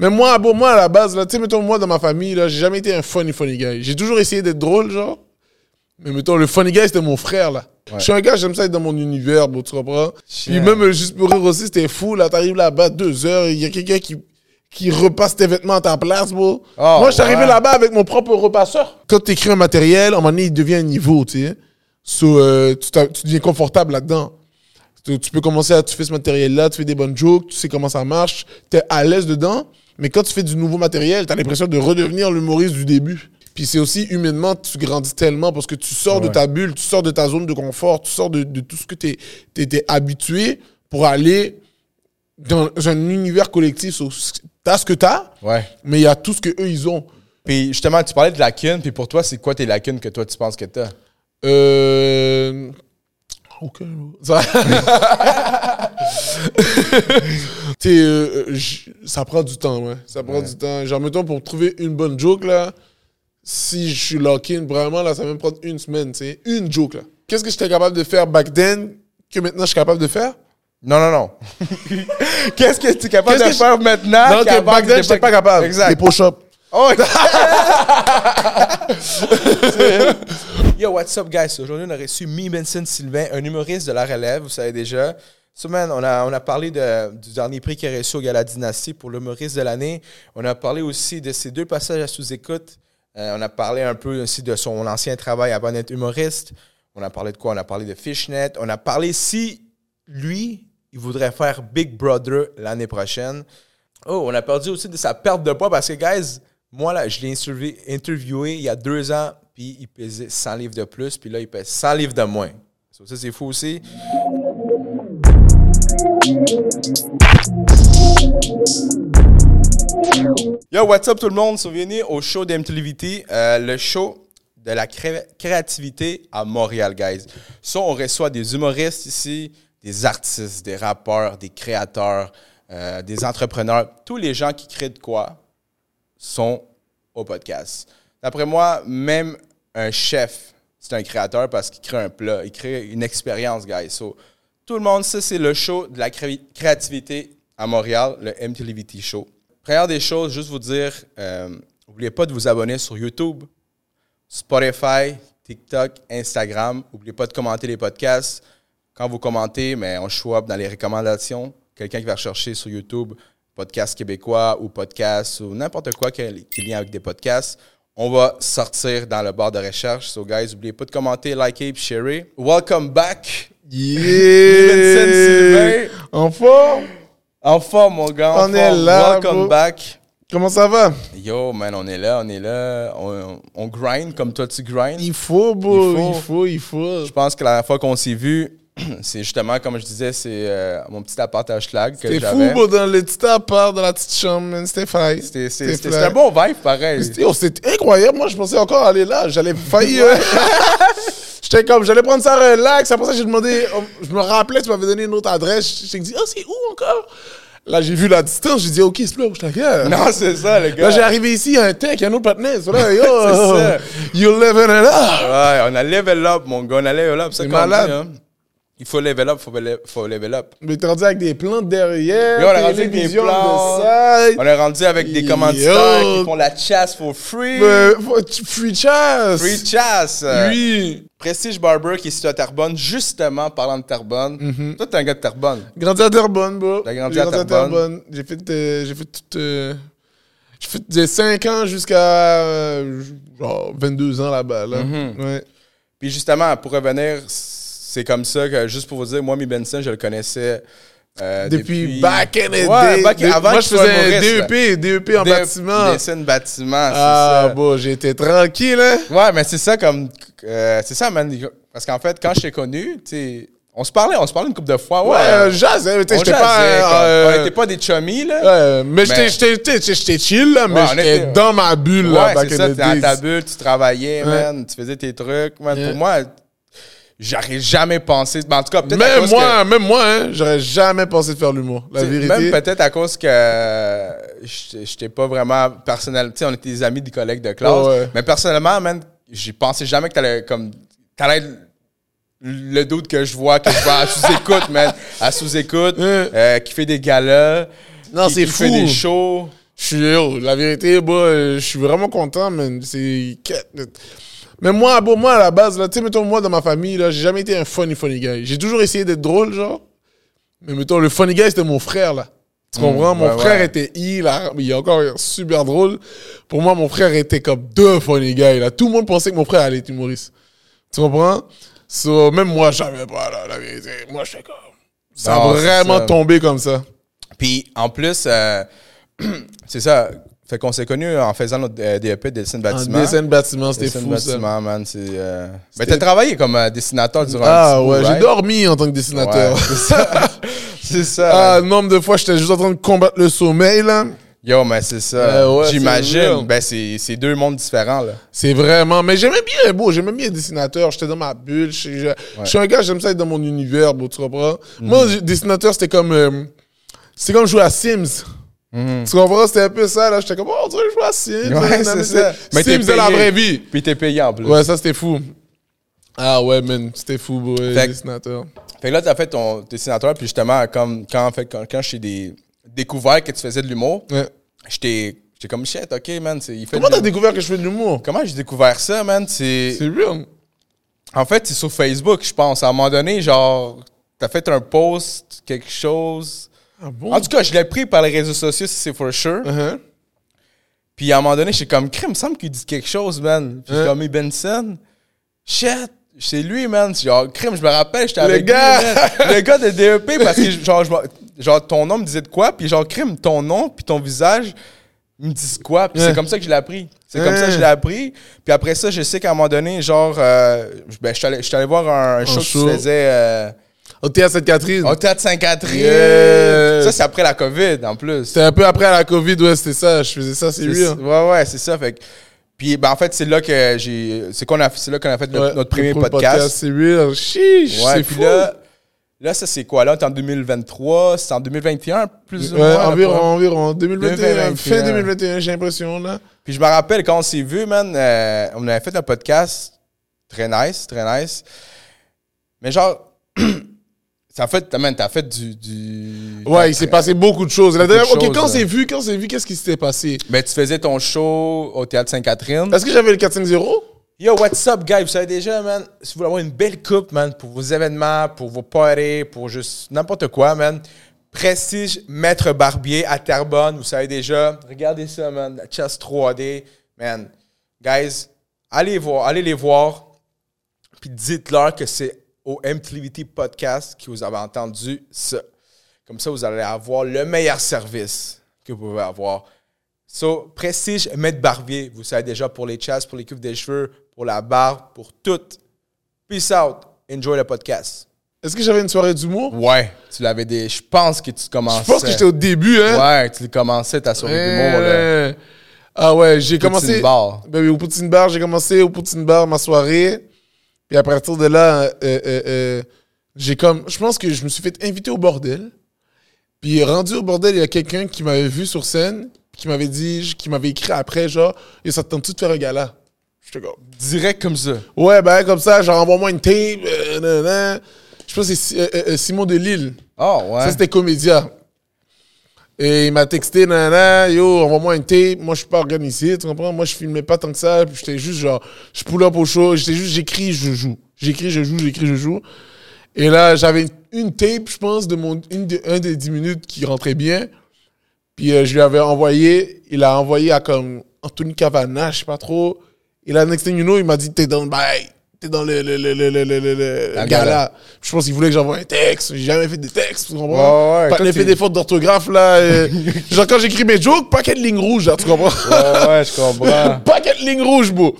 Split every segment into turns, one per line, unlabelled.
Mais moi, bon, moi, à la base, là, tu sais, mettons, moi, dans ma famille, là, j'ai jamais été un funny, funny guy. J'ai toujours essayé d'être drôle, genre. Mais mettons, le funny guy, c'était mon frère, là. Je suis un gars, j'aime ça être dans mon univers, bon, tu comprends? Puis même, juste pour rire aussi, c'était fou, là. T'arrives là-bas, deux heures, il y a quelqu'un qui, qui repasse tes vêtements à ta place, bro.
Oh,
moi, je suis arrivé là-bas avec mon propre repasseur. Quand tu écris un matériel, à un moment donné, il devient un niveau, tu sais. So, euh, tu, tu deviens confortable là-dedans. Tu, tu peux commencer à, tu fais ce matériel-là, tu fais des bonnes jokes, tu sais comment ça marche, tu es à l'aise dedans. Mais quand tu fais du nouveau matériel, tu as l'impression de redevenir l'humoriste du début. Puis c'est aussi humainement, tu grandis tellement parce que tu sors de ta bulle, tu sors de ta zone de confort, tu sors de, de tout ce que tu étais habitué pour aller dans un univers collectif. T'as ce que t'as,
Ouais.
mais il y a tout ce que eux ils ont.
Puis justement, tu parlais de lacunes, puis pour toi, c'est quoi tes lacunes que toi, tu penses que t'as?
Euh... Ok. Ça... Euh, j- ça prend du temps, ouais. Ça prend du temps. Genre, mettons, pour trouver une bonne joke, là, si je suis lock-in, vraiment, là, ça va me prendre une semaine, tu sais. Une joke, là. Qu'est-ce que j'étais capable de faire back then que maintenant je suis capable de faire?
Non, non, non. Qu'est-ce que tu es capable de faire maintenant?
non, que back then,
t'étais
j'étais pas capable?
Exact.
Les push-ups.
Oh, Yo, what's up, guys? Aujourd'hui, on a reçu Mi Benson Sylvain, un humoriste de la relève, vous savez déjà. So, man, on a, on a parlé du dernier prix qu'il a reçu au Gala Dynastie pour l'humoriste de l'année. On a parlé aussi de ses deux passages à sous-écoute. Euh, on a parlé un peu aussi de son ancien travail avant d'être humoriste. On a parlé de quoi? On a parlé de Fishnet. On a parlé si lui, il voudrait faire Big Brother l'année prochaine. Oh, on a perdu aussi de sa perte de poids parce que, guys, moi, là, je l'ai interviewé, il y a deux ans, puis il pesait 100 livres de plus, puis là, il pèse 100 livres de moins. Ça, c'est fou aussi. Yo, what's up tout le monde? Bienvenue au show d'MTLVT, euh, le show de la cré- créativité à Montréal, guys. So, on reçoit des humoristes ici, des artistes, des rappeurs, des créateurs, euh, des entrepreneurs, tous les gens qui créent de quoi sont au podcast. D'après moi, même un chef, c'est un créateur parce qu'il crée un plat, il crée une expérience, guys. Tout le monde, ça, c'est le show de la cré- créativité à Montréal, le MTLVT Show. Première des choses, juste vous dire, euh, n'oubliez pas de vous abonner sur YouTube, Spotify, TikTok, Instagram. N'oubliez pas de commenter les podcasts. Quand vous commentez, mais on up dans les recommandations. Quelqu'un qui va rechercher sur YouTube podcast québécois ou podcast ou n'importe quoi qui, est lien avec des podcasts, on va sortir dans le bar de recherche. So, guys, n'oubliez pas de commenter, liker et sharer. Welcome back.
Yeah! En forme?
En forme, mon gars.
On est là,
Welcome
bro.
back.
Comment ça va?
Yo, man, on est là, on est là. On, on grind comme toi, tu grind.
Il faut, bro.
Il faut.
Il faut, il faut.
Je pense que la dernière fois qu'on s'est vu, c'est justement, comme je disais, c'est euh, mon petit appart à Schlag que
C'était fou, bro, dans le petit appart, dans la petite chambre. C'était failli.
C'était c'est- un bon vibe, pareil.
C'était oh, c'était incroyable. Moi, je pensais encore aller là. J'allais faillir. J'étais comme, j'allais prendre ça relax. Après ça, j'ai demandé, oh, je me rappelais, tu m'avais donné une autre adresse. J'ai dit, oh, c'est où encore? Là, j'ai vu la distance. J'ai dit, OK, c'est là où je t'inquiète.
Non, c'est ça, le gars.
Là, j'ai arrivé ici, il y a un tech, il y a un autre partenaire. Là, yo,
ça.
you living it up.
Ouais, on a level up, mon gars. On a level up. C'est
C'est malade.
dit, hein. Il faut level up, faut, le- faut level up.
Mais t'es rendu avec des plantes derrière.
Yo, on est rendu avec des plantes.
de.
On est rendu avec des
Yo.
commanditaires qui font la chasse for free.
Mais, free chasse.
Free chasse.
Oui.
Prestige Barber qui est situé à Terrebonne, justement, parlant de Terrebonne.
Mhm.
Toi, t'es un gars de Terrebonne.
Grandi à Terrebonne, bro.
T'as grandi
J'ai
à Terrebonne.
J'ai fait, euh, j'ai fait tout. euh, j'ai fait des 5 ans jusqu'à euh, genre 22 ans là-bas. Là.
Mhm.
Ouais.
Puis justement, pour revenir, c'est comme ça que, juste pour vous dire, moi, Mi Benson, je le connaissais euh,
Depuis, back in the
Ouais,
day.
back- avant
moi, je faisais DEP, DEP en
Des-
bâtiment.
Dessin bâtiment, c'est
Ah,
ça.
bon, j'étais tranquille, hein.
Ouais, mais c'est ça comme. euh, c'est ça, man. Parce qu'en fait, quand je t'ai connu, tu sais, on se parlait, on se parlait une couple de fois. Ouais,
Ouais, euh, jazz, hein,
on
j'étais pas. euh,
on n'était pas des chummies, là.
Ouais, mais j'étais-
Mais-
j'étais chill, là, mais
Ouais,
j'étais
était-
dans ma bulle, là, back in
ça,
the
dans ta
days.
bulle, tu travaillais, man, tu faisais tes trucs, man.
Yeah.
Pour moi, j'aurais jamais pensé. ben, en tout cas, peut-être
Même moi, même moi, hein, j'aurais jamais pensé de faire l'humour. La
que,
vérité.
Même peut-être à cause que euh, j'étais pas vraiment personnel. Tu sais, on était des amis, des collègues de classe.
Ouais.
Mais personnellement, man, j'ai pensé jamais que t'allais comme. T'allais le doute que je vois, que je vois à sous-écoute, man. À sous-écoute, euh, qui fait des galas.
Non, c'est
qui fait
fou.
des shows.
Je suis, la vérité, euh, je suis vraiment content, man. C'est. Mais moi, bon, moi, à la base, là, tu sais, mettons, moi, dans ma famille, là, j'ai jamais été un funny, funny guy. J'ai toujours essayé d'être drôle, genre. Mais mettons, le funny guy, c'était mon frère, là. Tu comprends? mon
ouais,
frère
ouais.
était il, là, il est encore super drôle. Pour moi, mon frère était comme deux funny guys, là. Tout le monde pensait que mon frère allait être humoriste. Tu comprends? So, même moi, je savais pas, là, la vérité. Moi, j'étais comme. Ça a vraiment tombé comme ça.
Puis en plus, euh, c'est ça. Fait qu'on s'est connus en faisant notre euh, DEP de dessin de
En
bâtiment.
dessin de bâtiment, c'était
Dessin de
fou, ça.
bâtiment, man. C'est. euh, Mais t'as travaillé comme euh, dessinateur durant un
Ah
petit bout,
ouais, j'ai
right?
dormi en tant que dessinateur.
Ouais, c'est ça. c'est ça.
Ah, nombre de fois, j'étais juste en train de combattre le sommeil, là.
Yo, mais c'est ça.
Ouais,
J'imagine. Ben, c'est deux mondes différents, là.
C'est vraiment. Mais j'aimais bien, beau. J'aimais bien dessinateur. J'étais dans ma bulle. Je, je- je suis un gars, j'aime ça être dans mon univers, beau, tu comprends?
Mhm.
Moi, j- dessinateur, c'était comme. euh, c'était comme jouer à Sims.
Mhm.
Tu comprends? C'était un peu ça, là. J'étais comme, oh, on dirait jouer à Sims.
Ouais, c'est ça. Mais
Sims de la vraie vie.
Puis t'es payé en plus.
Ouais, ça, c'était fou. Ah ouais, man. C'était fou, beau,
Fait
dessinateur.
Fait que là, t'as fait ton dessinateur, puis justement, comme quand, fait, quand, quand j'ai découvert que tu faisais de l'humour,
Ouais.
j'étais comme shit, ok, man. Il fait
Comment t'as découvert que je fais de l'humour?
Comment j'ai découvert ça, man? C'est.
C'est real.
En fait, c'est sur Facebook, je pense. À un moment donné, genre, t'as fait un post, quelque chose.
Ah bon?
En tout cas, je l'ai pris par les réseaux sociaux, c'est for sure.
Uh-huh.
Puis à un moment donné, j'étais comme, crime, il me semble qu'il dit quelque chose, man. Puis
Hein?
comme, Benson, shit, c'est lui, man. Genre, crime, je me rappelle, j'étais
Le
avec
gars!
lui. Le gars de DEP, parce que, genre, je genre, ton nom me disait de quoi, puis genre, crime, ton nom, puis ton visage me disent quoi, puis
Hein?
c'est comme ça que je l'ai appris. C'est comme ça que
Hein?
je l'ai appris. Puis après ça, je sais qu'à un moment donné, genre, euh, ben, je suis allé- allé voir un, show,
show.
que tu faisais euh,
Au théâtre Sainte-Catherine.
au Théâtre Sainte-Catherine.
Yeah.
Ça, c'est après la COVID, en plus.
C'était un peu après la COVID, ouais, c'était ça. Je faisais ça, c'est
C'est-
real.
Ouais, ouais, c'est ça. Fait puis, ben, en fait, c'est là que j'ai. C'est qu'on a, c'est là qu'on a fait notre,
Ouais,
notre premier podcast.
C'est real. Chiche,
Ouais,
c'est fou.
là, là, ça, c'est quoi? Là, on est en 2023, c'est en 2021, plus ou
ouais,
moins.
environ, environ. 2021,
2021.
fin 2021, j'ai l'impression, là.
Puis, je me rappelle, quand on s'est vu, man, euh, on avait fait un podcast très nice, très nice. Mais genre. Ça fait, man, t'as fait du.
Ouais, il s'est passé beaucoup de choses. La
Beaucoup de
dernière- ok,
choses,
quand c'est vu, quand c'est vu, qu'est-ce qui s'était passé?
Ben, tu faisais ton show au Théâtre Sainte-Catherine.
Est-ce que j'avais le 450?
Yo, what's up, guys? Vous savez déjà, man, si vous voulez avoir une belle coupe, man, pour vos événements, pour vos parties, pour juste n'importe quoi, man, Prestige Maître Barbier à Terrebonne, vous savez déjà. Regardez ça, man, la chasse 3D. Man, guys, allez voir, allez les voir, puis dites-leur que c'est au MTVT Podcast que vous avez entendu ça. Comme ça, vous allez avoir le meilleur service que vous pouvez avoir. So, Prestige Maître Barbier, vous savez déjà pour les chasses, pour les coupes des cheveux, pour la barbe, pour tout. Peace out. Enjoy le podcast.
Est-ce que j'avais une soirée d'humour?
Ouais, tu l'avais des. Je pense que tu commençais.
Je pense que j'étais au début, hein?
Ouais, tu commençais ta soirée d'humour, là.
Ouais. Ah ouais, j'ai commencé.
bar.
Ben oui, au Poutine Bar, j'ai commencé au Poutine Bar ma soirée. Puis à partir de là, euh, euh, euh, j'ai comme. Je pense que je me suis fait inviter au bordel. Puis rendu au bordel, il y a quelqu'un qui m'avait vu sur scène, qui m'avait dit, qui m'avait écrit après, genre, et ça te tente-tu de faire un gala? J'étais comme.
Direct comme ça.
Ouais, ben comme ça, genre, envoie-moi une tape. euh. Je pense que c'est Si- Simon Delille.
Oh, ouais.
Ça, c'était Comédia. Et il m'a texté, nanana, yo, envoie-moi une tape. Moi, je suis pas organisé, tu comprends? Moi, je filmais pas tant que ça. Puis j'étais juste genre, je pull up au show. J'étais juste, j'écris, je joue. J'écris, je joue, j'écris, je joue. Et là, j'avais une, tape, je pense, de mon, une de, un des 10 minutes qui rentrait bien. Puis euh, je lui avais envoyé, il a envoyé à comme Anthony Cavana, je sais pas trop. Et là, next thing you know, il m'a dit, t'es dans le bail. T'es dans le, le, le, le, le, le, le- le
La
gala.
gala.
Je pense qu'il voulait que j'envoie un texte. J'ai jamais fait de texte, tu comprends?
Ouais, ouais,
pas de fait des fautes d'orthographe, là. euh, genre, quand j'écris mes jokes, pas qu'elle ligne rouge, là, tu comprends?
Ouais, ouais, je comprends.
pas qu'elle ligne rouge, bro.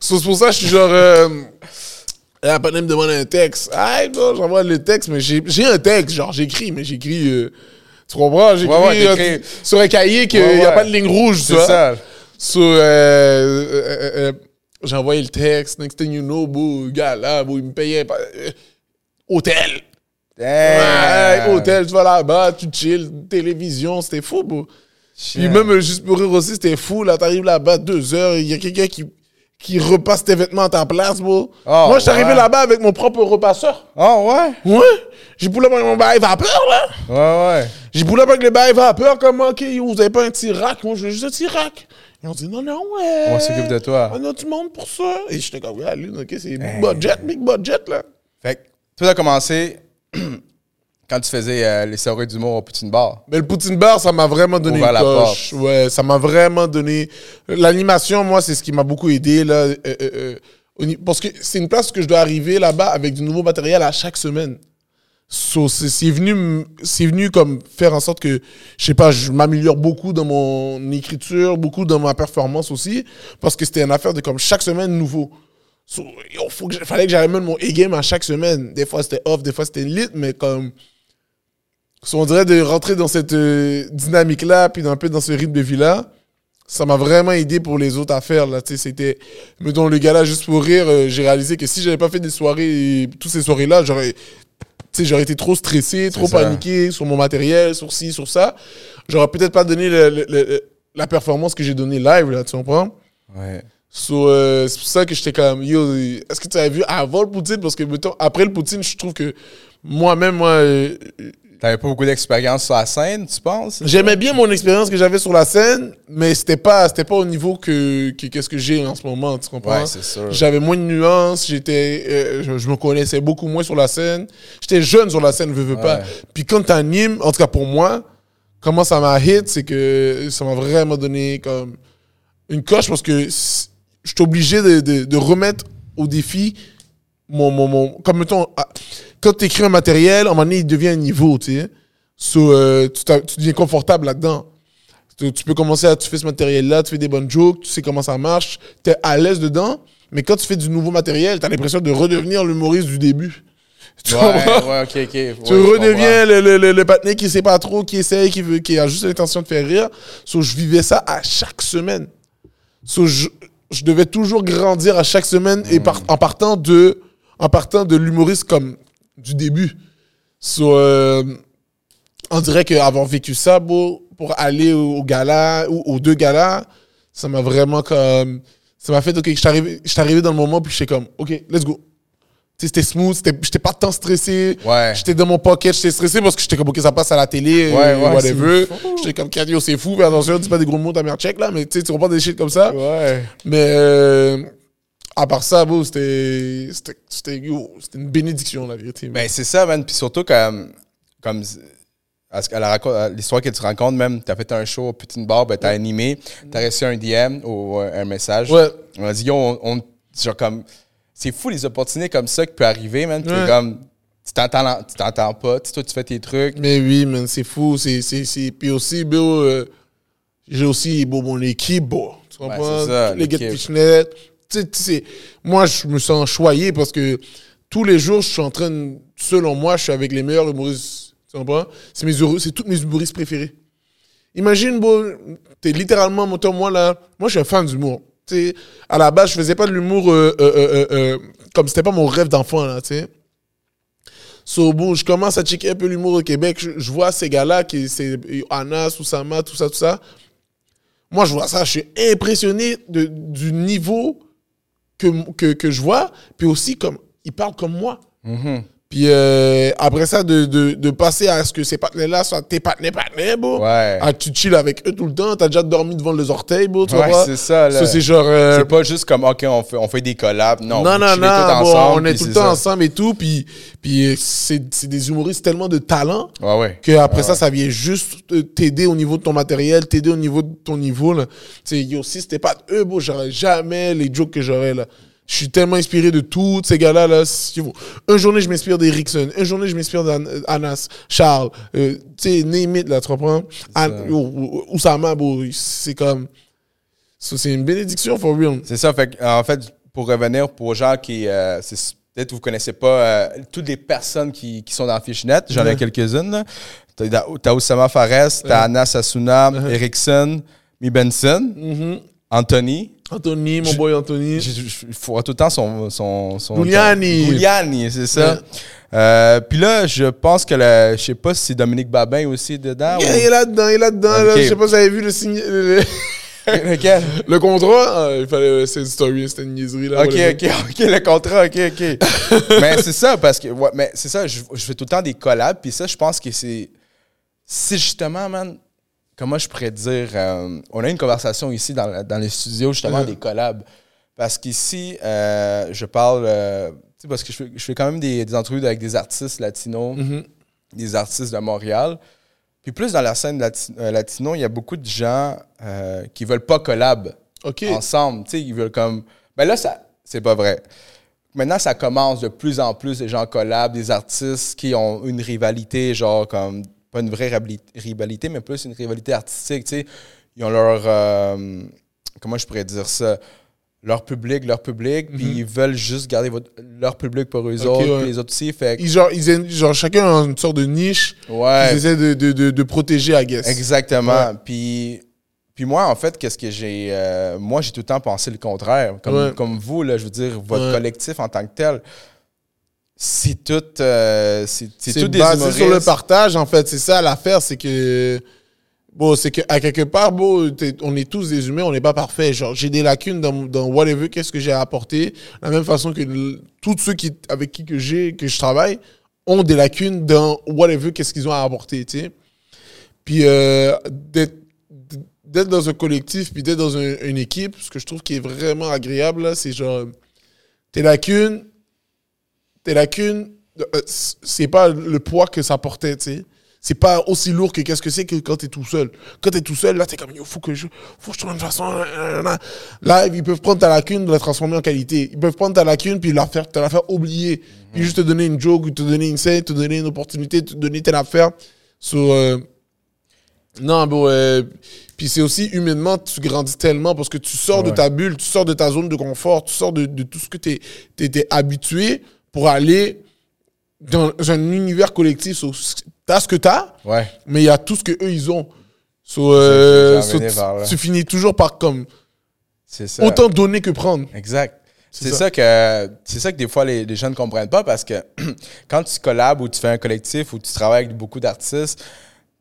So, c'est pour ça que je suis genre. Euh, la panne me demande un texte. Ah, bon, j'envoie le texte, mais j'ai j'ai un texte, genre, j'écris, mais j'écris. euh, tu comprends? J'écris
Ouais, ouais,
euh, sur un cahier qu'il n'y a pas de ligne rouge, tu
C'est ça.
So, j'ai envoyé le texte. Next thing you know, le gars là, bro, il me payait. pas- euh, hôtel. Ouais,
Damn.
hôtel, tu vas là-bas, tu chill, télévision, c'était fou, bro. Puis même, juste pour rire aussi, c'était fou. Là, t'arrives là-bas, deux heures, il y a quelqu'un qui, qui repasse tes vêtements à ta place, bro.
Oh,
Moi, je suis arrivé
ouais.
là-bas avec mon propre repasseur.
Oh, ouais?
Ouais. J'ai poulé avec mon bail vapeur, là.
Ouais, ouais.
J'ai poulé avec le bail vapeur, comme, OK, vous avez pas un petit rack? Moi, je veux juste un petit rack. Ils ont dit, non, non, ouais.
On s'occupe de toi.
On a du monde pour ça. Et j'étais comme, ouais, allez, OK, c'est big budget, big budget, là.
Fait que tout a commencé quand tu faisais euh, les soirées d'humour au Poutine Bar.
Mais le Poutine Bar, ça m'a vraiment donné
Ouvert
une coche. Ouais, ça m'a vraiment donné. L'animation, moi, c'est ce qui m'a beaucoup aidé. Là, Euh, euh, euh, parce que c'est une place que je dois arriver là-bas avec du nouveau matériel à chaque semaine. So, c'est venu, c'est venu comme faire en sorte que, je sais pas, je m'améliore beaucoup dans mon écriture, beaucoup dans ma performance aussi, parce que c'était une affaire de comme chaque semaine nouveau. So, yo, faut que, fallait que j'amène mon A-game à chaque semaine. Des fois c'était off, des fois c'était lit, mais comme So, on dirait de rentrer dans cette euh, dynamique-là, puis un peu dans ce rythme de vie-là. Ça m'a vraiment aidé pour les autres affaires. Là, Tu sais, c'était, mettons, le gars-là, juste pour rire, euh, j'ai réalisé que si j'avais pas fait des soirées, toutes ces soirées-là, j'aurais, sais, j'aurais été trop stressé, trop
ça.
paniqué sur mon matériel, sur ci, sur ça. J'aurais peut-être pas donné le- le- le- la performance que j'ai donnée live, là, tu comprends?
Ouais.
So, euh, c'est pour ça que j'étais comme, yo, est-ce que tu avais vu avant le Poutine? Parce que, mettons, après le Poutine, je trouve que moi-même, moi, euh,
T'avais pas beaucoup d'expérience sur la scène, tu penses?
J'aimais bien mon expérience que j'avais sur la scène, mais c'était pas, c'était pas au niveau que, que qu'est-ce que j'ai en ce moment, tu comprends?
Ouais, c'est sûr.
J'avais moins de nuances, j'étais, euh, je, je me connaissais beaucoup moins sur la scène. J'étais jeune sur la scène, veux, veux pas. Puis quand t'animes, en tout cas pour moi, comment ça m'a hit, c'est que ça m'a vraiment donné comme une coche parce que je suis obligé de, de, de remettre au défi mon, mon, mon comme mettons, ah, quand tu écris un matériel, à un moment donné, il devient un niveau, tu sais. So, euh, tu, tu deviens confortable là-dedans. Tu, tu peux commencer à, tu fais ce matériel-là, tu fais des bonnes jokes, tu sais comment ça marche, tu es à l'aise dedans, mais quand tu fais du nouveau matériel, tu as l'impression de redevenir l'humoriste du début. Tu
Ouais, ouais, ok, ok. Ouais,
tu redeviens le, le, le, le patiné qui sait pas trop, qui essaye, qui, veut, qui a juste l'intention de faire rire. So, je vivais ça à chaque semaine. So, je, je devais toujours grandir à chaque semaine et par- en partant de, en partant de l'humoriste comme du début. So, euh, on dirait qu'avoir vécu ça, bro, pour aller au, au gala ou aux deux galas, ça m'a vraiment comme. Ça m'a fait, ok, je suis arrivé, je suis arrivé dans le moment, puis j'étais comme, ok, let's go. Tu sais, c'était smooth, j'étais pas tant stressé.
Ouais.
J'étais dans mon pocket, j'étais stressé parce que j'étais comme, ok, ça passe à la télé,
Ouais,
euh,
ouais,
whatever. J'étais comme, Cadio, c'est fou, mais attention, dis pas des gros mots, ta mère check là, mais tu sais, tu comprends des shit comme ça.
Ouais.
Mais euh, à part ça, bro, c'était c'était- une bénédiction, la vérité.
Ben, c'est ça, man. Puis surtout, comme, comme à l'histoire que tu racontes, même, t'as fait un show au Poutine Bar, ben, t'as animé, t'as reçu un DM ou euh, un message.
Ouais.
On a dit, yo, on, on- genre, comme, c'est fou les opportunités comme ça qui peuvent arriver, man.
Ouais.
comme, tu t'entends, tu t'entends pas, tu toi, tu fais tes trucs.
Mais oui, man, c'est fou. C'est, c'est. Puis aussi, bro, euh, j'ai aussi bon, mon équipe, bon. Tu comprends?
ça,
les gars de moi, je me sens choyé parce que tous les jours, je suis en train, de- selon moi, je suis avec les meilleurs humoristes. C'est, mes, c'est tous mes humoristes préférés. Imagine, t'es littéralement, mettons, moi, là, moi, je suis un fan d'humour. À la base, je faisais pas de l'humour euh, euh, euh, euh, euh, comme c'était pas mon rêve d'enfant, là, tu sais. So, bon, je commence à checker un peu l'humour au Québec. Je, vois ces gars-là, qui c'est Anas, Oussama, tout ça, tout ça. Moi, je vois ça, je suis impressionné de, du niveau que, je vois. Puis aussi, comme, ils parlent comme moi.
Mhm.
Puis euh, après ça, de, de, de passer à ce que ces partenaires-là soient tes partenaires, partenaires, bro.
Ouais.
Ah, tu chill avec eux tout le temps. T'as déjà dormi devant les orteils, bro. Tu
Ouais,
vois?
c'est ça, là.
Ça, c'est genre. euh,
C'est pas juste comme, OK, on fait, on fait des collabs. Non,
non, non, non, bon,
ensemble,
on est tout le temps
ça.
ensemble et tout. Puis, puis euh, c'est c'est des humoristes tellement de talent
Ouais, ouais.
que après ça, ça vient juste t'aider au niveau de ton matériel, t'aider au niveau de ton niveau. Là. Tu sais, yo, si c'était pas eux, bro, j'aurais jamais les jokes que j'aurais là. Je suis tellement inspiré de tous ces gars-là. Là. Si vous- Un journée, je m'inspire d'Erickson. Un journée, je m'inspire d'Anas, Charles. Euh, tu sais, name it, là, tu comprends? Oussama, c'est comme... C'est une bénédiction, for real.
C'est ça. Fait, que, en fait, pour revenir pour gens qui. euh, Peut-être que vous ne connaissez pas euh, toutes les personnes qui, qui sont dans Fishnet. J'en ai
Ouais.
quelques-unes. T'as Oussama Fares, t'as Anna Sassouna,
Uh-huh.
Erickson, Mi Benson,
Mhm.
Anthony.
Anthony, mon boy Anthony.
Il faut tout le temps son. son, son
Giuliani.
Giuliani, c'est ça.
Ouais.
Euh, Puis là, je pense que le, je sais pas si c'est Dominique Babin aussi dedans.
Il
ou-
est là-dedans, il est là-dedans. là.
Ok.
Je sais pas si vous avez vu le signe. le-
Lequel?
Le contrat, euh, il fallait. C'est une story, c'était une niaiserie, là.
Ok, ok, ok, le contrat, ok, ok. mais c'est ça, parce que, ouais, mais c'est ça, je, je fais tout le temps des collabs, puis ça, je pense que c'est. C'est justement, man, comment je pourrais dire. euh, on a une conversation ici dans, dans les studios, justement,
Mhm.
des collabs. Parce qu'ici, euh, je parle. euh, tu sais, parce que je fais, je fais quand même des, des entrevues avec des artistes latinos,
Mhm.
des artistes de Montréal. Puis plus dans la scène lati- euh, latino, il y a beaucoup de gens qui veulent pas collab
Ok.
ensemble. Tu sais, ils veulent comme. Ben là, ça, c'est pas vrai. Maintenant, ça commence de plus en plus, les gens collabent, des artistes qui ont une rivalité, genre comme. Pas une vraie rivalité, mais plus une rivalité artistique. Ils ont leur. euh, comment je pourrais dire ça? Leur public, leur public, puis ils veulent juste garder votre- leur public pour eux
Mhm.
Autres,
ouais.
les autres aussi. Fait que-
Ils, genre, ils, aiment- genre, chacun a une sorte de niche
ouais.
qu'ils essaient de, de, de, de protéger, I guess.
Exactement. Puis, puis moi, en fait, qu'est-ce que j'ai. euh, moi, j'ai tout le temps pensé le contraire. Comme,
Ouais.
comme vous, là, je veux dire, votre
Ouais.
collectif en tant que tel, c'est tout. euh, c'est tout des
basé
humoristes.
sur le partage, en fait. C'est ça l'affaire, c'est que. Bon, c'est qu'à quelque part, bon, on est tous des humains, on n'est pas parfaits. Genre, j'ai des lacunes dans, dans whatever, qu'est-ce que j'ai à apporter. De la même façon que tous ceux qui, avec qui que j'ai, que je travaille, ont des lacunes dans whatever, qu'est-ce qu'ils ont à apporter, tu sais. Puis, euh, d'être d'être dans un collectif, puis d'être dans un- une équipe, ce que je trouve qui est vraiment agréable, c'est genre, tes lacunes, tes lacunes, euh, c'est pas le poids que ça portait, tu sais. C'est pas aussi lourd que qu'est-ce que c'est que quand t'es tout seul. Quand t'es tout seul, là, t'es comme, il faut que je, faut que je trouve une façon. nanana. Là, ils peuvent prendre ta lacune, la transformer en qualité. Ils peuvent prendre ta lacune, puis la faire, te la faire oublier. Puis juste te donner une joke, ou te donner une scène, te donner une opportunité, te donner telle affaire. Euh, non, bon, euh, puis c'est aussi humainement, tu grandis tellement parce que tu sors de ta bulle, tu sors de ta zone de confort, tu sors de, de tout ce que tu étais habitué pour aller dans un univers collectif. So, t'as ce que t'as,
Ouais.
mais il y a tout ce que eux ils ont. So, euh, so, tu, finis toujours par comme
ça.
autant donner que prendre.
Exact. C'est
ça.
ça. que c'est ça que des fois les, les gens ne comprennent pas parce que quand tu collabes ou tu fais un collectif ou tu travailles avec beaucoup d'artistes,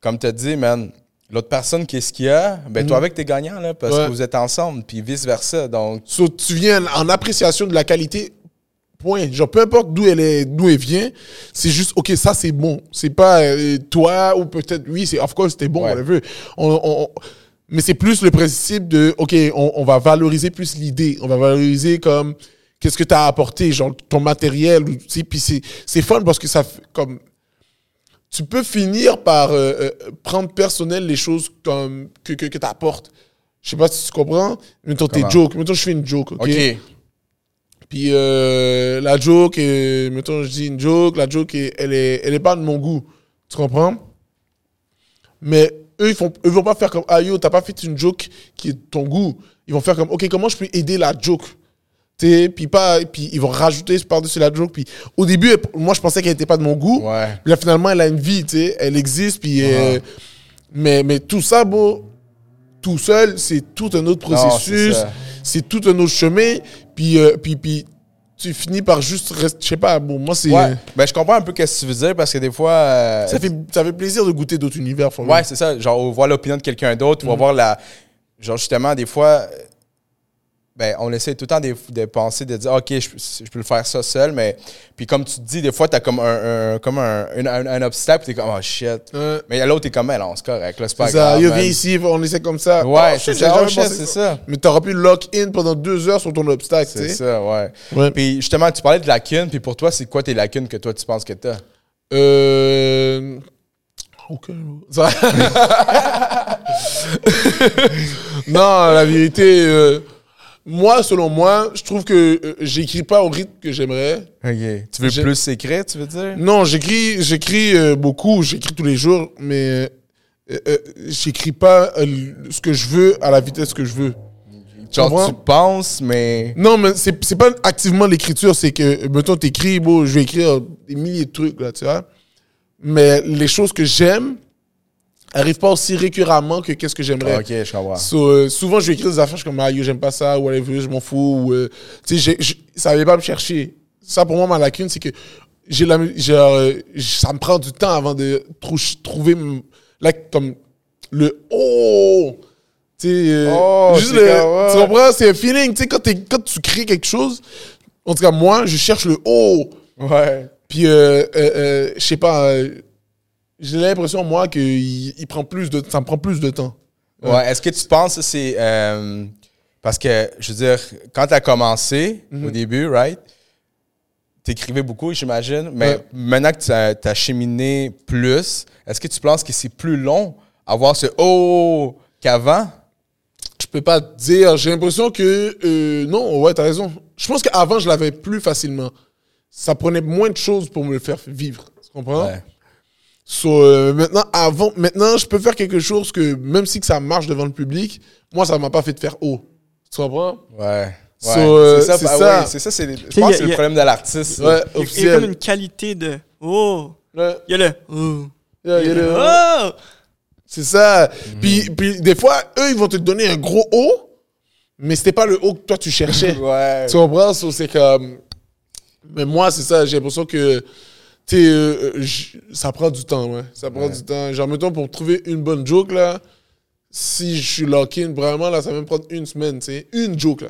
comme tu as dit, man, l'autre personne qu'est-ce qu'il y a, ben toi avec t'es gagnant là parce.
Ouais.
que vous êtes ensemble puis vice versa. Donc
So, tu viens en appréciation de la qualité. Point. Genre, peu importe d'où elle est, d'où elle vient, c'est juste, ok, ça c'est bon. C'est pas euh, toi ou peut-être, oui, c'est, of course, c'était bon,
Ouais.
whatever. On, on- on- mais c'est plus le principe de, ok, on, on va valoriser plus l'idée. On va valoriser comme, qu'est-ce que tu as apporté, genre ton matériel. tu sais, Puis c'est, c'est fun parce que ça, comme, tu peux finir par euh, euh, prendre personnel les choses comme, que, que, que tu apportes. Je sais pas si tu comprends. Mettons tes jokes. Mettons, je fais une joke, ok?
OK.
Puis euh, la joke, est, mettons, je dis une joke, la joke, est- elle est, elle est pas de mon goût. Tu comprends? Mais eux, ils font, eux vont pas faire comme, ah yo, t'as pas fait une joke qui est de ton goût. Ils vont faire comme, ok, comment je peux aider la joke? Puis pas, puis ils vont rajouter par-dessus la joke. Puis au début, elle- moi, je pensais qu'elle était pas de mon goût.
Ouais.
Puis là, finalement, elle a une vie, tu elle existe. Puis, euh,
Uh-huh.
mais, mais tout ça, bon, tout seul, c'est tout un autre processus, c'est tout un autre chemin. Puis, euh, puis, puis tu finis par juste rester, je sais pas, bon, moi, c'est.
Ouais. Ben je comprends un peu ce que tu veux dire parce que des fois euh,
Ça fait, ça fait plaisir de goûter d'autres univers.
Ouais, c'est ça. Genre, on voit l'opinion de quelqu'un d'autre, on va voir la. Genre, justement, des fois, ben, on essaie tout le temps de, de penser, de dire, OK, je, je peux le faire ça seul, mais. Puis, comme tu te dis, des fois, t'as comme un, un- comme un, un, obstacle, puis t'es comme, oh shit.
Ouais.
Mais l'autre, t'es comme, non, c'est correct, là, c'est pas
C'est ça,
grave. man.
viens ici, on essaie comme ça.
Ouais,
Oh,
c'est ça, oh, shit,
pensé
c'est ça.
Mais t'auras pu lock-in pendant deux heures sur ton obstacle, tu
C'est ça, ouais.
Ouais.
Puis, justement, tu parlais de lacunes, puis pour toi, c'est quoi tes lacunes que toi, tu penses que t'as?
Euh. Ça- non, la vérité, euh, moi, selon moi, je trouve que euh, j'écris pas au rythme que j'aimerais.
OK. Tu veux
J'ai-
plus écrire, tu veux dire?
Non, j'écris, j'écris euh, beaucoup, j'écris tous les jours, mais euh, euh, j'écris pas euh, ce que je veux à la vitesse que je veux.
Genre,
comprends?
tu penses, mais.
Non, mais c'est c'est pas activement l'écriture, c'est que, mettons, t'écris, bon, je vais écrire des milliers de trucs, là, tu vois. Mais les choses que j'aime arrivent pas aussi récurremment que qu'est-ce que j'aimerais.
OK, je comprends.
So, euh, souvent, je vais écrire des affaires je suis comme, ah, yo, j'aime pas ça, whatever, je m'en fous. Ou, euh, tu sais, ça n'avait pas me chercher. Ça, pour moi, ma lacune, c'est que j'ai la, euh, ça me prend du temps avant de trou- trouver, là, comme, le oh! Tu sais,
Oh,
juste le- tu comprends? C'est un feeling. Tu sais, quand, quand tu crées quelque chose, en tout cas, moi, je cherche le haut.
Ouais.
Puis, je sais pas, j'ai l'impression, moi, que il, il prend plus de, ça me prend plus de temps.
Ouais. Est-ce que tu penses que c'est. euh, parce que, je veux dire, quand tu as commencé
Mhm.
au début, right? T'écrivais beaucoup, j'imagine. Mais
Ouais.
maintenant que tu as, t'as cheminé plus, est-ce que tu penses que c'est plus long avoir ce oh qu'avant?
Je peux pas te dire. J'ai l'impression que. euh, non, ouais, t'as raison. Je pense qu'avant, je l'avais plus facilement. Ça prenait moins de choses pour me le faire vivre. Tu comprends?
Ouais.
So, euh, maintenant, avant, maintenant, je peux faire quelque chose que, même si que ça marche devant le public, moi, ça m'a pas fait de faire haut. Tu comprends?
Ouais. Ouais.
So, euh,
c'est ça,
c'est
bah
ça.
ouais, c'est ça, c'est, je pense que
a-
c'est le problème de l'artiste.
Ouais,
Il y a- comme une qualité de oh.
Ouais.
Il y a le oh. Il y a le oh.
C'est ça.
Mhm.
Puis, puis, des fois, eux, ils vont te donner un gros haut, mais c'était pas le haut que toi, tu cherchais.
Ouais.
Tu comprends? So, c'est comme. Mais moi, c'est ça. J'ai l'impression que. Euh, euh, ça prend du temps, ouais. Ça prend
Ouais.
du temps. Genre, mettons, pour trouver une bonne joke, là, si je suis lock-in, vraiment, là, ça va me prendre une semaine, tu sais. Une joke, là.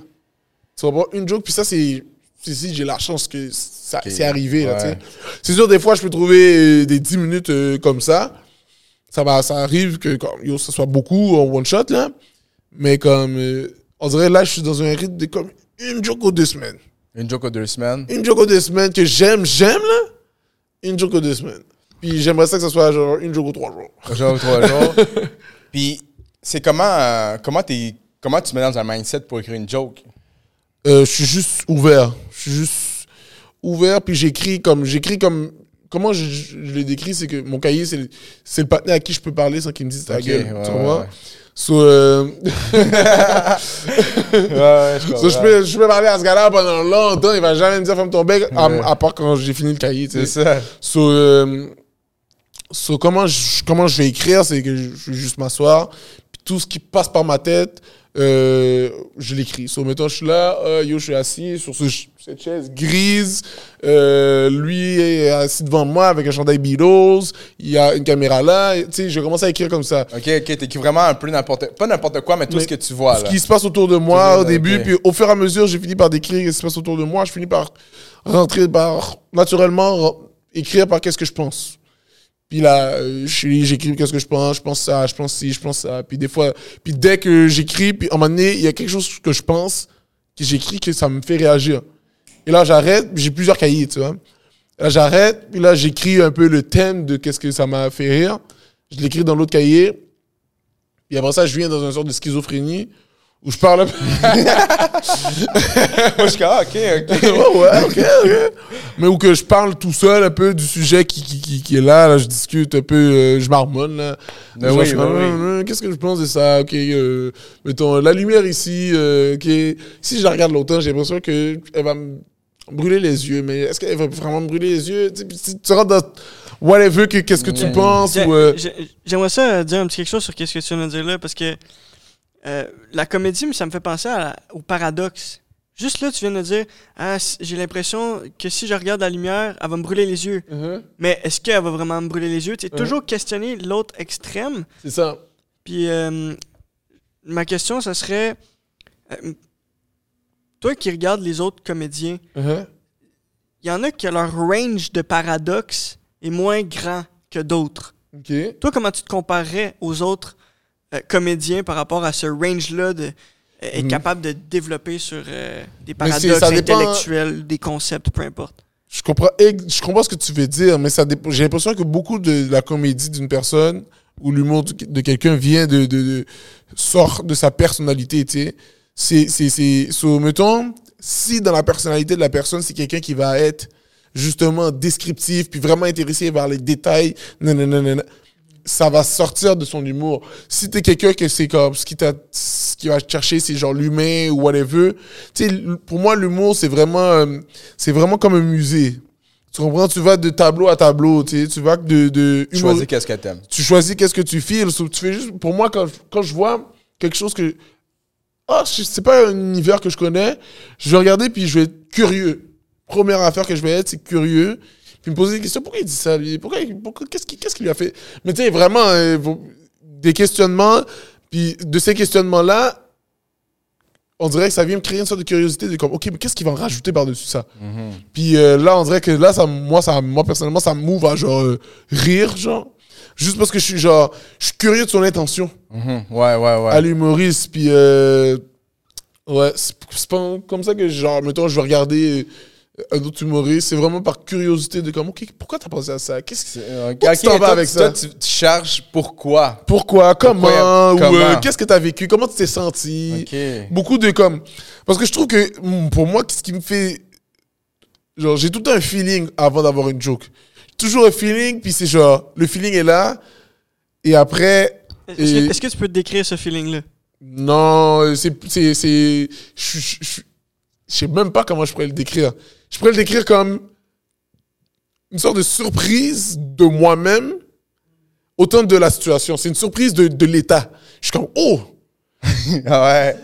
Tu comprends? Une joke, puis ça, c'est. Si j'ai la chance que ça
Ok.
c'est arrivé, là, tu sais. C'est sûr, des fois, je peux trouver euh, des 10 minutes euh, comme ça. Ça, va, ça arrive que, yo, ça soit beaucoup en one-shot, là. Mais comme. euh, on dirait, là, je suis dans un rythme de comme une joke aux deux semaines.
Une joke aux deux semaines.
Une joke aux deux semaines que j'aime, j'aime, là. Une joke aux deux semaines. Puis j'aimerais ça que ce soit genre une joke aux trois jours.
Un jour ou trois jours. Puis, c'est comment, euh, comment, comment tu te mets dans un mindset pour écrire une joke?
Euh, je suis juste ouvert. Je suis juste ouvert, puis j'écris comme. J'écris comme. Comment je, je, je le décris, c'est que mon cahier, c'est le, le partenaire à qui je peux parler sans qu'il me dise ta gueule.
ouais,
tu
ouais.
So, euh,
ouais, je
so, je, peux, je peux parler à ce gars-là pendant longtemps, il va jamais me dire ferme ton bec, à,
Ouais.
à part quand j'ai fini le cahier.
C'est ça.
So, euh, so, comment, je, comment je vais écrire, c'est que je, je vais juste m'asseoir, puis tout ce qui passe par ma tête, euh, je l'écris. So, mettons, je suis là, euh, yo, je suis assis sur ce- cette chaise grise, euh, lui est assis devant moi avec un chandail Beatles, il y a une caméra là, tu sais, je commence à écrire comme ça.
Ok, ok, t'écris vraiment un peu n'importe... Pas n'importe quoi, mais tout
Mais
ce que tu vois,
Ce
là.
qui se passe autour de moi au début, puis au fur et à mesure, j'ai fini par décrire ce qui se passe autour de moi, je finis par rentrer, par naturellement re- écrire par qu'est-ce que je pense. Puis là, euh, j'écris qu'est-ce que je pense, je pense ça, je pense ci, je pense ça. Puis des fois, puis dès que j'écris, puis à un moment donné, il y a quelque chose que je pense, que j'écris, que ça me fait réagir. Et là, j'arrête, j'ai plusieurs cahiers, tu vois. Là, j'arrête, puis là, j'écris un peu le thème de qu'est-ce que ça m'a fait rire. Je l'écris dans l'autre cahier. Puis après ça, je viens dans une sorte de schizophrénie où je parle un peu.
Moi, je suis comme, ah, ok, ok.
ouais, ouais, ok, ok. Mais où que je parle tout seul un peu du sujet qui, qui, qui, qui est là, là, je discute un peu, euh, je marmonne, là.
Ben
Genre,
oui, ben oui.
Hum, Qu'est-ce que je pense de ça? Ok, euh, mettons, la lumière ici, euh, ok. Si je la regarde longtemps, j'ai l'impression qu'elle va me brûler les yeux, mais est-ce qu'elle va vraiment me brûler les yeux? Tu sais, tu rentres dans whatever, que- qu'est-ce que tu
Ouais.
penses? Ou, euh,
j'ai- J'aimerais ça euh, dire un petit quelque chose sur qu'est-ce que tu viens de dire là, parce que euh, la comédie, ça me fait penser à au paradoxe. Juste là, tu viens de dire, ah, j'ai l'impression que si je regarde la lumière, elle va me brûler les yeux.
uh-huh,
Mais est-ce qu'elle va vraiment me brûler les yeux? Tu sais,
Ouais.
toujours questionner l'autre extrême.
C'est ça.
Puis euh, ma question, ça serait, euh, toi qui regardes les autres comédiens,
Uh-huh.
il y en a que leur range de paradoxe est moins grand que d'autres.
Ok.
Toi, comment tu te comparerais aux autres euh, comédiens par rapport à ce range-là de euh, être
Mhm.
capable de développer sur euh, des paradoxes
dépend-
intellectuels, des concepts, peu importe.
Je comprends, je comprends ce que tu veux dire, mais ça j'ai l'impression que beaucoup de la comédie d'une personne ou l'humour de, quelqu'un vient de, de, de- sort de sa personnalité, tu sais. C'est, c'est, c'est, so, mettons, si dans la personnalité de la personne, c'est quelqu'un qui va être justement descriptif, puis vraiment intéressé vers les détails, non, ça va sortir de son humour. Si t'es quelqu'un que c'est comme, ce qui, t'a, ce qui va chercher, c'est genre l'humain ou whatever, tu sais, pour moi, l'humour, c'est vraiment, euh, c'est vraiment comme un musée. Tu comprends? Tu vas de tableau à tableau, tu sais, tu vas de, de humour-
Choisis qu'est-ce que t'aimes.
tu choisis qu'est-ce que tu files. Tu fais juste, pour moi, quand, quand je vois quelque chose que. Ah, je- c'est pas un univers que je connais, je vais regarder puis je vais être curieux. Première affaire que je vais être, c'est curieux. Puis me poser des questions. Pourquoi il dit ça, lui? Pourquoi, pourquoi- qu'est-ce, qui, qu'est-ce qu'il lui a fait? Mais tu sais, vraiment, euh, des questionnements. Puis de ces questionnements-là, on dirait que ça vient me créer une sorte de curiosité de comme, OK, mais qu'est-ce qu'ils vont rajouter par-dessus ça? Puis euh, là, on dirait que là, ça, moi, ça, moi, personnellement, ça me move à genre euh, rire, genre. Juste parce que je suis genre, je suis curieux de son intention
Mhm. Ouais, ouais, ouais.
à l'humoriste. Puis, euh, ouais, c'est pas comme ça que, genre, mettons, je vais regarder un autre humoriste. C'est vraiment par curiosité de comme, OK, pourquoi t'as pensé à ça? Qu'est-ce que tu t'en vas avec
toi,
ça?
tu, tu cherches pourquoi?
Pourquoi? Comment?
Pourquoi?
Ou euh,
Comment?
qu'est-ce que t'as vécu? Comment tu t'es senti? Beaucoup de comme. Parce que je trouve que mm, pour moi, ce qui me fait. Genre, j'ai tout le temps un feeling avant d'avoir une joke. Toujours un feeling, puis c'est genre, le feeling est là, et après.
Est-ce
Et-
que, que tu peux te décrire ce feeling-là?
Non, c'est. Je je- je- sais même pas comment je pourrais le décrire. Je pourrais le décrire comme une sorte de surprise de moi-même, autant de la situation. C'est une surprise de, de l'état. Je suis comme, oh!
Ah ouais.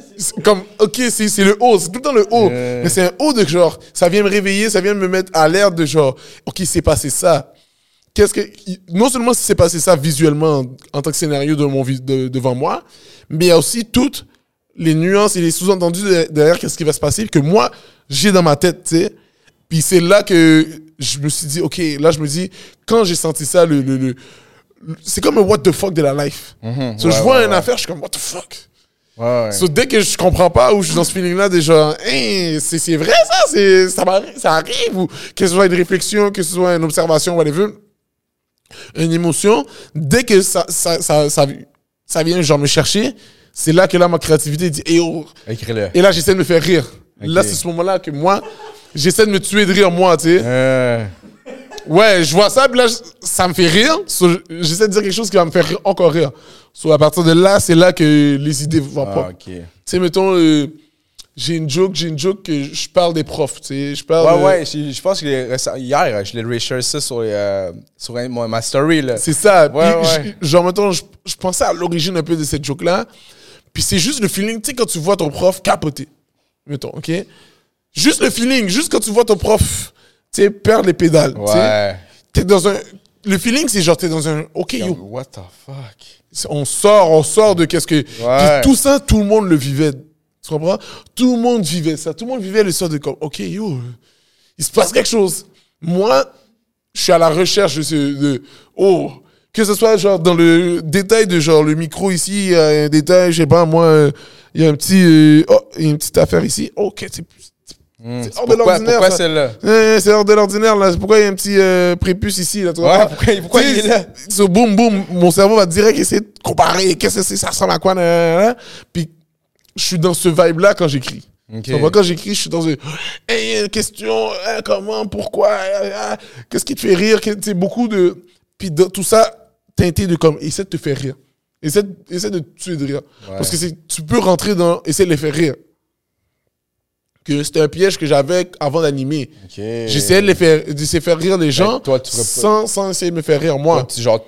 Comme, ok, c'est le haut, c'est tout le temps le haut.
Euh.
Mais c'est un haut de genre, ça vient me réveiller, ça vient me mettre à l'air de genre, ok, c'est passé ça. Qu'est-ce que. Non seulement c'est passé ça visuellement en tant que scénario de mon, de- devant moi, mais il y a aussi toutes les nuances et les sous-entendus de- derrière qu'est-ce qui va se passer que moi, j'ai dans ma tête, tu sais. Puis c'est là que je me suis dit, ok, là, je me dis, quand j'ai senti ça, le. le, le- le- c'est comme un what the fuck de la life.
Mhm.
So,
Ouais,
je vois
ouais,
une
ouais.
affaire, je suis comme, what the fuck? So, dès que je comprends pas ou je suis dans ce feeling-là, déjà, Hein, c'est vrai ça, c'est ça, ça arrive, ou que ce soit une réflexion, que ce soit une observation, whatever, une émotion, dès que ça, ça, ça, ça, ça vient genre me chercher, c'est là que là ma créativité dit, et,
Écris-le.
et là j'essaie de me faire rire. Là,
Ok.
c'est ce moment-là que moi, j'essaie de me tuer de rire, moi, tu sais.
Euh,
Ouais, je vois ça, puis là, ça me fait rire. So, j'essaie de dire quelque chose qui va me faire rire, encore rire. So, à partir de là, c'est là que les idées vont
ah,
pas.
ok.
Tu sais, mettons, euh, j'ai une joke, j'ai une joke que je parle des profs, tu sais. Je parle.
Ouais,
de-
ouais, je pense que hier, je l'ai ça sur, euh, sur ma story. Là.
C'est ça.
Ouais,
Puis,
ouais.
je- genre, mettons, je, je pensais à l'origine un peu de cette joke-là. Puis c'est juste le feeling, tu sais, quand tu vois ton prof capoter. Mettons, OK? Juste le feeling, juste quand tu vois ton prof, tu sais, perdre les pédales. tu sais.
Ouais.
T'es dans un. Le feeling, c'est genre, t'es dans un. OK, yo,
What the fuck?
on sort, on sort de qu'est-ce que.
Ouais.
tout ça, tout le monde le vivait. Tu comprends? Tout le monde vivait ça. Tout le monde vivait le sort de comme, OK, yo, il se passe quelque chose. Moi, je suis à la recherche de ce. De, oh, que ce soit genre dans le détail de genre le micro ici, il y a un détail, je sais pas, moi, il y a un petit. euh, oh, il y a une petite affaire ici. OK, c'est. C'est hors de l'ordinaire,
pourquoi celle-là?
Eh, c'est hors de l'ordinaire, là. Pourquoi il y a un petit euh, prépuce ici, là? tu
Ouais,
comprends?
pourquoi- pourquoi il est là?
So, boum, boum, mon cerveau va direct essayer de comparer. Qu'est-ce que c'est? Ça ressemble à quoi? nan. Puis, je suis dans ce vibe-là quand j'écris.
Ok.
Tu comprends? Quand j'écris, je suis dans une hey, une question, hein, comment, pourquoi, hein, hein, qu'est-ce qui te fait rire? Sais, beaucoup de. Puis, dans tout ça, teinté de comme, essaie de te faire rire. Essaie, de- essaie de te tuer de rire. Parce que tu peux rentrer dans. Essaie de les faire rire. Que c'était un piège que j'avais avant d'animer.
Ok.
J'essayais de les faire, de faire rire les gens
toi, tu ferais pas-
sans, sans essayer de me faire rire moi.
Toi, tu, genre,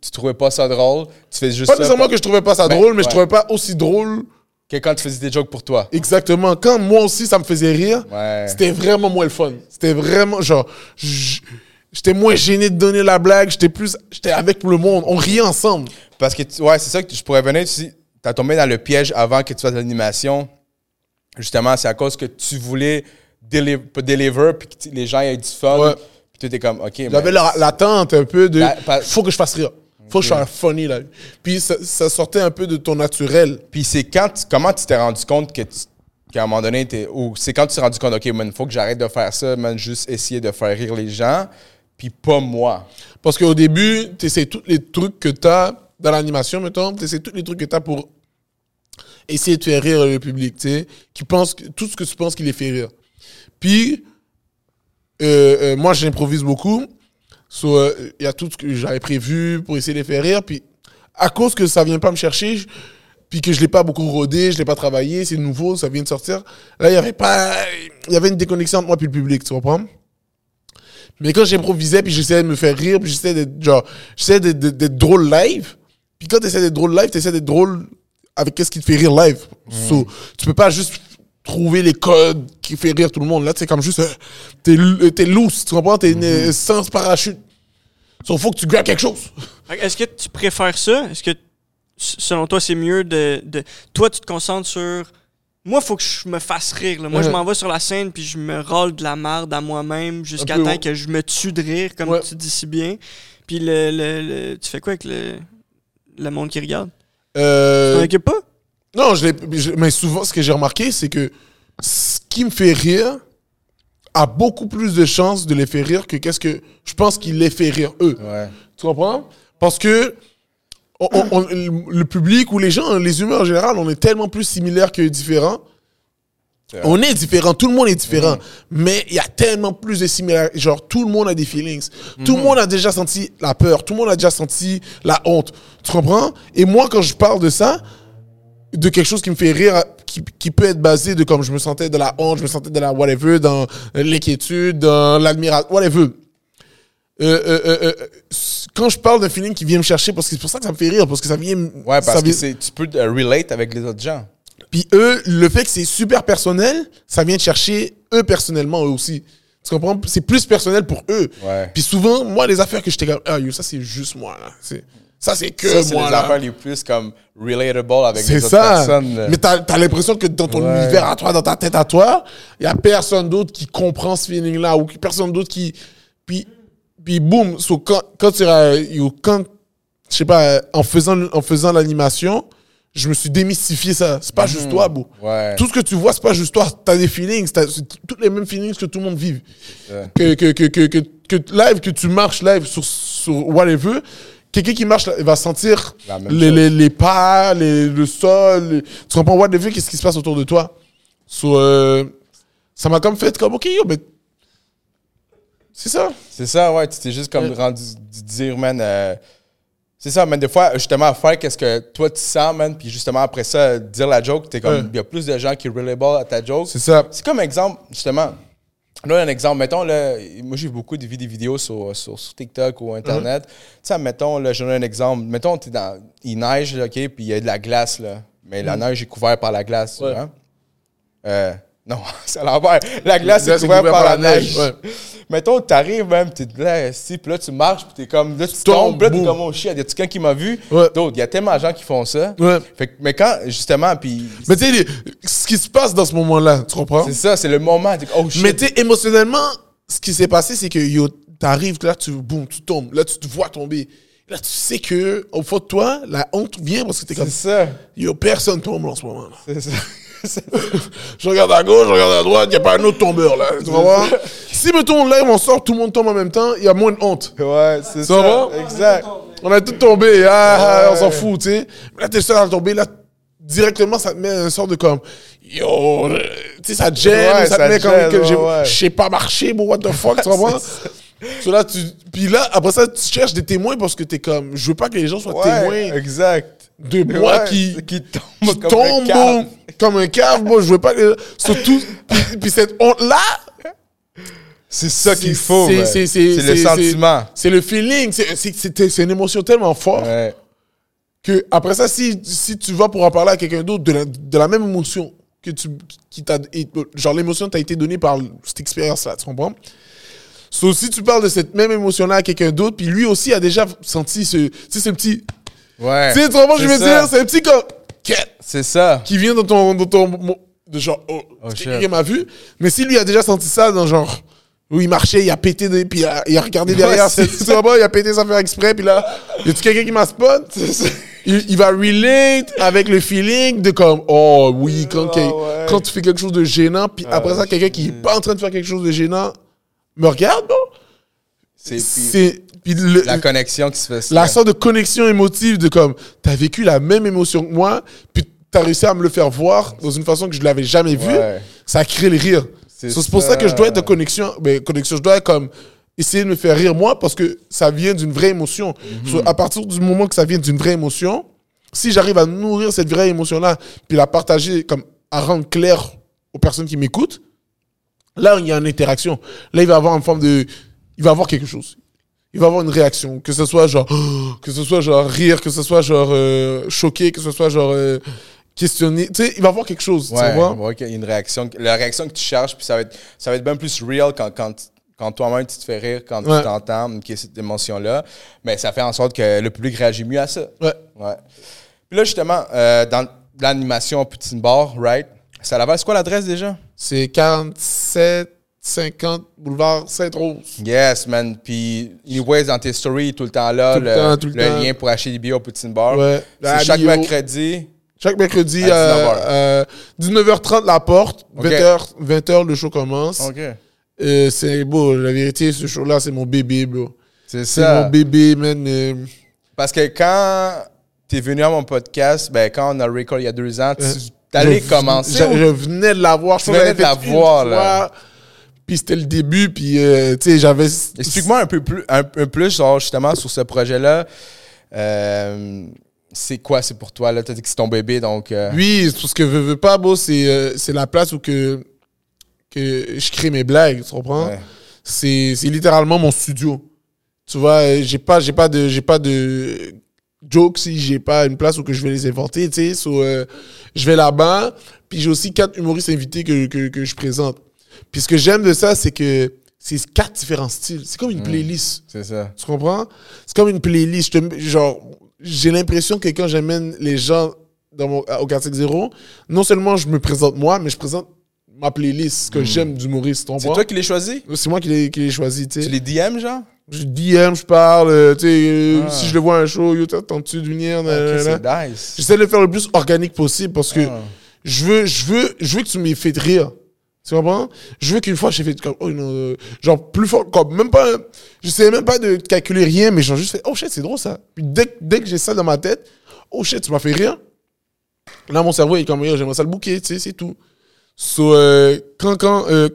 tu, trouvais pas ça drôle, tu fais juste
Pas nécessairement
pour-
que je trouvais pas ça
Ben,
drôle, mais je
ouais.
trouvais pas aussi drôle
que quand tu faisais des jokes pour toi.
exactement. Quand moi aussi ça me faisait rire,
Ouais.
c'était vraiment moins le fun. C'était vraiment genre, j'étais moins gêné de donner la blague, j'étais plus, j'étais avec le monde, on riait ensemble.
Parce que, tu- ouais, c'est ça que je pourrais venir. Tu as tombé dans le piège avant que tu fasses l'animation. Justement, c'est à cause que tu voulais pas deliver, puis que tu- les gens aient du fun.
Ouais.
Puis tu étais comme, OK,
J'avais la- l'attente un peu de,
La- pas-
faut que je fasse rire, faut que je sois funny là. Puis ça, ça sortait un peu de ton naturel.
Puis c'est quand, tu- comment tu t'es rendu compte que tu- qu'à un moment donné, t'es- ou c'est quand tu t'es rendu compte, OK, man, faut que j'arrête de faire ça, man, juste essayer de faire rire les gens, puis pas moi.
Parce qu'au début, tu essaies tous les trucs que tu as dans l'animation, mettons, tu essaies tous les trucs que tu as pour essayer de faire rire le public, tu sais, qui pense que- tout ce que tu penses qui les fait rire. Puis, euh, euh, moi, j'improvise beaucoup. So, euh, Il y a tout ce que j'avais prévu pour essayer de les faire rire. Puis, à cause que ça vient pas me chercher, puis que je l'ai pas beaucoup rodé, je l'ai pas travaillé, c'est nouveau, ça vient de sortir. Là, il y avait pas, il y avait une déconnexion entre moi et le public, tu comprends? Mais quand j'improvisais, puis j'essayais de me faire rire, puis j'essayais d'être, genre, j'essayais d'être, d'être- drôle live. Puis quand t'essaies d'être drôle live, t'essaies d'être drôle avec qu'est-ce qui te fait rire live. So, tu peux pas juste trouver les codes qui fait rire tout le monde. Là, c'est comme juste, euh, t'es, l- t'es loose, tu comprends? T'es une- sans parachute. So, faut que tu grabes quelque chose.
Est-ce que tu préfères ça? Est-ce que selon toi, c'est mieux de, de. Toi, tu te concentres sur. Moi, faut que je me fasse rire. là. Moi, je
Ouais.
m'en vais sur la scène puis je me rôle de la merde à moi-même jusqu'à temps que je me tue de rire, comme
Ouais.
tu dis si bien. Puis le, le- le- tu fais quoi avec le, le monde qui regarde? Tu
Euh,
t'en occupes pas?
Non, je l'ai- je- mais souvent, ce que j'ai remarqué, c'est que ce qui me fait rire a beaucoup plus de chances de les faire rire que qu'est-ce que je pense qu'il les fait rire eux.
Ouais.
Tu comprends? Parce que on- le public ou les gens, les humains en général, on est tellement plus similaires que différents. On est différents, tout le monde est différent, mais il y a tellement plus de similarités. Genre, tout le monde a des feelings. Tout le monde a déjà senti la peur, tout le monde a déjà senti la honte. Tu comprends? Et moi, quand je parle de ça, de quelque chose qui me fait rire, qui, qui peut être basé de comme je me sentais de la honte, je me sentais de la whatever, dans l'inquiétude, dans l'admiration, whatever. Euh, euh, euh, euh, quand je parle d'un feeling qui vient me chercher, parce que c'est pour ça que ça me fait rire, parce que ça vient.
Ouais, parce
vient-
tu peux te relate avec les autres gens.
puis eux, le fait que c'est super personnel, ça vient de chercher eux personnellement, eux aussi. Tu comprends? C'est plus personnel pour eux.
Ouais.
Puis souvent, moi, les affaires que j'étais comme, ah, yo, ça, c'est juste moi, là. C'est- Ça, c'est que
Ça, c'est
moi,
les affaires les plus comme relatable avec les autres
ça.
personnes.
Mais t'as as, l'impression que dans ton
Ouais.
univers à toi, dans ta tête à toi, il y a personne d'autre qui comprend ce feeling-là ou personne d'autre qui. Puis, puis boum, so, quand, quand yo, quand, je sais pas, euh, en faisant, en faisant l'animation, je me suis démystifié ça. C'est pas juste toi, bro.
Mhm. Ouais.
Tout ce que tu vois, c'est pas juste toi. T'as des feelings, t'as tous les mêmes feelings que tout le monde vive.
ça.
Que, que, que, que, que, que live, que tu marches live sur, sur whatever, quelqu'un qui marche, va sentir les, les, les pas, les- le sol. les- tu comprends whatever, qu'est-ce qui se passe autour de toi. So, euh, ça m'a comme fait comme, ok, yo, mais. C'est ça.
C'est ça, ouais. Tu t'es juste comme rendu dire, man. euh, c'est ça, man. Des fois, justement, faire qu'est-ce que toi tu sens, man. Puis justement, après ça, dire la joke, t'es comme. Il y a plus de gens qui relable à ta joke.
C'est ça.
C'est comme exemple, justement. Là, un exemple, mettons, là, moi j'ai beaucoup de des vidéos sur, sur, sur TikTok ou Internet. Tu sais, mettons, là, je donne un exemple. Mettons, t'es dans, il neige, là, OK, puis il y a de la glace, là. Mais la neige est couverte par la glace, tu vois. Euh, non, c'est à l'envers. La glace est
c'est
couverte
couvert
par, la neige.
ouais.
Mettons, t'arrives même, t'es si, puis là, tu marches, puis t'es comme, là, tu
tombes,
là, t'es comme, oh shit, y a quelqu'un qui m'a vu?
Ouais.
D'autres, il y a tellement de gens qui font ça.
Ouais.
Fait que, mais quand, justement, puis
Mais tu sais, ce qui se passe dans ce moment-là, tu comprends?
c'est ça, c'est le moment, t'es oh shit.
Mais tu émotionnellement, ce qui s'est passé, c'est que yo, t'arrives, là, tu, boum, tu tombes. Là, tu te vois tomber. Là, tu sais que, au fond de toi, la honte vient parce que t'es
c'est
comme,
ça.
yo, personne tombe en ce moment. Là.
C'est ça.
Je regarde à gauche, je regarde à droite, il n'y a pas un autre tombeur là. Tu vois? Si, mettons, là, on sort, tout le monde tombe en même temps, il y a moins de honte.
Ouais, c'est
Ça
ça. Exact.
On a tous tombé, ah, ah, on s'en fout, tu sais. Là, t'es seul à tomber, là, directement, ça te met un sort de comme, yo, euh, tu sais, ça te gêne,
Ouais,
ça, te met comme que
ouais,
je sais pas marcher, bon, what the fuck, tu tu, puis là, après ça, tu cherches des témoins parce que t'es comme, je veux pas que les gens soient témoins
exact.
De
Ouais,
qui,
qui tombe
qui
comme
tombe
un
bon, comme un cave. Moi, je veux pas que. Surtout. puis, puis cette honte-là,
C'est ça qu'il faut.
c'est-
le sentiment.
c'est le feeling. C'est une émotion tellement forte
Ouais.
que, après ça, si, si tu vas pour en parler à quelqu'un d'autre de la, de la même émotion que tu. Qui t'a, genre, l'émotion t'a été donnée par cette expérience-là, tu comprends? So, si tu parles de cette même émotion-là à quelqu'un d'autre, puis lui aussi a déjà senti ce. Ce petit.
Ouais.
Tu sais, tu comprends je veux dire? C'est un petit comme.
C'est ça.
qui vient dans ton, dans ton de genre oh,
Oh,
quelqu'un m'a vu mais si lui a déjà senti ça dans genre où il marchait il a pété des, puis il a, il a regardé derrière
Ouais, c'est
pas, il a pété sans faire exprès puis là y a-tu quelqu'un qui m'a spot? Il, il va relate avec le feeling de comme oh oui quand,
Ah, ouais.
quand tu fais quelque chose de gênant puis après ça quelqu'un qui est pas en train de faire quelque chose de gênant me regarde bon
C'est puis
le-
la connexion qui se fait.
la sorte de connexion émotive de comme t'as vécu la même émotion que moi puis t'as réussi à me le faire voir dans une façon que je l'avais jamais vu
Ouais.
ça crée le rire
C'est
So, pour ça. que je dois être de connexion ben, connexion je dois être comme essayer de me faire rire moi parce que ça vient d'une vraie émotion
Mhm.
So, à partir du moment que ça vient d'une vraie émotion si j'arrive à nourrir cette vraie émotion là puis la partager comme à rendre clair aux personnes qui m'écoutent là il y a une interaction là il va avoir une forme de il va avoir quelque chose il va avoir une réaction, que ce soit genre, que ce soit genre rire, que ce soit genre euh, choqué, que ce soit genre euh, questionner. Tu sais, il va avoir quelque chose, tu vois?
y a une réaction. La réaction que tu cherches, puis ça va être, ça va être bien plus real quand, quand, quand toi-même tu te fais rire, quand
Ouais.
tu t'entends, qu'il y a cette émotion-là. Mais ça fait en sorte que le public réagit mieux à ça.
Ouais.
Ouais. Puis là, justement, euh, dans l'animation Poutine Bar, right? C'est à Laval. C'est quoi l'adresse déjà?
C'est 47 50 boulevard Sainte-Rose.
Yes, man. Puis, anyways, dans tes stories, tout le temps là,
Tout le
le,
temps, tout le
le
temps.
lien pour acheter des billets au Poutine Bar.
Ouais.
C'est chaque
bio.
mercredi.
Chaque mercredi
À
à, 19h30 la porte,
Ok.
20h, 20h le show commence.
OK.
Euh, c'est beau, la vérité, ce show-là, c'est mon bébé, bro.
C'est
C'est
ça.
mon bébé, man. euh,
Parce que quand t'es venu à mon podcast, ben, quand on a record il y a deux ans, tu
Euh,
t'allais commencer.
Je,
ou-
je venais de la voir. Je
venais de
j'avais
la
fait
voir,
une
là.
Puis c'était le début, puis euh, tu sais, j'avais.
Explique-moi un peu plus, un, un plus genre, justement, sur ce projet-là. Euh, c'est quoi, c'est pour toi? Là? T'as dit que c'est ton bébé, donc... euh,
Oui, tout ce que veux, veux pas, beau, c'est c'est la place où que, que je crée mes blagues, tu comprends?
ouais.
C'est littéralement mon studio. Tu vois, j'ai pas, j'ai pas de, pas de jokes si j'ai pas une place où que je vais les inventer, tu sais. So, euh, je vais là-bas, puis j'ai aussi quatre humoristes invités que, que, que je présente. Puis ce que j'aime de ça, c'est que c'est quatre différents styles. C'est comme une playlist.
C'est ça.
Tu comprends? C'est comme une playlist. Je te- genre, j'ai l'impression que quand j'amène les gens dans mon, au quartier zéro, non seulement je me présente moi, mais je présente ma playlist, ce que j'aime d'humoriste. tu
Hmm. C'est toi qui l'as choisi?
C'est moi qui l'ai l'ai choisi, tu
les DM, genre?
Je DM, je parle, euh, tu sais, euh,
Ah.
si je le vois à un show, yo, t'attends-tu de venir?
Ok,
nanana.
c'est nice.
J'essaie de le faire le plus organique possible parce que
Ah.
je veux, je veux, je veux que tu m'aies fait rire. Tu comprends? Je veux qu'une fois, j'ai fait oh non, euh, genre plus fort, comme, même pas, je sais même pas de calculer rien, mais genre juste fait, oh shit, c'est drôle ça. Puis dès, dès que j'ai ça dans ma tête, oh shit, tu m'as fait rire. Là, mon cerveau est comme, yo, j'aimerais ça le bouquer, tu sais, c'est tout. So, euh, quand, quand, euh,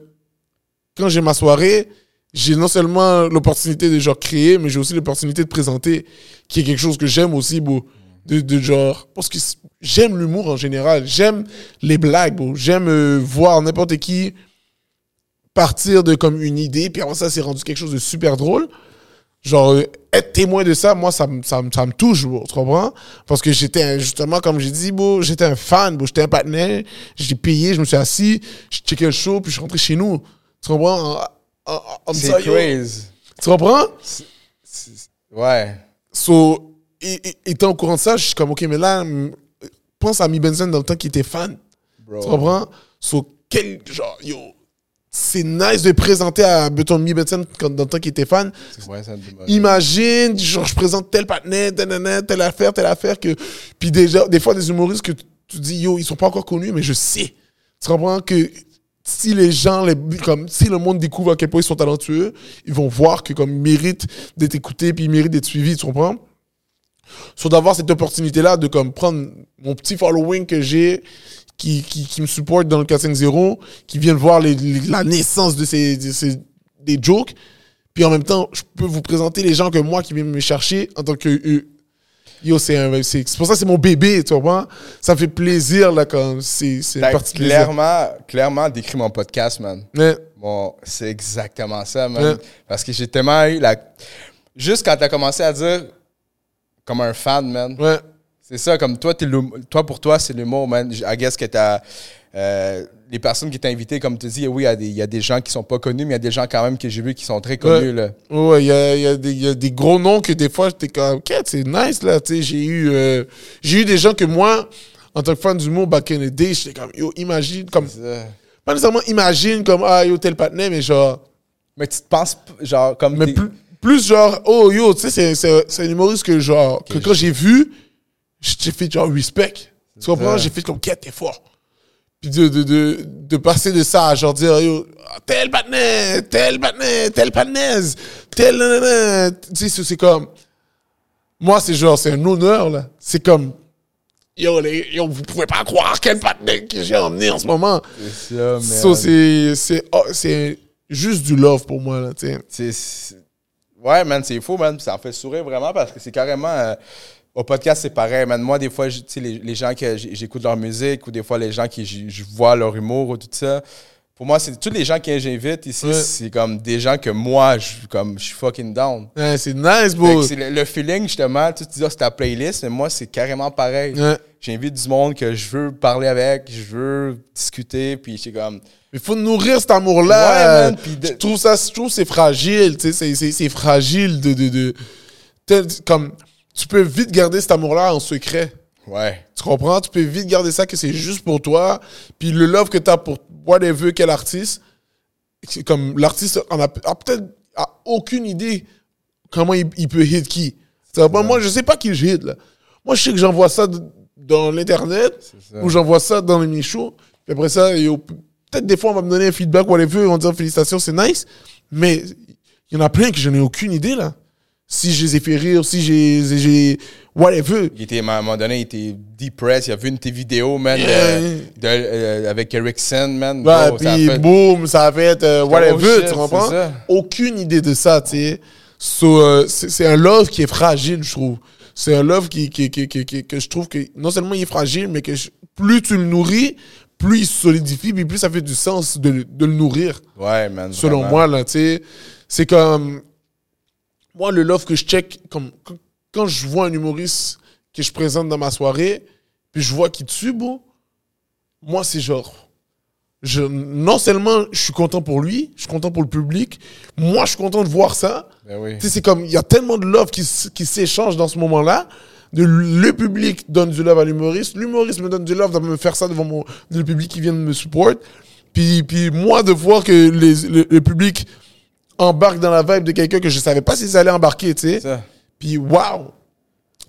quand j'ai ma soirée, j'ai non seulement l'opportunité de genre créer, mais j'ai aussi l'opportunité de présenter, qui est quelque chose que j'aime aussi, bro. De, de genre, parce que j'aime l'humour en général, j'aime les blagues, bro. J'aime euh, voir n'importe qui partir de comme une idée, puis après ça, c'est rendu quelque chose de super drôle. Genre, euh, être témoin de ça, moi, ça, me- ça, me- ça me touche, bro, tu comprends? Parce que j'étais, justement, comme j'ai dit, bro, j'étais un fan, bro, j'étais un partenaire, j'ai payé, je me suis assis, j'ai checké le show, puis je suis rentré chez nous. Tu comprends?
C'est crazy.
Tu comprends?
Ouais.
So, étant au courant de ça, je suis comme, ok, mais là, pense à Mi Benson dans le temps qu'il était fan.
Bro.
Tu comprends? So, quel, genre, yo, c'est nice de présenter à Beton Mi Benson quand, dans le temps qu'il était fan.
Ouais, ça.
Imagine, genre, je présente tel partenaire, telle, affaire, telle affaire que. Puis déjà, des fois, des humoristes que tu- tu dis, yo, ils sont pas encore connus, mais je sais. Tu comprends que si les gens, les, comme, si le monde découvre à quel point ils sont talentueux, ils vont voir que, comme, ils méritent d'être écoutés, puis ils méritent d'être suivis, tu comprends? Sur d'avoir cette opportunité-là de, comme, prendre mon petit following que j'ai, qui, qui, qui me supporte dans le 4-5-0, qui viennent voir les- les- la naissance de ces, de ces- des jokes, puis en même temps, je peux vous présenter les gens que moi qui viennent me chercher en tant que eux. Yo, c'est un- c'est pour ça que c'est mon bébé, tu vois. Ça me fait plaisir, là, quand c'est plaisir.
clairement, clairement décrit mon podcast, man.
Ouais.
Bon, c'est exactement ça, man.
Ouais.
Parce que j'ai tellement eu la. Juste quand t'as commencé à dire, comme un fan, man.
Ouais.
C'est ça, comme toi, l'hum- toi pour toi, c'est l'humour, man. I guess que t'as. euh, les personnes qui t'ont invité, comme tu dis, oui, il y, a des- il y a des gens qui sont pas connus, mais il y a des gens quand même que j'ai vu qui sont très connus,
Ouais.
là.
Ouais, il y a, il y, a des- il y a des gros noms que des fois, j'étais comme, ok, c'est nice, là. Tu sais, j'ai eu, euh, j'ai eu des gens que moi, en tant que fan d'humour, back in the day, j'étais comme, yo, imagine, comme, pas nécessairement imagine, comme, ah, yo, tel partenaire, mais genre,
Mais tu te penses, genre, comme.
Mais
t'es-
plus, plus genre, oh yo, tu sais, c'est- un humoriste que genre, que quand j'ai vu, j'ai fait genre respect. Tu comprends? J'ai fait comme, quête, t'es fort. Puis de, de, de, de passer de ça à genre dire, yo, tel partenaire, tel partenaire, tel partenaise, tel nanana. Tu sais, c'est- comme, moi, c'est genre, c'est un honneur, là. C'est comme, yo, les, yo, vous pouvez pas croire quel partenaire que j'ai emmené en ce moment.
C'est ça.
So, c'est, c'est, oh, c'est juste du love pour moi, là, tu sais.
Ouais, man, c'est fou, man. Ça en fait sourire vraiment parce que c'est carrément. euh, au podcast, c'est pareil, man. Moi, des fois, les, les gens que j'écoute leur musique ou des fois les gens qui je vois leur humour ou tout ça. Pour moi, c'est tous les gens que j'invite ici,
Ouais.
c'est comme des gens que moi, je, comme, je suis fucking down.
Ouais, c'est nice, bro.
le, le feeling, justement, tu te dis, Ah, c'est ta playlist, mais moi, c'est carrément pareil.
Ouais.
J'invite du monde que je veux parler avec, je veux discuter, puis c'est comme.
Il faut nourrir cet amour-là.
Ouais, de-
Je trouve ça, je trouve que c'est fragile, tu sais, c'est- fragile de, de, de tel- comme tu peux vite garder cet amour-là en secret.
Ouais.
Tu comprends? Tu peux vite garder ça que c'est juste pour toi. Puis le love que tu as pour whatever quel artiste, comme l'artiste en a, a peut-être a aucune idée comment il, il peut hit qui. Moi, je sais pas qui je hit, là. Moi, je sais que j'envoie ça dans l'Internet ou j'envoie ça dans les shows. Puis après ça, peut-être des fois, on va me donner un feedback, whatever, on va dire félicitations, c'est nice. Mais il y en a plein que je n'ai aucune idée, là. Si je les ai fait rire, si j'ai. Whatever.
Il était, à un moment donné, il était depressed. Il a vu une de tes vidéos, man, de-
Yeah.
de- euh, avec Eric Sen, man.
Ouais,
a
puis
fait-
boum, ça va être euh,
Oh
whatever,
shit,
tu comprends? Aucune idée de ça, tu sais. So, euh, c'est un love qui est fragile, je trouve. C'est un love qui, qui, qui, qui- qui- que je trouve que non seulement il est fragile, mais que je- plus tu le nourris, plus il se solidifie, puis plus ça fait du sens de, le- de le nourrir,
Ouais, man.
selon
vraiment.
moi, là, tu sais. C'est comme. Moi, le love que je check, comme, quand- je vois un humoriste que je présente dans ma soirée, puis je vois qu'il tue, bon, moi, c'est genre. Je, non seulement je suis content pour lui, je suis content pour le public, moi, je suis content de voir ça.
Ben oui.
C'est comme, il y a tellement de love qui, qui s'échange dans ce moment-là. De, le public donne du love à l'humoriste, l'humoriste me donne du love de me faire ça devant mon, le public qui vient de me support. Puis, puis moi, de voir que les- le, le public embarque dans la vibe de quelqu'un que je savais pas s'ils allaient embarquer, tu sais. Puis!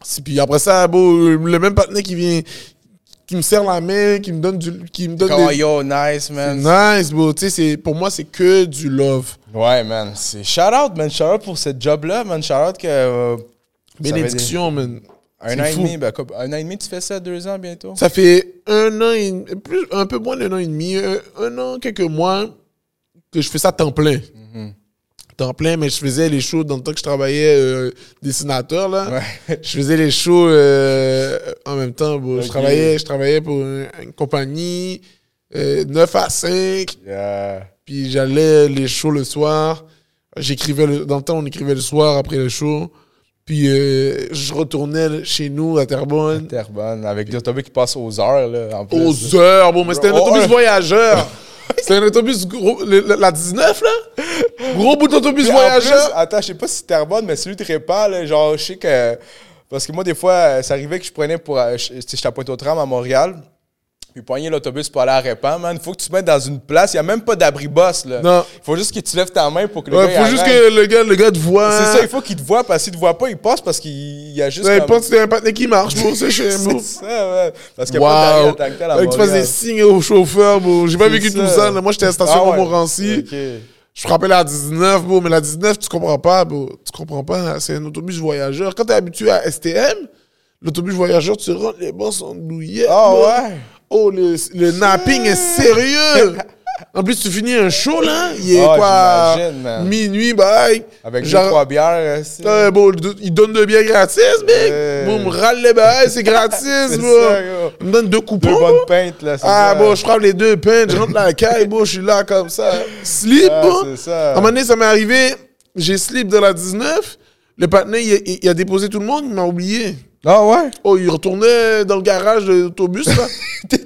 C'est- Puis après ça, beau, le même partenaire qui vient, qui me serre la main, qui me donne du, qui me donne des-
yo, nice, man.
nice, bro. Tu sais, pour moi, c'est que du love.
Ouais, man. C'est shout out, man. Shout out pour ce job-là, man. Shout out que. euh,
Bénédiction, man.
Un an et demi, ben, comme- un an et demi, tu fais ça, deux ans bientôt?
Ça fait un an et plus, un peu moins d'un an et demi, un, un an, quelques mois que je fais ça à temps plein.
Mhm.
Temps plein, mais je faisais les shows dans le temps que je travaillais euh, dessinateur, là.
Ouais.
Je faisais les shows euh, en même temps.
Ok.
Je, travaillais, je travaillais pour une, une compagnie euh, 9 à 5,
Yeah.
puis j'allais les shows le soir. J'écrivais dans le temps, on écrivait le soir après le show. Puis euh, je retournais chez nous à Terrebonne.
Terrebonne, avec l'autobus qui passe aux heures, là, en plus.
Aux heures, bon, mais c'était un
Oh,
autobus
ouais.
voyageur. C'était un autobus gros, le- le- la 19 là? Gros bout d'autobus
Puis en
voyageur.
plus, attends, je sais pas si c'est Terrebonne, mais celui de Répan, là, genre, je sais que. Parce que moi, des fois, euh, ça arrivait que je prenais pour. euh, je- tu sais, J'étais à Pointe-aux-Trembles, à Montréal. Puis poigner l'autobus pour aller à Répan, man. Faut que tu te mettes dans une place. Il y a même pas d'abri-boss, là.
Non.
Faut juste que tu lèves ta main pour que le
Ouais,
gars.
faut
il
juste que le gars, le gars te voit.
C'est ça, il faut qu'il te voit, parce qu'il te voit pas, il passe parce qu'il il y a juste.
Ouais,
comme-
pense que c'était un partenaire qui marche. C'est chez
C'est ça, ouais. Parce qu'il y a
Wow.
pas d'arrêt en tant que tel à
Fait que tu fasses des signes au chauffeur, bro. J'ai pas
C'est
vécu tout
ça.
là. Moi, j'étais à la station
Ah ouais.
Montmorency.
Ok.
Je frappais la 19, bro. Mais la 19, tu comprends pas, bro. Tu comprends pas. C'est un autobus voyageur. Quand t'es habitué à STM, l'autobus voyageur, tu rentres, les bancs sont douillets.
Ah ouais?
Oh, le, le napping est sérieux. En plus, tu finis un show, là. Il est
Ah,
quoi? Minuit, bye.
Avec deux,
Genre-
trois bières. euh,
bon, il donne deux bières gratis, mec.
Ouais.
Bon, me râle les bails, c'est gratis,
ça, gros.
Il me donne deux
Deux
coupons.
bonnes peintes, là.
Ah, bon, je frappe les deux peintes, je rentre dans la caille, bon, je suis là comme ça. Slip,
Ah,
bon.
c'est ça.
À un moment donné, ça m'est arrivé, j'ai slip dans la 19. Le partenaire, il, il- il a déposé tout le monde, il m'a oublié.
Ah ouais?
Oh, il retournait dans le garage de l'autobus, là.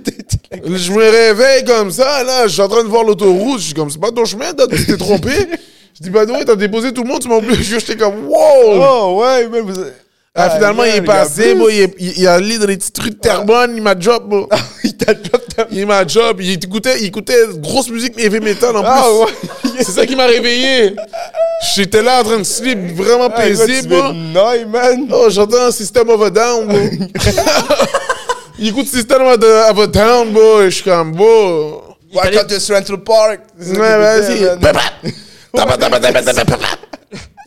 je me réveille comme ça, là. Je suis en train de voir l'autoroute. Je suis comme, c'est pas ton chemin, tu t'es trompé. Je dis, bah, ouais, t'as déposé tout le monde, tu m'as oublié. J'étais comme, wow!
Oh ouais, mais vous...
Ah, finalement, il est passé, bon, il, est- il, il a allé dans les petites rues de Terrebonne, il m'a job, bon.
il t'a drop.
Il m'a job, il écoutait, il écoutait grosse musique heavy metal en plus.
Ah ouais.
C'est ça qui m'a réveillé. J'étais là en train de sleep vraiment
Ah,
paisible.
noy, man.
Oh, j'entends System of a Down, bro. il écoute System of a, of a Down, bro. Et je suis comme, bro.
Welcome to Central Park.
Ouais, vas-y.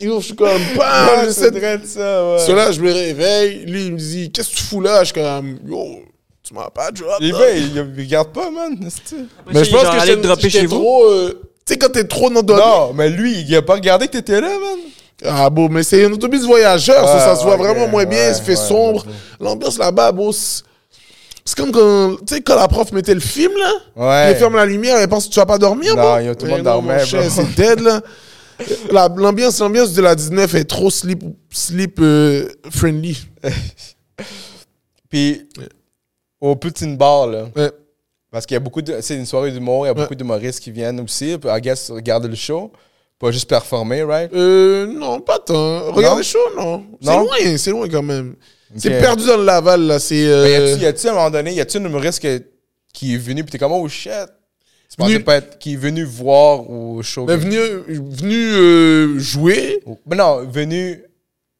je suis comme, bam,
c'est ça, ouais.
Là, je me réveille. Lui, il me dit, qu'est-ce que tu fous là? Je suis comme, yo, tu m'as pas drop.
Il
dog.
va, il, il regarde pas, man. c'est-tu?
Mais je pense que
j'étais dropper
j'étais
chez vous.
trop. euh, Tu sais, quand t'es trop dans ton.
Non, mais lui, il a pas regardé que t'étais là, man.
Ah bon, mais c'est un autobus voyageur, ça, se voit vraiment moins bien,
ouais,
il fait
ouais,
sombre. L'ambiance là-bas, bon, c'est c'est comme quand, tu sais, quand la prof mettait le film, là,
Ouais.
elle ferme la lumière, elle pense que tu vas pas dormir,
Non,
bon.
yo, tout le
Eh
monde
non,
dormait,
mon cher,
bro.
C'est dead, là. La- L'ambiance, l'ambiance de la 19 est trop sleep, sleep euh, friendly.
Puis, au Poutine Bar, là.
Ouais.
Parce qu'il y a beaucoup de. C'est une soirée d'humour, il y a
Ouais.
beaucoup d'humoristes qui viennent aussi. I guess, regarder le show. Pas juste performer, right?
Euh, non, pas tant. Regarde
Non?
les shows, non. C'est loin, c'est loin quand même. C'est perdu dans le Laval, là. C'est.
Mais
euh,
y a-tu, à un moment donné, y a-tu un humoriste que- qui est venu, puis t'es comme, oh shit? Tu pensais pas être, qui est venu voir au show.
ben, venu venu euh, jouer.
Mais non, venu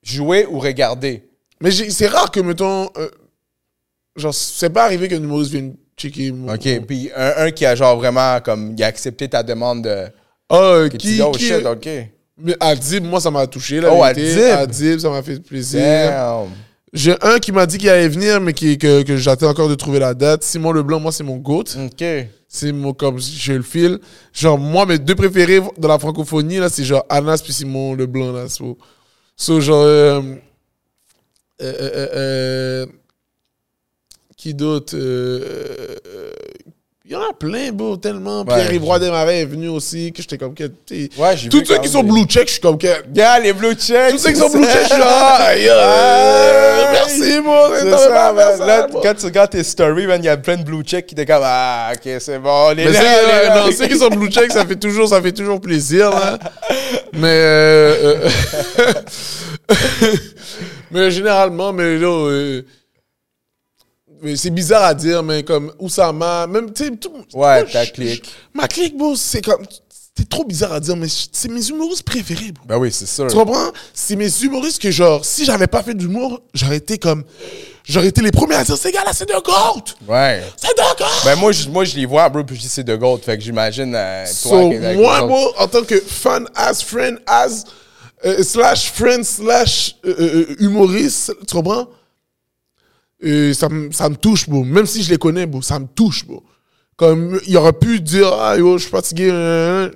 jouer ou regarder.
Mais c'est rare que, mettons. euh, genre, c'est pas arrivé qu'un humoriste vienne checker. mon-
OK. Puis un, un qui a genre vraiment, comme, il a accepté ta demande de.
Ah, euh,
Que tu
qui.
dis, oh
qui-
shit, OK.
Mais Adib, moi, ça m'a touché. La
Oh. Adib.
Adib, ça m'a fait plaisir.
Damn.
J'ai un qui m'a dit qu'il allait venir, mais qui, que, que j'attends encore de trouver la date. Simon Leblanc, moi, c'est mon GOAT.
OK.
C'est mon, comme je le file. Genre, moi, mes deux préférés de la francophonie, là, c'est genre Anas puis Simon Leblanc, là. So, so, genre, euh, euh, euh, euh, qui d'autre? Euh, euh, Il y en a plein, bro, tellement.
Ouais.
Pierre-Yves Roy Desmarais est venu aussi, que j'étais comme que.
Ouais, j'ai
Tous ceux qui sont blue check, je suis comme que.
Gars, les blue checks.
Tous ceux qui sont blue check, je suis là. Euh. Merci, bro.
C'est ça, man. Là, quand tu regardes tes stories, man, il y a plein de blue checks qui étaient comme Ah, ok, c'est bon, les
Mais
là,
ouais,
là.
non, ceux qui sont blue check, ça fait toujours, ça fait toujours plaisir. Là. Mais, euh, euh, mais généralement, mais là, euh, mais c'est bizarre à dire, mais comme Oussama, même, tu sais, tout-
Ouais,
moi,
ta
je-
clique.
je- Ma clique, bro, c'est comme, c'est trop bizarre à dire, mais c'est mes humoristes préférés, bro.
Ben oui, c'est sûr.
Tu comprends? C'est mes humoristes que, genre, si j'avais pas fait d'humour, j'aurais été comme, j'aurais été les premiers à dire, ces gars-là, c'est de GOAT!
Ouais.
C'est de GOAT!
Ben moi, je, moi, je les vois, bro, puis je dis c'est de gold. Fait que j'imagine euh, toi.
So, moi, moi, en tant que fan, as friend, as euh, slash friend, slash euh, euh, humoriste, tu comprends? Euh, ça, me- ça me touche, bro. Même si je les connais, bro, ça me touche, bro. Comme, il aurait pu dire, ah, yo, je suis fatigué. euh,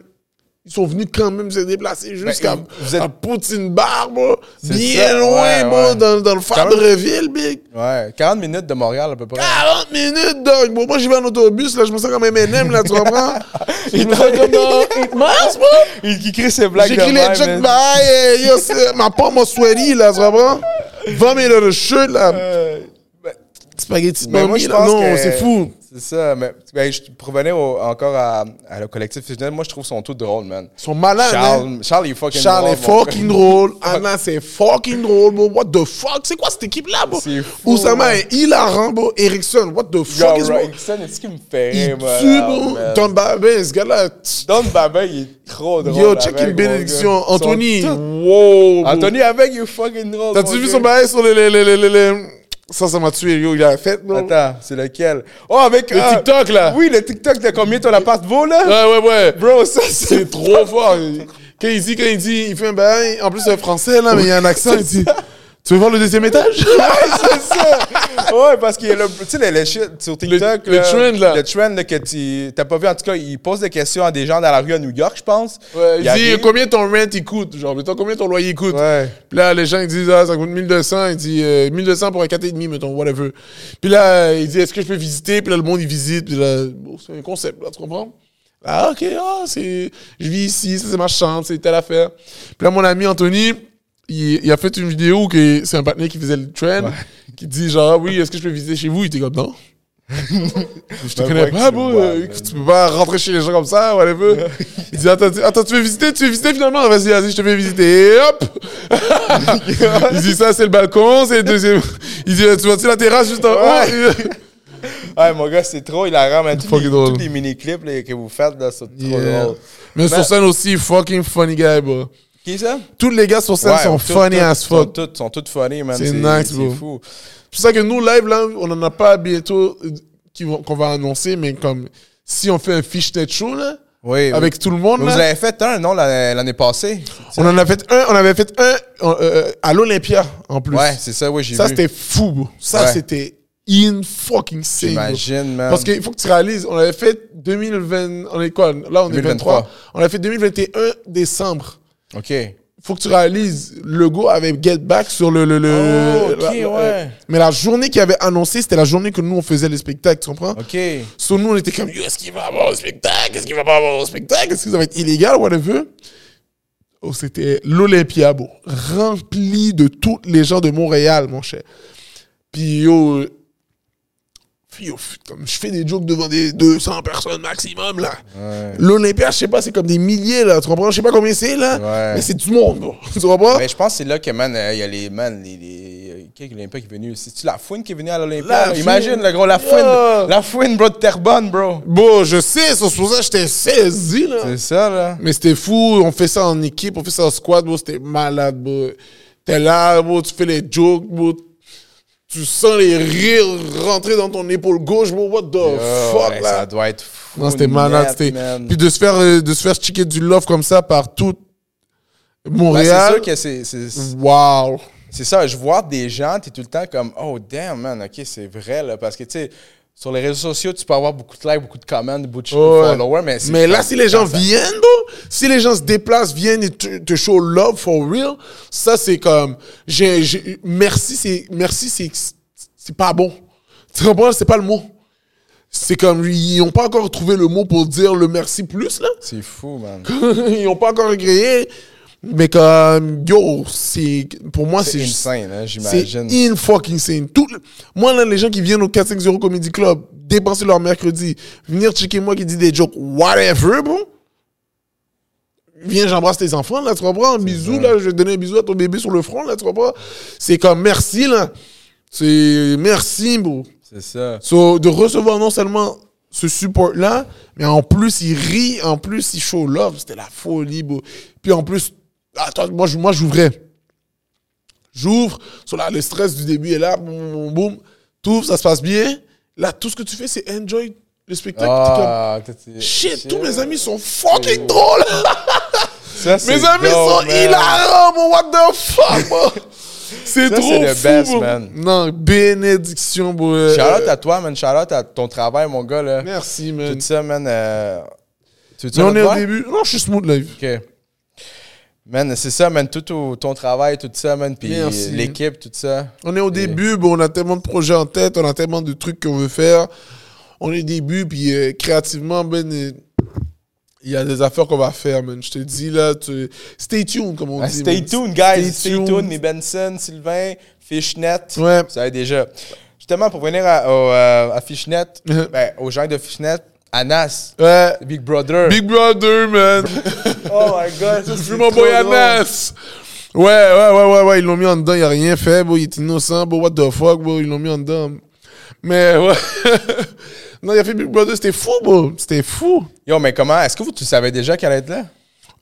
ils sont venus quand même se déplacer jusqu'à
Ben, vous êtes-
à Poutine Bar, bro. Bien
ça,
loin,
ouais,
bro,
ouais.
dans, dans le Fabreville, big.
Ouais, 40 minutes de Montréal à peu près.
40 minutes, dog. Bon, moi, j'y vais en autobus, là, je me sens comme M&M, là, tu comprends? je me sens comme dans 8 mars, bro.
Il qui crie ses blagues
J'écris les
man.
bye, yo, ma pomme m'a sweaty, là, tu comprends? 20 000 de shirt, là.
Euh, ben,
Spaghetti
Mais moi,
mommy,
je pense
Non,
que-
c'est fou.
C'est ça, mais ben, je revenais au- encore à, à le collectif fusionnel. Moi, je trouve son tout drôle, man.
Ils sont malades.
Charles, Charles, il est fucking
Charles
drôle,
est
mon
fucking drôle. Anna, c'est fucking drôle, bro. What the fuck? C'est quoi cette équipe-là, bro?
C'est fou,
Oussama
man.
est hilarant, bro. Erickson, what the
Yo,
fuck is wrong?
Rickson, est-ce qu'il me fait rire, moi,
tue, bro.
man.
Don Babin, ce gars-là.
Don Baba, il est trop drôle.
Yo, check une bénédiction. Anthony, wow. bro.
Anthony avec, il est fucking drôle.
T'as-tu vu son bail sur les. les, les, les, les, les- Ça, ça m'a tué, yo. Il a fait, bro.
Attends, c'est lequel? Oh, avec.
Le
ah,
TikTok, là.
Oui, le TikTok de combien ton appart vaut, là?
Ouais, ouais, ouais.
Bro, ça, c'est
C'est trop fort. Quand il dit, quand il dit, il fait un bail, en plus c'est français là, mais il y a un accent, il dit Tu veux voir le deuxième étage?
C'est ça. Ouais, parce qu'il y a le, tu sais, le, le shit sur TikTok.
le trend, là.
Le trend, là, que tu t'as pas vu. En tout cas, il pose des questions à des gens dans la rue à New York, je pense.
Ouais, il dit
arrive-
combien ton rent il coûte? Genre, mettons combien ton loyer coûte?
Ouais.
Puis là, les gens ils disent Ah, ça coûte 1200. Il dit euh, 1200 pour un 4,5, mettons, whatever. Puis là, il dit Est-ce que je peux visiter? Puis là, le monde il visite. Puis là, bon, c'est un concept, là, tu comprends? Ah, ok, ah, c'est. Je vis ici, ça c'est ma chambre, c'est telle affaire. Puis là, mon ami Anthony, il, il a fait une vidéo où que c'est un partenaire qui faisait le trend, qui dit genre, oui, est-ce que je peux visiter chez vous? Il était comme non. je te
Ben,
connais
ouais,
pas,
vois,
euh,
man.
tu peux pas rentrer chez les gens comme ça, whatever. il dit, attends, attends, tu veux visiter? Tu veux visiter finalement? Vas-y, vas-y, je te fais visiter. Et hop Il dit, ça, c'est le balcon, c'est le deuxième. Il dit, tu vois-tu la terrasse juste en haut?
Ouais, mon gars, c'est trop hilarant, man. Tous les, tous les mini-clips que vous faites, là, c'est trop
Yeah.
drôle.
Mais
Mais-
sur scène aussi, fucking funny guy, bro.
Qui ça?
Tous les gars sur scène
Ouais,
sont
tout-
funny
tout-
as
Sont
fuck.
tous sont tous funny, man.
C'est nice, bro.
C'est fou.
C'est pour ça que nous, live, là, on en a pas bientôt euh, qu'on va annoncer, mais comme si on fait un fishnet show, là,
Oui.
avec tout le monde,
Vous avez fait un, non, l'année passée?
on en a fait un, on avait fait un euh, euh, à l'Olympia, en plus.
Ouais, c'est ça, oui, j'ai vu.
Ça, c'était fou, bro. Ça,
Ouais.
c'était in fucking sane.
J'imagine, man.
Parce qu'il faut que tu réalises, on avait fait 2020, on est quoi? Là, on est
2023.
23. On a fait 2021 décembre.
OK.
faut que tu réalises, le go avait Get Back sur le. le, le
Oh, ok,
la-
ouais.
mais la journée qu'il avait annoncé, c'était la journée que nous, on faisait les spectacles, tu comprends?
OK.
Sur nous, on était comme, est-ce qu'il va avoir un spectacle? Est-ce qu'il va pas avoir un spectacle? Est-ce que ça va être illégal, whatever Oh, c'était l'Olympia, bro. Rempli de tous les gens de Montréal, mon cher. Puis, yo, euh, yo, comme je fais des jokes devant des 200 personnes maximum, là.
Ouais.
L'Olympia, je sais pas, c'est comme des milliers, là. Tu comprends? Je sais pas combien c'est, là.
Ouais.
Mais c'est du monde, bro. Tu comprends?
Mais je pense que c'est là que, man, euh, il y a les, man, les, les- qui est l'Olympia qui est venu? C'est-tu la fouine qui est venue à l'Olympia? Imagine, le gros, la fouine.
Yeah.
La fouine, bro, de Terrebonne, bro.
Bon, je sais, c'est pour ça que j'étais saisi, là.
C'est ça, là.
Mais c'était fou, on fait ça en équipe, on fait ça en squad, bro, c'était malade, bro. T'es là, bro, tu fais les jokes, bro. Tu sens les rires rentrer dans ton épaule gauche, bro. What the fuck,
ouais,
là?
Ça doit être fou.
Non, c'était malade.
net,
C'était... Puis de se faire, euh, de se faire checker du love comme ça par tout
Ouais,
Montréal.
c'est sûr que c'est- c'est.
Wow.
C'est ça, je vois des gens, t'es tout le temps comme, oh damn, man, ok, c'est vrai, là. Parce que, tu sais, sur les réseaux sociaux, tu peux avoir beaucoup de likes, beaucoup de comments, beaucoup de followers, mais
Mais là, si les gens
ça-
viennent, bro, si les gens se déplacent, viennent et te, te show love for real, ça, c'est comme, merci, c'est, merci, c'est, c'est pas bon. Tu comprends? C'est pas le mot. C'est comme, ils ont pas encore trouvé le mot pour dire le merci plus, là.
C'est fou, man.
ils ont pas encore créé. Mais comme, yo, c'est, pour moi,
C'est
c'est,
insane, hein,
c'est
j'imagine.
in fucking insane. Tout moi, là, les gens qui viennent au 450 Comedy Club, dépenser leur mercredi, venir checker moi qui dit des jokes, whatever, bon. Viens, j'embrasse tes enfants, là, tu comprends? Un bisou, là, je vais donner un bisou à ton bébé sur le front, là, tu comprends? C'est comme merci, là. C'est merci, bro.
C'est ça.
So, de recevoir non seulement ce support-là, mais en plus, il rit, en plus, il show love. C'était la folie, bro. Puis en plus, attends, moi, moi j'ouvrais. J'ouvre, le stress du début est là, boum, boum, ça se passe bien. Là, tout ce que tu fais, c'est enjoy le spectacle. Comme,
Ah, t'es-
Shit, tous mes amis sont fucking drôles.
Ça,
Mes amis
dope,
sont
man.
hilarants, mon what the fuck, bro? C'est trop
c'est le
fou,
best,
bro.
man.
Non, bénédiction, bro. Euh,
Shout-out à toi, man. Shout-out à ton travail, mon gars, là.
Merci, man.
Tout ça, man. euh, Tu veux
on est au début. Non, je suis smooth live.
OK. Man, c'est ça, man. Tout ton travail, tout ça, man. Puis l'équipe, tout ça.
On est au début, bon, on a tellement de projets en tête, on a tellement de trucs qu'on veut faire. On est au début, puis euh, créativement, ben, euh, il y a des affaires qu'on va faire, man. Je te dis, là, tu... stay tuned, comme on
Ah,
dit.
stay
man.
tuned, guys.
Stay
Stay,
tuned.
tuned. Les Benson, Sylvain, Fishnet.
Ouais.
Vous savez déjà. Justement, pour venir à, au, euh, à Fishnet, ben, aux gens de Fishnet, Anas,
Ouais.
Big Brother.
Big Brother, man.
Oh my god, ça,
Je suis mon boy. Anas. Ouais, ouais, ouais, ouais, ouais, ils l'ont mis en dedans, il a rien fait, bro, il est innocent, bro, what the fuck, bro, ils l'ont mis en dedans. Mais, ouais. non, il a fait Big Brother, c'était fou, bro, c'était fou.
Yo, mais comment Est-ce que vous, tu savais déjà qu'elle allait être là?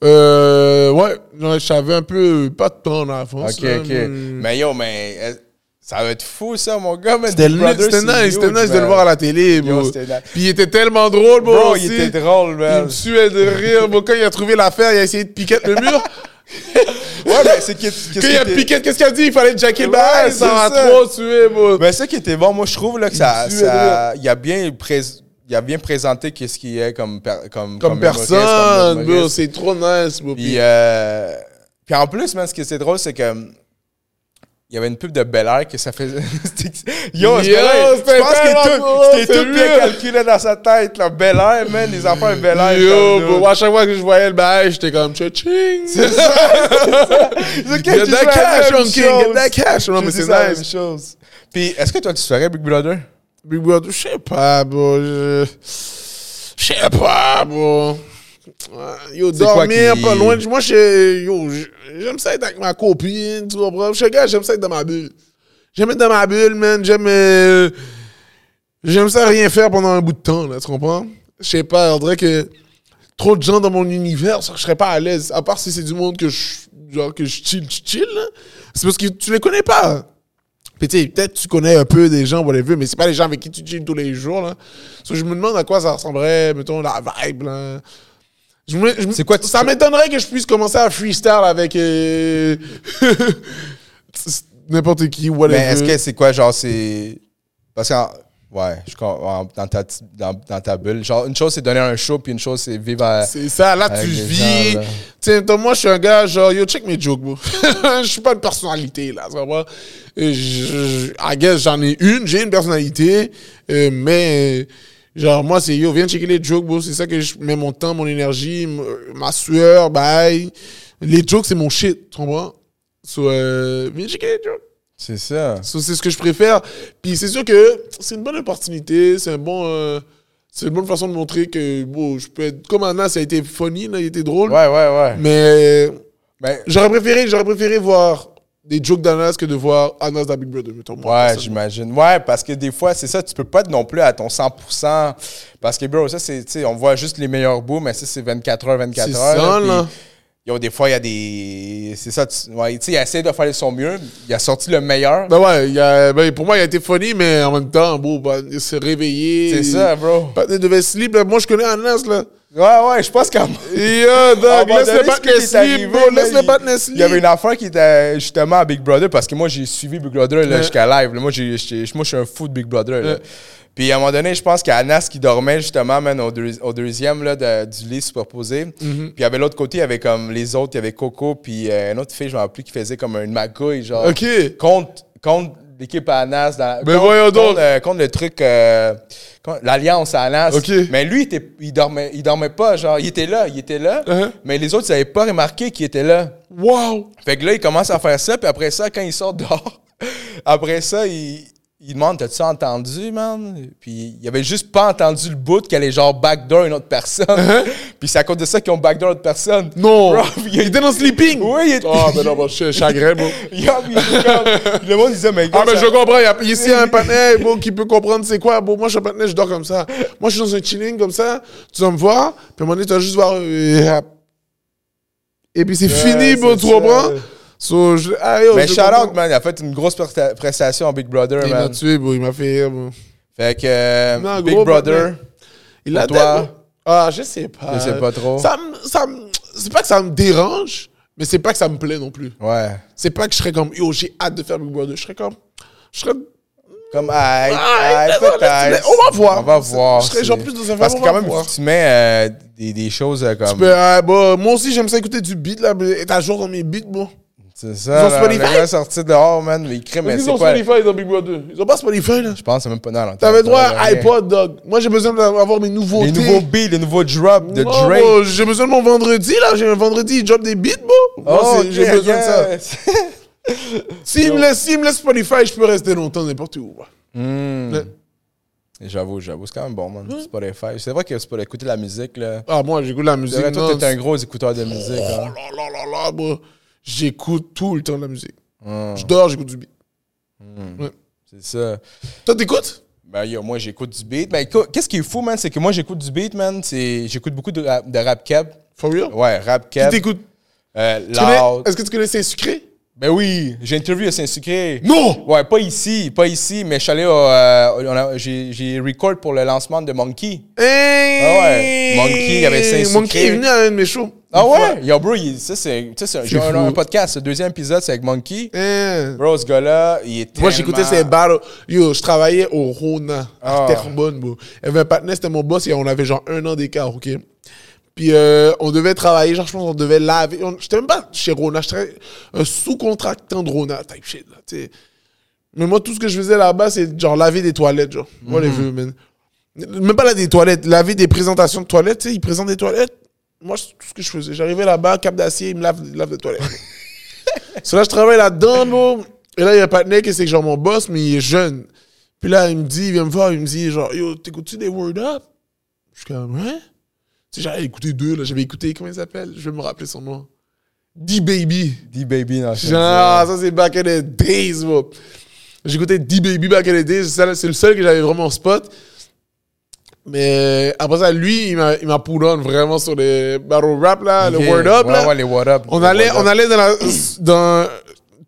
Euh, ouais, non, je savais un peu, pas de temps en avance.
Ok,
là,
ok.
mais-
Mais yo, mais ça va être fou, ça, mon gars. man.
C'était nice, c'était nice de le voir à la télé, bro.
Yo, nice.
Puis il était tellement drôle, bro.
Bro,
aussi.
il était drôle,
Il
man.
me tuait de rire, bro. Quand il a trouvé l'affaire, il a essayé de piquer le mur.
Ouais, mais c'est qui. qu'est-ce
Quand il a piqué, qu'est-ce qu'il a dit? Il fallait jacker back,
c'est
ça m'a
ça.
trop tué, bro.
Ben, ça qui était bon, moi, je trouve là, que ça.
Il
ça il, a bien il a bien présenté qu'est-ce qu'il est comme, per- comme,
Comme
humoriste,
personne,
comme
bro. C'est trop nice, bro.
Puis, euh, puis en plus, man, ce qui était drôle, c'est que. Il y avait une pub de Bel Air que ça faisait. Yo, c'est
Yo,
je
c'était
pense que c'était tout bien calculé dans sa tête. Là. Bel Air, man, les enfants de Bel Air.
Yo, bro, à chaque fois que je voyais le bail, j'étais comme ching.
C'est ça. C'est
Get that cash, Young King, get that cash. Non, mais c'est
la
nice.
même chose. Puis, est-ce que toi, tu ferais Big Brother?
Big Brother, je sais pas, bro. Je je sais pas, bro. Yo, dormir
qui-
pas loin. de- Moi, je- yo, j'aime ça être avec ma copine, tu comprends? Je gars, j'aime ça être dans ma bulle. J'aime être dans ma bulle, man. J'aime. euh, J'aime ça rien faire pendant un bout de temps, là, tu comprends? Je sais pas, on dirait que trop de gens dans mon univers, je serais pas à l'aise. À part si c'est du monde que je, genre, que je chill, je chill. C'est parce que tu les connais pas. Puis tu peut-être tu connais un peu des gens, whatever, mais c'est pas les gens avec qui tu chilles tous les jours, là. So, je me demande à quoi ça ressemblerait, mettons, la vibe, là. Je me- je
quoi,
ça m'étonnerait que je puisse commencer à freestyle avec euh, n'importe qui, whatever.
Mais est-ce que c'est quoi, genre, c'est. Parce que. Ouais, je dans, ta, dans, dans ta bulle. Genre, une chose, c'est donner un show, puis une chose, c'est vivre à.
C'est ça, là, tu vis. Tiens, moi, je suis un gars, genre, yo, check mes jokes, bro. Je suis pas une personnalité, là, tu vois. Je, je- I guess, j'en ai une, j'ai une personnalité, euh, mais, euh, genre, moi, c'est, yo, viens checker les jokes, bro. C'est ça que je mets mon temps, mon énergie, ma sueur, bye. Les jokes, c'est mon shit, tu comprends? So, euh, viens checker les jokes.
C'est ça.
So, c'est ce que je préfère. Puis c'est sûr que c'est une bonne opportunité, c'est un bon, euh, c'est une bonne façon de montrer que bon, je peux être comme Anna, ça a été funny, là, il était drôle.
Ouais, ouais, ouais.
Mais
Ben,
j'aurais préféré, j'aurais préféré voir des jokes d'Anas que de voir Anas dans Big Brother, mettons.
Ouais, j'imagine. Ouais, parce que des fois, c'est ça, tu peux pas être non plus à ton 100%. Parce que, bro, ça, c'est, tu sais, on voit juste les meilleurs bouts, mais ça, c'est 24 heures, 24
C'est
heures.
ça,
puis,
là.
Yo, des fois, il y a des. C'est ça, tu ouais, sais, il essaie de faire son mieux. Il a sorti le meilleur.
Ben ouais, il y a, ben pour moi, il a été funny, mais en même temps, bon, ben, il s'est réveillé.
c'est ça, bro.
Il devait sleep, là. Moi, je connais Anas, là.
Ouais, ouais, je pense qu'à
Yo, dog, laisse le battre bro. Laisse le
il- y avait une affaire qui était justement à Big Brother parce que moi j'ai suivi Big Brother
Ouais.
jusqu'à live. là. Moi, j'ai, moi je suis un fou de Big Brother. là. Puis à un moment donné, je pense qu'Anas qui dormait justement man, au, deux- au deuxième là, de- du lit superposé.
Mhm.
Puis il y avait l'autre côté, il y avait comme les autres, il y avait Coco, puis euh, une autre fille, je me rappelle plus, qui faisait comme une magouille, genre.
Ok.
Contre, contre l'équipe à Anas. Dans, contre,
voyons
contre,
donc.
euh, contre le truc. euh, l'alliance à Anas.
Ok.
Mais lui, il, était, il, dormait, il dormait pas, genre, il était là, il était là.
Uh-huh.
Mais les autres, ils n'avaient pas remarqué qu'il était là.
Wow.
Fait que là, il commence à faire ça, puis après ça, quand il sort dehors, après ça, il, il demande T'as-tu entendu, man? Puis il avait juste pas entendu le bout qu'elle est genre backdoor une autre personne. puis c'est à cause de ça qu'ils ont backdoor une autre personne.
Non.
Bro,
il était dans Sleeping.
Oui, il était.
Oh, ben non, bon, je suis chagrin, bro.
Yo, comme- le monde disait Mais gars,
Ah, mais
ça-
je comprends. Il y a ici un partenaire bon, qui peut comprendre c'est quoi. Bon, moi, je suis un partenaire, je dors comme ça. Moi, je suis dans un chilling comme ça. Tu vas me voir. Puis à un moment donné, tu vas juste voir. euh, et puis c'est
Ouais,
fini, bon, tu comprends? So, je, ah, yo,
Mais
je
shout
comprends.
out, man, il a fait une grosse presta- prestation en Big Brother,
Il m'a
man.
tué, bro. Il m'a fait rire, bro.
Fait que euh,
Non,
Big
gros
Brother.
Il a
toi?
Ah, je sais pas.
je sais pas trop.
Ça ça c'est pas que ça me dérange, mais c'est pas que ça me plaît non plus.
Ouais.
C'est pas que je serais comme, yo, j'ai hâte de faire Big Brother. Je serais comme, je serais
Comme, aïe,
Ah,
aïe, peut-être.
on va voir.
On va voir.
Je serais genre plus dans un
Parce que quand même, tu mets euh, des, des choses euh, comme.
Tu peux, bah, moi aussi, j'aime ça écouter du beat, là, mais à jour dans mes beats, bon.
C'est
Ils
ça.
ont
là,
Spotify?
Est sorti dehors, man. Mais
ils
c'est
ont? Spotify dans Big Brother. Ils ont pas Spotify, là.
Je pense c'est même pas dans
T'avais droit à iPod, dog. Moi, j'ai besoin d'avoir mes nouveautés.
Les nouveaux beats, les nouveaux drops de Drake.
bro, J'ai besoin de mon vendredi, là. J'ai un vendredi, il drop des beats, bro.
Oh,
c'est- j'ai besoin de ça.
yes.
S'il me, laisse- s'il me laisse Spotify, je peux rester longtemps n'importe où.
Hmm.
Ouais.
J'avoue, j'avoue, c'est quand même bon, man. Spotify. C'est vrai que c'est pour écouter la musique, là.
Ah, moi, j'écoute la musique.
vrai, toi, t'es un gros écouteur de musique,
Oh
hein.
là là là là, bro. J'écoute tout le temps de la musique.
Hmm.
Je dors, j'écoute du beat.
C'est ça.
Toi, t'écoutes?
Ben, yo, moi, j'écoute du beat. Ben, qu'est-ce qui est fou, man, c'est que moi, j'écoute du beat, man. J'écoute beaucoup de rap, de rap cap.
For real?
Ouais, rap
Qui
cap.
t'écoute?
Euh.
Est-ce que tu connais Saint-Sucré?
Ben oui, j'ai interviewé à Saint-Sucré.
Non!
Ouais, pas ici, pas ici, mais je suis allé au. euh, j'ai record pour le lancement de Monkey.
Hey!
Ah ouais. Monkey, il y avait Saint-Sucré.
Monkey est venu à un de mes shows.
Ah ouais? Yo, bro, il- ça, c'est, j'ai un, un podcast, le deuxième épisode, c'est avec Monkey.
Hein.
Bro, ce gars-là, il est
Moi, j'écoutais ses battles. Yo, je travaillais au Rona, à
Ah.
Terrebonne, bro. Avait un partenaire, c'était mon boss, et on avait genre un an d'écart, OK? Puis euh, on devait travailler, genre, je pense qu'on devait laver. J'étais même pas chez Rona, je travaillais un sous-contractant de Rona, type shit, là, tu sais. Mais moi, tout ce que je faisais là-bas, c'est genre laver des toilettes, genre. Moi, les vœux, man. Même pas là des toilettes, laver des présentations de toilettes, tu sais, ils présentent des toilettes. Moi, tout ce que je faisais. J'arrivais là-bas, cap d'acier, ils me lavent, ils lavent des toilettes. So là, je travaille là-dedans, bro. Et là, il y a un partenaire qui c'est genre mon boss, mais il est jeune. Puis là, il me dit, il vient me voir, il me dit, genre, yo, t'écoutes-tu des Word Up? Je suis comme, ouais. Tu sais, j'avais écouté deux, là. J'avais écouté, comment il s'appelle? Je vais me rappeler son nom. D-Baby.
D-Baby dans
Genre, ça, c'est back in the days, bro. J'écoutais D-Baby back in the days. C'est c'est le seul que j'avais vraiment spot. Mais après ça, lui, il m'a il m'a pull on vraiment sur les battle rap, là, le. Word Up,
ouais,
là.
Ouais, les What Up.
On allait, on
Up.
allait dans, la, dans un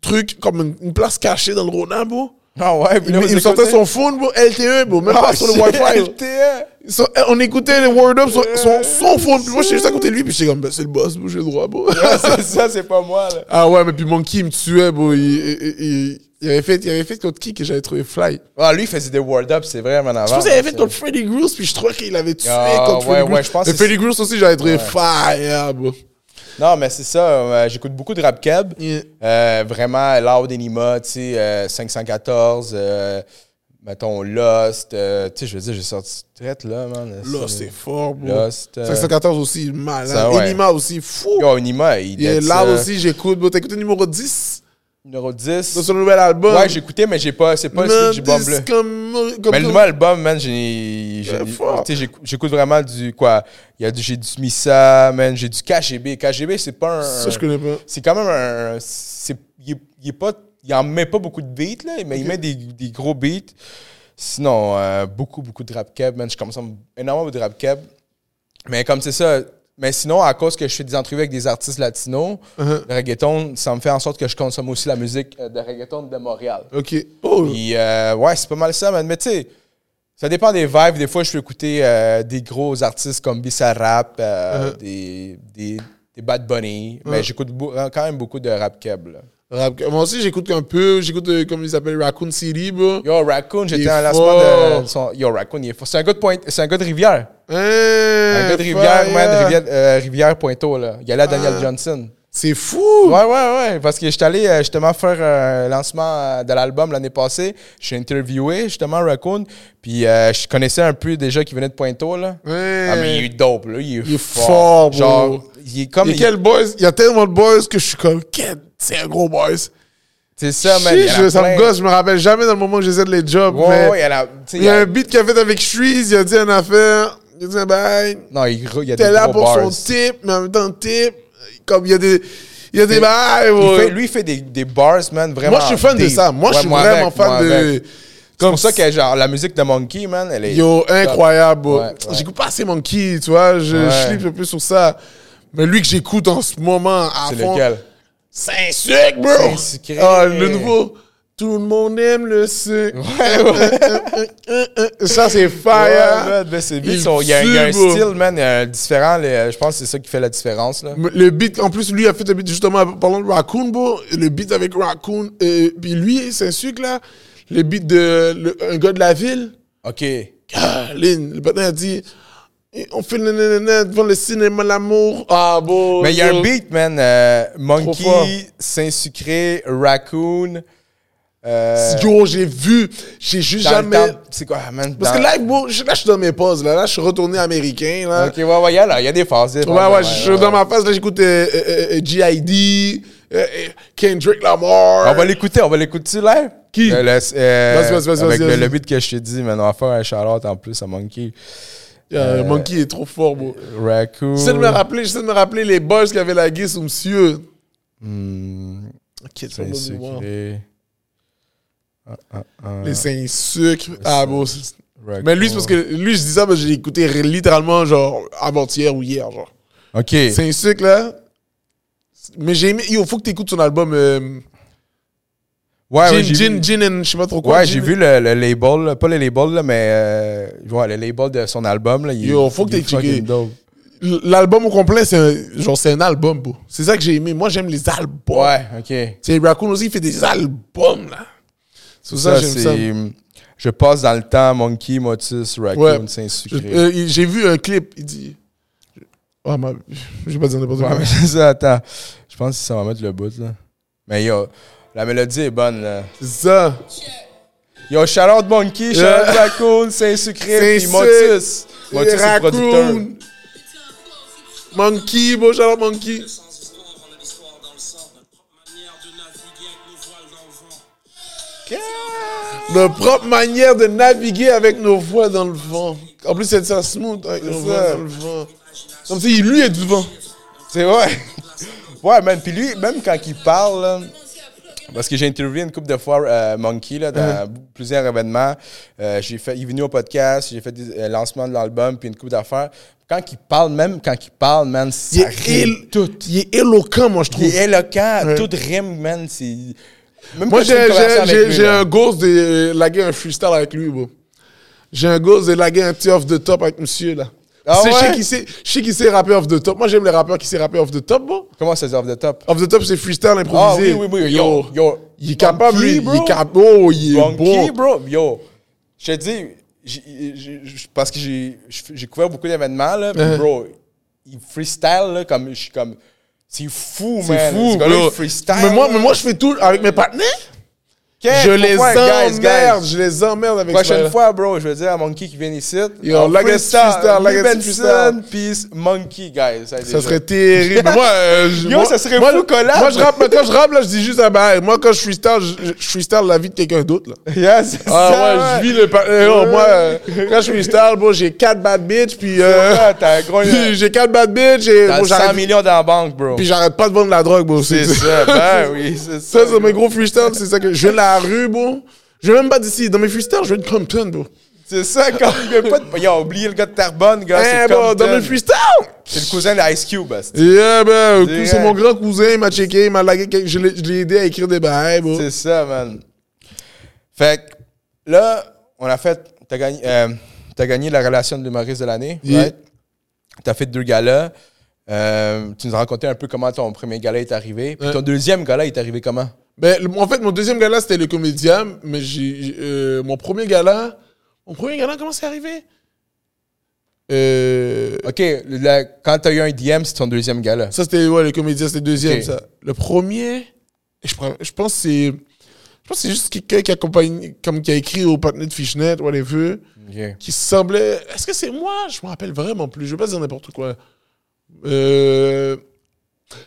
truc comme une, une place cachée dans le Rhône, bro.
Ah ouais, puis
Il, il sortait son phone, bro, LTE, bro, même
Ah,
pas sur le Wi-Fi.
LTE.
So- on écoutait les Word Up sur son, son phone. Puis moi, j'étais juste à côté de lui, puis j'étais comme, ben, c'est le boss, bro, j'ai le droit, bro.
Ouais, c'est ça, c'est pas moi, là.
ah ouais, mais puis Monkey, il me tuait, bro. Il, il, il- il avait fait, il avait fait contre qui que j'avais trouvé fly.
Ah, lui, il faisait des Word Up, c'est vrai, man, avant.
Je pense qu'il avait fait
c'est-
contre Freddy Groose, puis je trouvais qu'il avait tué
Ah,
contre
ouais,
Freddy
ouais,
Groose.
je pense
Mais
que
Freddy Groose aussi, j'avais trouvé fire, bro.
Non, mais c'est ça. euh, J'écoute beaucoup de rap cab.
Yeah.
Euh, vraiment, Loud Enima, tu sais, euh, 514, euh, mettons Lost. euh, tu sais, je veux dire, j'ai sorti traite là, man.
Là, c'est fort, bro.
Lost. euh,
514 aussi, malade.
Ça, ouais.
Enima aussi, fou.
Yo, Enima, il
est
ça.
aussi, j'écoute. bro. T'as écouté le numéro 10
Numéro 10.
Dans son nouvel album.
Ouais, j'ai écouté, mais j'ai pas. C'est pas celui que j'ai bombé.
C'est comme, comme
Mais le nouvel album, man, j'ai. j'écoute- vraiment du. Quoi Il y a du, J'ai du Missa, man, j'ai du KGB. KGB, c'est pas un.
Ça, je connais pas.
C'est quand même un. c'est- Il, il est pas. Il en met pas beaucoup de beats, là, mais il met des, des gros beats. Sinon, euh, beaucoup, beaucoup de rap keb, man. Je m- énormément de rap keb. Mais comme c'est ça. Mais sinon, à cause que je fais des entrevues avec des artistes latinos,
Uh-huh.
le reggaeton, ça me fait en sorte que je consomme aussi la musique euh, de reggaeton de Montréal.
Ok. Oh.
Puis, euh, ouais, c'est pas mal ça, man. Mais tu sais, ça dépend des vibes. Des fois, je peux écouter euh, des gros artistes comme Bissarap, euh,
Uh-huh.
des, des, des Bad Bunny.
Uh-huh.
Mais j'écoute beau- euh, quand même beaucoup de rap keb, là.
Rap- Moi aussi, j'écoute un peu. J'écoute, euh, comme ils s'appellent, Raccoon City, bro.
Yo, Raccoon, j'étais un lancement de son... Yo, Raccoon, il est fort. C'est un gars de Pointe... C'est un gars de Rivière.
Hein,
Un gars de Rivière, man, Rivière, euh, Rivière-Pointeau, là. Il y a là Daniel
Ah.
Johnson.
C'est fou.
Ouais, ouais, ouais. Parce que j'étais allé euh, justement faire un lancement euh, de l'album l'année passée. J'ai interviewé justement Raccoon. Puis euh, je connaissais un peu déjà qui venait de Pointeau, là.
Ouais.
Ah, mais il est dope, là. Il est,
Il est
fort. Genre, il est comme.
Il y a
il-
quel boys? Il y a tellement de boys que je suis comme, Quel- c'est un gros boys.
C'est ça, man.
Chiche, ça
plein.
me gosse, je me rappelle jamais dans le moment où j'essaie de les jobs. Mais
il y a. tu sais,
il y a un beat qu'il a fait avec Shreeze, il a dit une affaire. Il a dit, ben,
Non, il, il y a des
t'es là pour son tip, mais en même temps, tip. Comme il y a des, il y a des
Il-
bails,
Il
ouais.
fait- lui, il fait des, des bars, man, vraiment.
Moi, je suis fan de ça. Moi, je suis
moi
vraiment
avec,
fan de.
avec. Pour ça que, genre, la musique de Monkey, man, elle est.
Yo, incroyable. bro.
Ouais, ouais.
J'écoute pas assez Monkey, tu vois. Je, je sleep un peu sur ça. Mais lui que j'écoute en ce moment à
C'est lequel?
Saint-Sucre, bro!
Saint-Sucré.
Ah, le nouveau. Tout le monde aime le sucre. ça, c'est
Ouais,
fire.
man, ben, c'est beats
Il
y a, il y a un style, man, euh, différent. les- je pense que c'est ça qui fait la différence, là.
Le beat, en plus, lui a fait un beat justement parlant de Raccoon, bro. Le beat avec Raccoon. euh, puis lui, Saint-Sucre, là. Le beat de le- un gars de la ville.
OK.
Caroline, le patin a dit. On fait le nanana devant le cinéma l'amour. Ah, bon.
Mais il y a un beat, man. euh. Monkey, Saint-Sucré, Raccoon. Euh,
Yo, j'ai vu. J'ai juste
dans
jamais.
C'est quoi, man?
Parce
dans-
que là, bon, je, là, je suis dans mes pauses. Là, là je suis retourné américain. Là.
Ok, ouais, ouais, il y a, là, il y a des phases.
Ouais, ouais, je suis dans ma phase. Là, j'écoute euh, euh, euh, G.I.D., euh, euh, Kendrick Lamar.
On va l'écouter, on va l'écouter live?
Qui?
Euh, le- euh,
Vas-y, vas-y, vas-y,
Avec le, beat que je t'ai dit, man, on va faire un shout-out en plus à Monkey.
Euh, Monkey est trop fort, bro.
Raccoon.
J'essaie de me rappeler, j'essaie de me rappeler les boys qui avaient la guise au monsieur.
Hmm,
Ok, ça me donne mémoire.
Saint-Sucré. Ah, ah, ah.
Les saints sucres. Ah, bon. Mais lui, c'est parce que lui, je dis ça parce que j'ai écouté littéralement, genre, avant-hier ou hier, genre.
Ok.
C'est un sucre, là. Mais j'ai aimé. Yo, faut que t'écoutes son album. Euh,
Ouais, ouais,
Gin,
vu-
Gin and je sais pas trop quoi.
Ouais, j'ai vu le, le label, pas le label, là, mais euh, ouais, le label de son album. Là, il,
Yo, faut que
il est
t'aies. L'album au complet, c'est un, genre, c'est un album, bro. C'est ça que j'ai aimé. Moi, j'aime les albums.
Ouais, ok.
C'est Raccoon aussi, il fait des albums, là. Ça,
c'est. Je passe dans le temps, Monkey, Motus, Raccoon,
Ouais.
Saint-Sucré.
Euh, j'ai vu un clip, il dit. Oh, ma... Je vais pas dire n'importe quoi.
ça, attends. Je pense que ça va mettre le bout, là. Mais yo, la mélodie est bonne, là.
C'est ça.
Yo, shout-out Monkey, shout-out
Yeah.
Raccoon, Saint-Sucré, puis. Motus. Motus, c'est producteur.
Monkey, beau out Monkey.
Notre propre manière de naviguer avec nos
voix dans le vent. En plus, c'est ça smooth avec nos voix dans le vent. Comme si lui est du vent.
C'est vrai. Ouais, man. Puis lui, même quand il parle, là, parce que j'ai interviewé une couple de fois euh, Monkey là, dans plusieurs événements. Euh, j'ai fait, il est venu au podcast, j'ai fait des euh, lancements de l'album, puis une couple d'affaires. Quand il parle, même quand il parle, man,
Il
ça
est,
rime tout.
il est éloquent, moi, je trouve.
Il est éloquent,
Ouais.
tout rime, man. C'est... Même
Moi, j'ai un ghost de laguer un freestyle avec lui, bro. J'ai un ghost de laguer un petit off the top avec monsieur, là.
Ah ouais?
qui sait- je sais qui sait rapper off the top. Moi, j'aime les rappeurs qui savent rapper off the top, bro.
Comment ça dit off the top?
Off the top, c'est freestyle
Ah
improvisé.
oui, oui, oui. Yo, yo.
Il est capable, lui. Il est capable. Oh, il est bon.
bro, yo. Je te dis, parce que j'ai j'ai couvert beaucoup d'événements, là, puis
Uh-huh.
bro, il freestyle, là, comme, je suis comme, c'est fou,
C'est
man.
fou,
Ce gars-là,
bro.
freestyle.
Mais moi, mais moi, je fais tout avec mes partenaires. Je les emmerde, je les emmerde avec
Prochaine
ça.
fois, bro, je veux dire à Monkey qui vient ici.
Yo, Legacy
freestyle,
freestyle, Legacy
Benson, puis Monkey, guys. Ça,
Ça serait terrible. Moi, euh,
Yo,
moi-
ça serait
moi,
fou, collab.
Moi, je rappe, quand je rappe, là, je dis juste, ah ben, moi, quand je freestyle, je, je freestyle la vie de quelqu'un d'autre, là.
Yeah, c'est
Ah
ça,
ouais, je vis le. pa- euh, oh,
Ouais.
moi, euh, quand je freestyle, bon, j'ai 4 bad bitches, puis. euh,
Ouais, t'as un gros-
puis j'ai 4 bad bitches, et
T'as
bon,
100
j'arrête.
millions dans la banque, bro.
Puis j'arrête pas de vendre la drogue, bon.
C'est ça, ben oui, c'est ça.
Ça, c'est mes gros freestyles, c'est ça que. Je de la rue, bon. Même pas d'ici. Dans mes freestyles, je viens de Compton, bon.
C'est ça, quand il veut pas de... Yo, oublié le gars de Terrebonne, gars,
Eh,
c'est
bon, dans mes freestyles!
C'est le cousin d'Ice Cube, asti.
Yeah, ben, c'est mon grand cousin, il m'a checké, il m'a lagué, je l'ai aidé à écrire des bails, bon.
C'est ça, man. Fait que là, on a fait. T'as gagné, euh, gagné la relation de l'humoriste de l'année,
Yeah.
right? T'as fait deux galas. Euh, tu nous as raconté un peu comment ton premier gala est arrivé. Puis
Ouais.
ton deuxième gala est arrivé comment?
Ben, en fait, mon deuxième gala, c'était le comédien, mais j'ai, euh, mon premier gala, mon premier gala, comment c'est arrivé? Euh,
OK, le- quand t'as eu un DM, c'est ton deuxième gala.
ça, c'était, ouais, le comédien, c'était le deuxième, ça. Le premier, je, je pense que c'est, je pense que c'est juste quelqu'un qui accompagne, comme qui a écrit au partenaire de Fishnet, whatever,
OK.
qui semblait, est-ce que c'est moi? Je me rappelle vraiment plus, je vais pas dire n'importe quoi. Euh,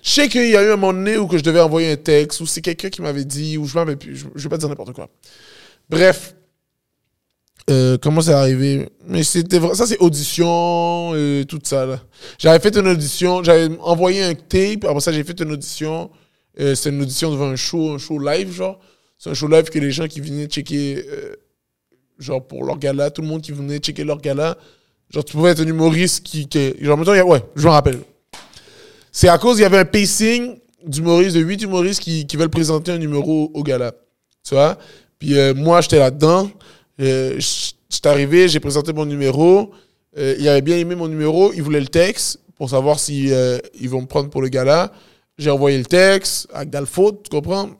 je sais qu'il y a eu un moment donné où que je devais envoyer un texte, ou c'est quelqu'un qui m'avait dit, ou je rappelle plus, je, vais pas dire n'importe quoi. Bref, euh, comment c'est arrivé? Mais c'était ça c'est audition, euh, tout ça là. J'avais fait une audition, j'avais envoyé un tape, après ça j'ai fait une audition. Euh, c'est une audition devant un show, un show live genre. C'est un show live que les gens qui venaient checker, euh, genre pour leur gala, tout le monde qui venait checker leur gala, genre tu pouvais être un humoriste qui, qui genre a- ouais, je me rappelle. C'est à cause il y avait un pacing d'humoristes, de huit humoristes qui, qui veulent présenter un numéro au gala. Tu vois? Puis euh, moi, j'étais là-dedans. Euh, j'étais arrivé, j'ai présenté mon numéro. Euh, il avait bien aimé mon numéro. Il voulait le texte pour savoir si ils vont me prendre pour le gala. J'ai envoyé le texte avec faute, tu comprends?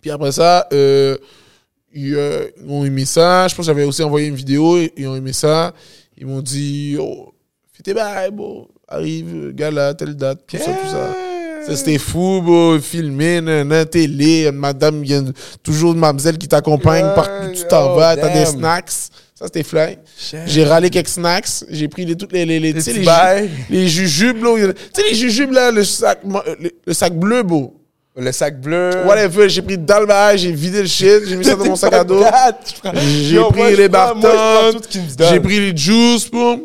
Puis après ça, ils, ont aimé ça. Je pense que j'avais aussi envoyé une vidéo. Ils ont aimé ça. Ils m'ont dit, oh, bon. Arrive, gala, telle date, tout ça, tout ça. Ça, c'était fou, bro. Filmé, nanana, télé, madame, vient toujours une mademoiselle qui t'accompagne partout où tu t'en
oh,
vas, t'as des snacks. Ça, c'était fly. J'ai râlé quelques snacks. J'ai pris les, toutes les, les, les, les, ju- les jujubes, là. Tu sais, les jujubes, là, le sac, le, le sac bleu, beau.
Le sac bleu.
Whatever, j'ai pris dans le bail, j'ai vidé le shit, j'ai mis ça dans mon sac à dos. J'ai pris les bartons, j'ai pris les juices, boum.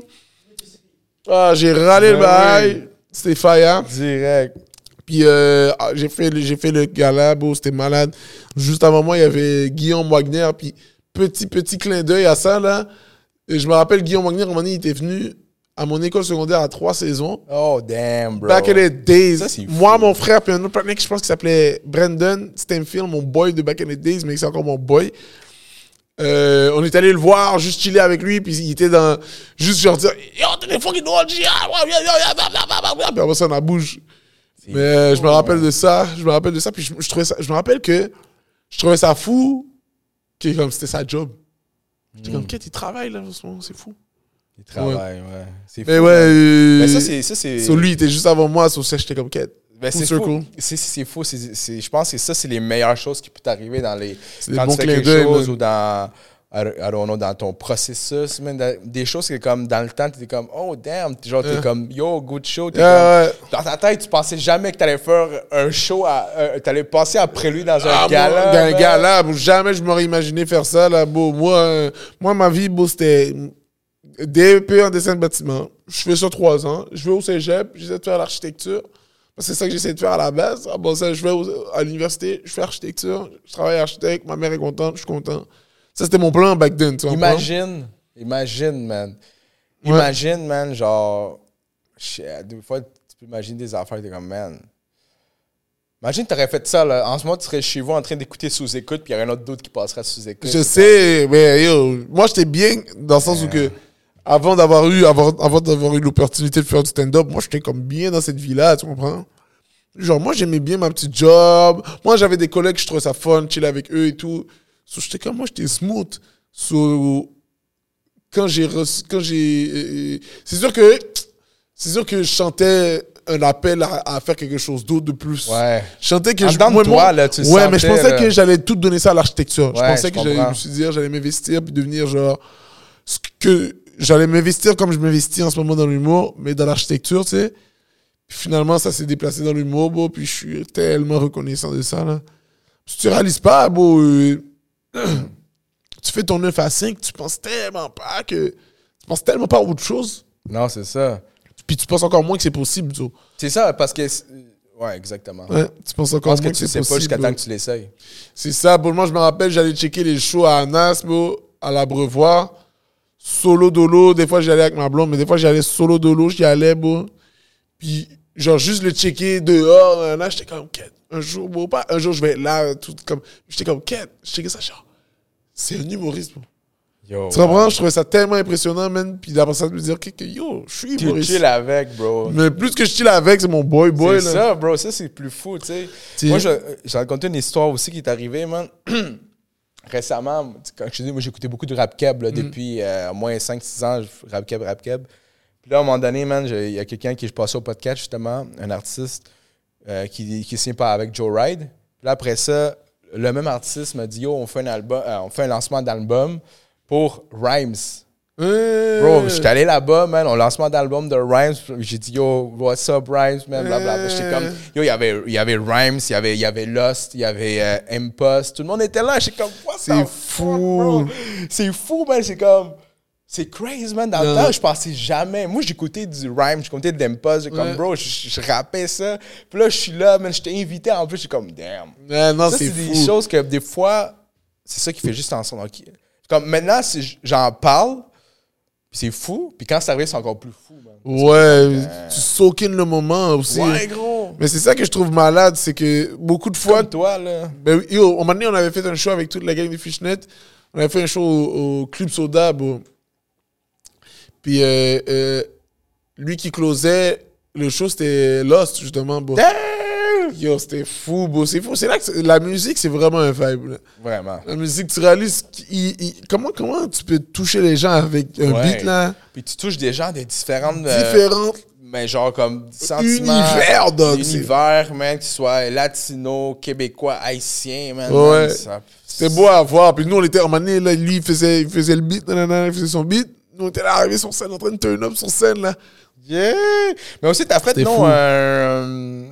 Ah, j'ai râlé le
Ben
bail. C'était fire.
Direct.
Puis euh, ah, j'ai fait, fait le gala, beau, c'était malade. Juste avant moi, il y avait Guillaume Wagner. Puis petit, petit clin d'œil à ça, là. Et je me rappelle, Guillaume Wagner, à un moment donné, il était venu à mon école secondaire à trois saisons.
Oh, damn, bro.
Back in the days.
Ça,
Moi,
fou.
mon frère, puis un autre que je pense qu'il s'appelait Brandon Stanfield, mon boy de Back in the days, mais c'est encore mon boy. Euh, on est allé le voir, juste chiller avec lui, puis il était dans. Juste genre dire Yo, t'es des fucking OG, ah, ouais. Puis après ça, on a bouge. Mais euh, je me rappelle de ça, je me rappelle de ça, puis je, je trouvais ça, je me rappelle que je trouvais ça fou, que comme c'était sa job. J'étais comme, qu'est-ce qu'il travaille là en ce moment, c'est fou.
Il travaille, ouais. C'est fou.
Mais ouais, euh,
Mais ça, c'est. Ça, c'est...
sur lui, il était juste avant moi, sur ça, j'étais comme, quête.
Ben, c'est fou. C'est, je pense que ça, c'est les meilleures choses qui peuvent t'arriver dans les. Quand tu fais quelque chose ou dans. Know, dans ton processus, man, des choses que comme dans le temps, tu étais comme, oh damn, genre, t'es
Yeah.
comme, yo, good show. T'es
Yeah,
comme- Dans ta tête, tu pensais jamais que t'allais faire un show, à, euh, t'allais passer après lui dans un
Ah,
gala.
moi, dans un gala, jamais je m'aurais imaginé faire ça, là, beau. Moi, euh, moi, ma vie, beau, c'était DEP en dessin de bâtiment. Je fais ça trois ans. Je vais au cégep, j'essaie de faire l'architecture. C'est ça que j'essaie de faire à la base. Ah, bon, ça, je vais à l'université, je fais architecture, je travaille architecte, ma mère est contente, je suis content. Ça, c'était mon plan back then, tu.
Imagine, imagine, man. Imagine, man, genre, shit, des fois, tu peux imaginer des affaires, t'es comme, man. Imagine, t'aurais fait ça, là. En ce moment, tu serais chez vous en train d'écouter sous-écoute, puis il y aurait un autre d'autre qui passerait sous-écoute.
Je sais, mais yo, moi j'étais bien dans le sens où que avant d'avoir eu avant, avant d'avoir eu l'opportunité de faire du stand-up, moi j'étais comme bien dans cette vie-là, tu comprends? Genre moi j'aimais bien ma petite job. Moi j'avais des collègues, je trouvais ça fun, chiller avec eux et tout. So, j'étais comme moi j'étais smooth. So, quand j'ai reçu- quand j'ai euh, c'est sûr que c'est sûr que je chantais un appel à, à faire quelque chose d'autre de plus.
Ouais.
Je sentais que
En
je, moi,
toi, là, tu
Ouais, mais je pensais que j'allais tout donner ça à l'architecture. je pensais
je
que j'allais, je me suis dit, j'allais m'investir puis devenir genre. ce que J'allais m'investir comme je m'investis en ce moment dans l'humour, mais dans l'architecture, tu sais. Puis finalement, ça s'est déplacé dans l'humour, bro, puis je suis tellement reconnaissant de ça, là. Si tu réalises pas, bro, euh, tu fais ton 9 à 5, tu penses tellement pas que. Tu penses tellement pas à autre chose,
Non, c'est ça.
puis tu penses encore moins que c'est possible, tu.
C'est ça, parce que. Ouais, exactement.
Ouais, tu penses encore
pense que
moins
tu
que
sais
c'est
pas jusqu'à
bro.
temps que tu l'essayes.
C'est ça. Pour moi, je me rappelle, j'allais checker les shows à Anas, bro, à l'Abreuvoir. Solo dolo. Des fois, j'allais avec ma blonde, mais des fois, j'allais solo dolo. J'y allais, bro. Puis, genre, juste le checker dehors. nan, J'étais comme, quête. Un jour, bro, pas un jour, je vais être là. Tout comme, j'étais comme, quête. Je checkais ça, genre. C'est un humoriste, bro.
Yo.
Tu comprends? Je trouvais ça tellement impressionnant, man. Puis d'après ça, de me dire, que, yo, je suis
Tu
humoriste.
chill avec, bro.
Mais plus que je chill avec, c'est mon boy, boy,
C'est
là.
ça, bro. Ça, c'est plus fou, tu sais. Moi, j'ai raconté une histoire aussi qui est arrivée, man. Récemment, quand je te dis, moi, j'écoutais beaucoup de rap keb
Mm.
depuis euh, au moins 5-6 ans. Rap keb, rap keb. Puis là, à un moment donné, man, il y a quelqu'un qui je passais au podcast, justement, un artiste euh, qui, qui signe pas avec Joe Ride. Puis là, après ça, le même artiste m'a dit, yo, on fait un, album, euh, on fait un lancement d'album pour Rhymes.
Euh,
Bro, j'étais allé là-bas, man, au lancement d'album de Rhymes. J'ai dit, yo, what's up, Rhymes, man, blablabla. J'étais comme, yo, il y avait, il y avait Rhymes, il y avait, il y avait Lost, il y avait euh, Impost. Tout le monde était là. J'étais comme, what
C'est fou.
C'est fou, man. C'est comme, c'est crazy, man. Dans le temps, je pensais jamais. Moi, j'écoutais du Rhymes, j'écoutais de l'Impost. J'étais comme,
Ouais.
bro, je, je rappais ça. Puis là, je suis là, man. J'étais invité en plus. J'étais comme, damn.
Ouais, non,
Ça,
c'est
des choses que des fois, c'est ça qui fait juste en son. Comme maintenant, si j'en parle, c'est fou. Puis quand ça arrive, c'est encore plus fou, man.
Ouais, tu soak in le moment aussi.
Ouais, gros.
Mais c'est ça que je trouve malade, c'est que beaucoup de fois.
Comme toi, là.
Ben, yo, un moment donné, on avait fait un show avec toute la gang des Fishnet. On avait fait un show au, au Club Soda, bro. Puis euh, euh, lui qui closait le show, c'était Lost, justement, bro. Yo, c'était fou, bro. C'est fou. C'est là que la musique, c'est vraiment un vibe. là.
Vraiment.
La musique, tu réalises qu'il- il- comment, comment tu peux toucher les gens avec un
Ouais.
beat, là?
Puis tu touches des gens de différentes. euh,
Différentes.
mais genre comme sentiments.
Univers, dog, c'est-
Univers, man, qu'ils soient latino, québécois, haïtiens, man.
Ouais.
man, ça-
C'était beau à voir. Puis nous, on était en année, là, lui, il faisait, il faisait le beat, nanana, il faisait son beat. Nous, on était là, arrivés sur scène, en train de turn up sur scène, là.
Yeah! Mais aussi, t'as fait,
C'était
non,
fou.
un,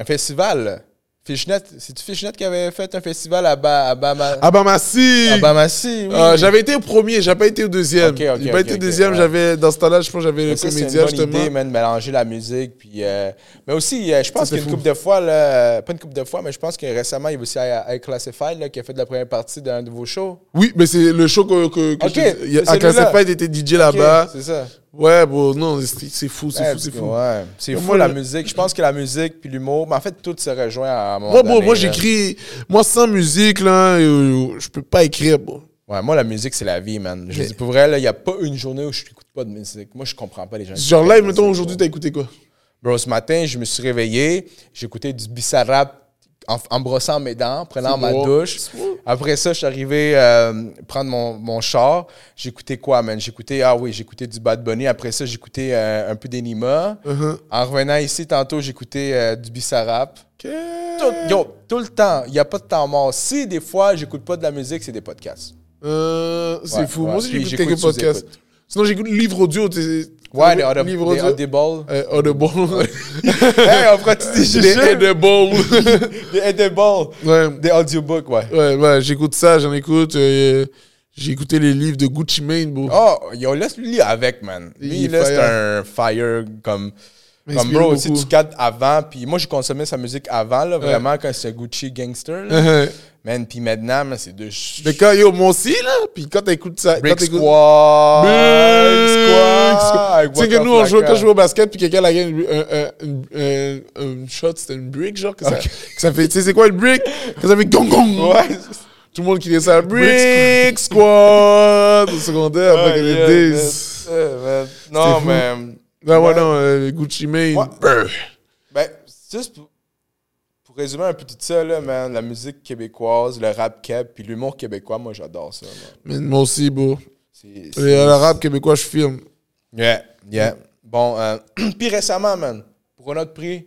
un festival. Fishnet, c'est-tu Fishnet qui avait fait un festival à, ba, à, Bama- à Bamassi? Oui.
Euh, j'avais été au premier, j'ai pas été au deuxième. J'ai pas été au deuxième, j'avais, dans ce temps-là, je pense que j'avais le
Ça, c'est une
comédien,
bonne
justement.
idée, de mélanger la musique. Puis, euh, mais aussi, euh, je pense qu'une couple de fois, là, pas une couple de fois, mais je pense que récemment, il y a aussi I Classified là, qui a fait de la première partie d'un de vos shows.
Oui, mais c'est le show que, que, que je- a-. Classified était DJ là-bas.
C'est ça.
Ouais, bon, non, c'est fou, c'est
Ouais,
fou, c'est fou.
Ouais. C'est fou
moi,
la musique. Je pense que la musique puis l'humour, mais en fait, tout se rejoint à moment
Moi, bon,
donné,
moi, j'écris. Moi, sans musique, là, euh, je peux pas écrire, bon.
Ouais, moi, la musique, c'est la vie, man. Je dis, pour vrai, il n'y a pas une journée où je n'écoute pas de musique. Moi, je comprends pas les gens.
Genre, live, mettons, aujourd'hui, t'as écouté quoi?
Bro, ce matin, je me suis réveillé, j'écoutais du Bissarrap en, en brossant mes dents, en prenant ma douche. Après ça, je suis arrivé euh, prendre mon, mon char. J'écoutais quoi, man? J'écoutais, ah oui, j'écoutais du Bad Bunny. Après ça, j'écoutais euh, un peu d'Enima.
Uh-huh.
En revenant ici, tantôt, j'écoutais euh, du Bissarap. Tout, yo, tout le temps. Il n'y a pas de temps mort. Si des fois, j'écoute pas de la musique, c'est des podcasts.
C'est
Ouais,
fou.
ouais.
Moi aussi, j'écoute quelques
sous
podcasts. Sinon, j'écoute livre audio.
Ouais, les? Audible.
livre audio.
Audible.
Euh, Audible.
hey, on prend des
Des
jeux.
Audible.
Des Audible.
ouais.
Des audiobooks, ouais.
Ouais, ouais, j'écoute ça, j'en écoute. euh, j'ai écouté les livres de Gucci Mane, bro.
Oh, yo, laisse-lui avec, man.
Il
Lui,
est
là, c'est
fire.
un fire comme. Comme bro, si tu cadres avant, puis moi, je consommais sa musique avant, là, vraiment, quand c'était Gucci Gangster, là.
Uh-huh.
Man, puis maintenant, man, c'est de.
Mais quand, yo, moi aussi, là, puis quand t'écoutes ça,
Brick. Squad!
Big
Squad!
Tu sais que nous, on
Flocka.
quand je jouais au basket, puis quelqu'un a gagné un, shot, c'était une brick, genre, que ça, que ça fait, tu sais, c'est quoi une brick? Que ça fait gong gong!
Ouais.
Tout le monde criait ça, brick squad! Au secondaire, days.
man. Euh, man. Non,
fou.
mais.
Non, ouais, non, euh, Gucci Mane.
Ouais.
Brr.
Ben, juste pour, pour résumer un peu tout ça, là, man, la musique québécoise, le rap keb, puis l'humour québécois, moi, j'adore ça. man.
Mais moi aussi, bro.
C'est- c'est-
le rap québécois, je filme.
Yeah, yeah. Bon, euh, puis récemment, man, pour pour notre prix.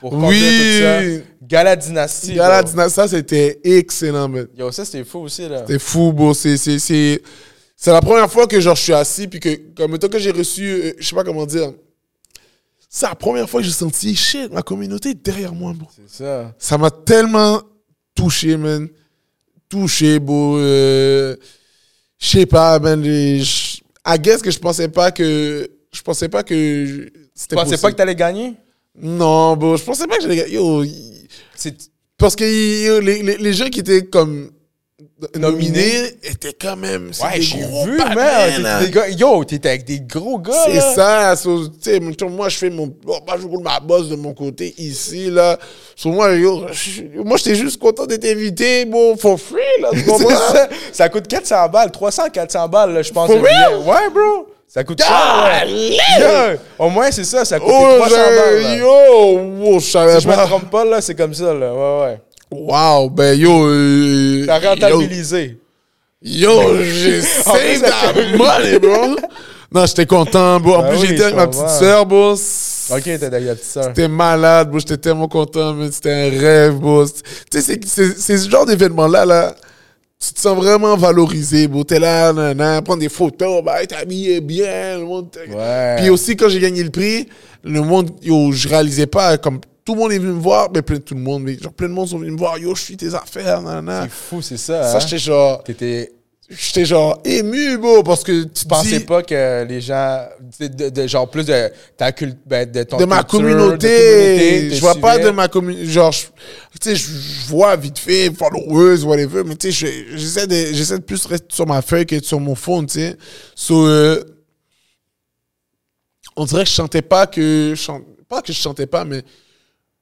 Pour
Oui.
tout ça. Gala Dynasty.
Gala ça, c'était excellent, man.
Yo, ça, c'était fou aussi, là.
C'est fou, bro. C'est, c'est, c'est, la première fois que genre, je suis assis, puis que, comme temps que j'ai reçu, euh, je sais pas comment dire, c'est la première fois que j'ai senti, shit, ma communauté est derrière moi, bro.
C'est ça.
Ça m'a tellement touché, man. Touché, bro. Euh, je sais pas, man. les- I guess que je pensais pas que, je pensais pas que je-
Tu
c'était
pensais pas que t'allais gagner?
Non, bro. Je pensais pas que j'allais, yo, y-
C'est...
parce que yo, les, les, les gens qui étaient comme nominés étaient quand même.
Ouais, j'ai vu,
panels,
man.
hein.
T'étais des gars- Yo, t'étais avec des gros gars,
C'est ça. so, moi, je fais mon. bon, moi, je roule ma bosse de mon côté ici, là. Sur moi, yo, moi, j'étais juste content d'être invité, bon, for free, là.
Ça. Ça coûte 400 balles, 300, 400 balles, là, je pense.
For real?
Ouais, bro. Ça coûte cher. Yo, au moins, c'est ça, ça coûte
Oh,
300 balles. là.
yo, wow, je savais
Si je me
pas.
trompe pas, là, c'est comme ça, là. Ouais, ouais.
Wow, ben yo. euh,
T'as rentabilisé.
Yo, j'ai saved that money, bro. Non, j'étais content, bro. En
Ben
plus,
oui,
j'étais avec ma petite sœur, bro.
Ok, t'es avec la petite sœur.
C'était malade, bro. J'étais tellement content, mais c'était un rêve, bro. Tu sais, c'est- ce genre d'événement-là, là. Tu te sens vraiment valorisé, bro. T'es là, nan, prendre des photos, bah, t'es habillé bien, le monde.
Ouais.
Puis aussi, quand j'ai gagné le prix, le monde, yo, je réalisais pas, comme tout le monde est venu me voir, mais plein tout le monde, mais genre plein de monde sont venus me voir, yo, je suis tes affaires, nan, nan.
C'est fou, c'est ça.
Ça,
hein?
j'étais genre,
T'étais.
j'étais genre ému, bro, parce que tu
pensais
dis-
pas que les gens. De, de- de- genre plus de ta cult, ben, de ton
de ma
culture,
communauté.
de
je vois pas de ma communauté. Genre, tu sais, je vois vite fait, followers, whatever, mais tu sais, je- j'essaie de, j'essaie de plus rester sur ma feuille que sur mon phone, tu sais. So, euh, on dirait que je chantais pas que. je chante- pas que je chantais pas, mais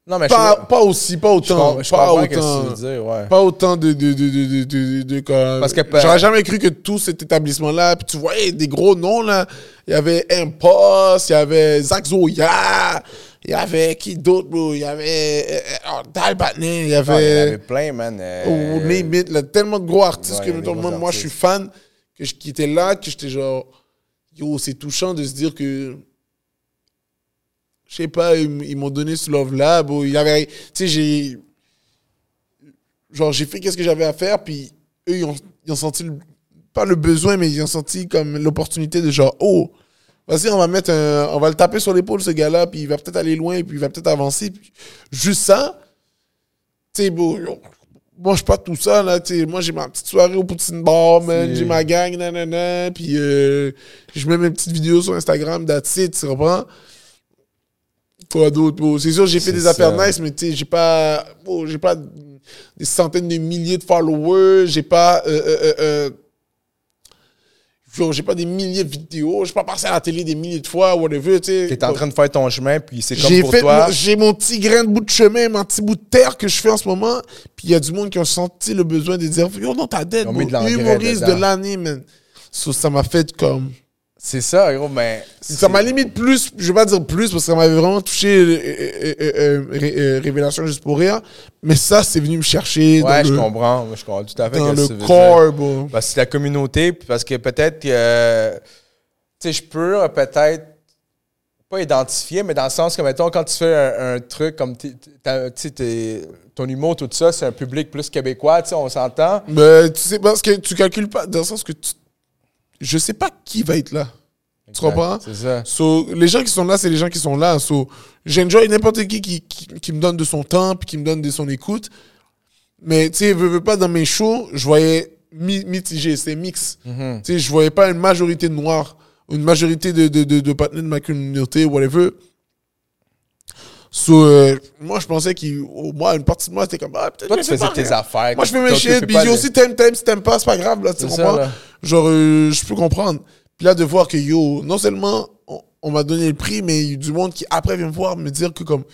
Non, mais
pas,
je,
pas aussi, pas autant.
je
pas
que
autant.
tu veux dire, ouais.
Pas autant de. de, de, de, de, comme-
Parce que-
J'aurais jamais cru que tout cet établissement-là. Puis tu voyais des gros noms, là. Il y avait Impost, il y avait Zach Zoya, il y avait qui d'autre, bro? Il y avait Dal Batnet, il y
Non, il y
avait.
avait plein, man. euh,
Oh, name it, là, tellement de gros artistes
Ouais,
que
gros
moi, moi, je suis
artistes.
fan, que je, qui étaient là, que j'étais genre. Yo, c'est touchant de se dire que. Je sais pas, ils, m'ont donné ce love-là. bro. Il y avait. Tu sais, j'ai. Genre, j'ai fait qu'est-ce que j'avais à faire, puis eux, ils ont, ils ont senti. le- pas le besoin, mais ils ont senti comme l'opportunité de genre, oh, vas-y, on va mettre un- On va le taper sur l'épaule, ce gars-là, puis il va peut-être aller loin, puis il va peut-être avancer. Puis juste ça, tu sais, yo, moi, je suis pas tout ça, là, tu sais. Moi, j'ai ma petite soirée au Poutine Bar, man. J'ai ma gang, nanana. Puis, euh, je mets mes petites vidéos sur Instagram, that's it, tu comprends? Quoi d'autre? C'est sûr, j'ai fait des affaires nice, mais tu sais, j'ai pas, bro, j'ai pas des centaines de milliers de followers. J'ai pas, euh, euh, euh, j'ai pas des milliers de vidéos. J'ai pas passé à la télé des milliers de fois, whatever, tu sais.
T'es en train de faire ton chemin, puis c'est comme
J'ai
pour
fait
toi.
mon- j'ai mon petit grain de bout de chemin, mon petit bout de terre que je fais en ce moment. Puis il y a du monde qui ont senti le besoin de dire Yo, non, t'as dead,
Ils ont
bro.
mis de l'engrais
humoriste de l'année, man. So, ça m'a fait comme.
C'est ça, gros, mais.
Ça m'a limite plus, je vais pas dire plus, parce que ça m'avait vraiment touché, euh, euh, euh, ré- Révélation juste pour rire. Mais ça, c'est venu me chercher
Ouais,
dans,
je
le,
comprends. Je comprends tout à fait
dans le corps, bro.
Parce que c'est la communauté, parce que peut-être que. tu sais, je peux peut-être pas identifier, mais dans le sens que, mettons, quand tu fais un, un truc comme. Tu sais, ton humour, tout ça, c'est un public plus québécois, tu sais, on s'entend.
Mais tu sais, parce que tu calcules pas, dans le sens que tu, je sais pas qui va être là. Tu comprends?
C'est ça.
So, les gens qui sont là, c'est les gens qui sont là. So, j'enjoy n'importe qui qui, qui qui me donne de son temps puis qui me donne de son écoute. Mais tu sais, veux, veux pas dans mes shows, je voyais mi- mitigé, c'est mix.
Mhm.
Tu sais, je voyais pas une majorité de noirs, une majorité de, de, de, de partenaires de ma communauté, whatever. So, euh, moi, je pensais qu'au moins, une partie de moi, c'était comme, ah, peut-être
Toi,
que
tu faisais tes affaires.
Moi, je fais mes shit, puis j'ai aussi t'aimes, t'aimes, si t'aimes pas, c'est pas grave, là, tu comprends?
là.
Genre, euh, je peux comprendre. Puis là, de voir que, yo, non seulement on, on m'a donné le prix, mais il y a du monde qui, après, vient me voir me dire que, comme,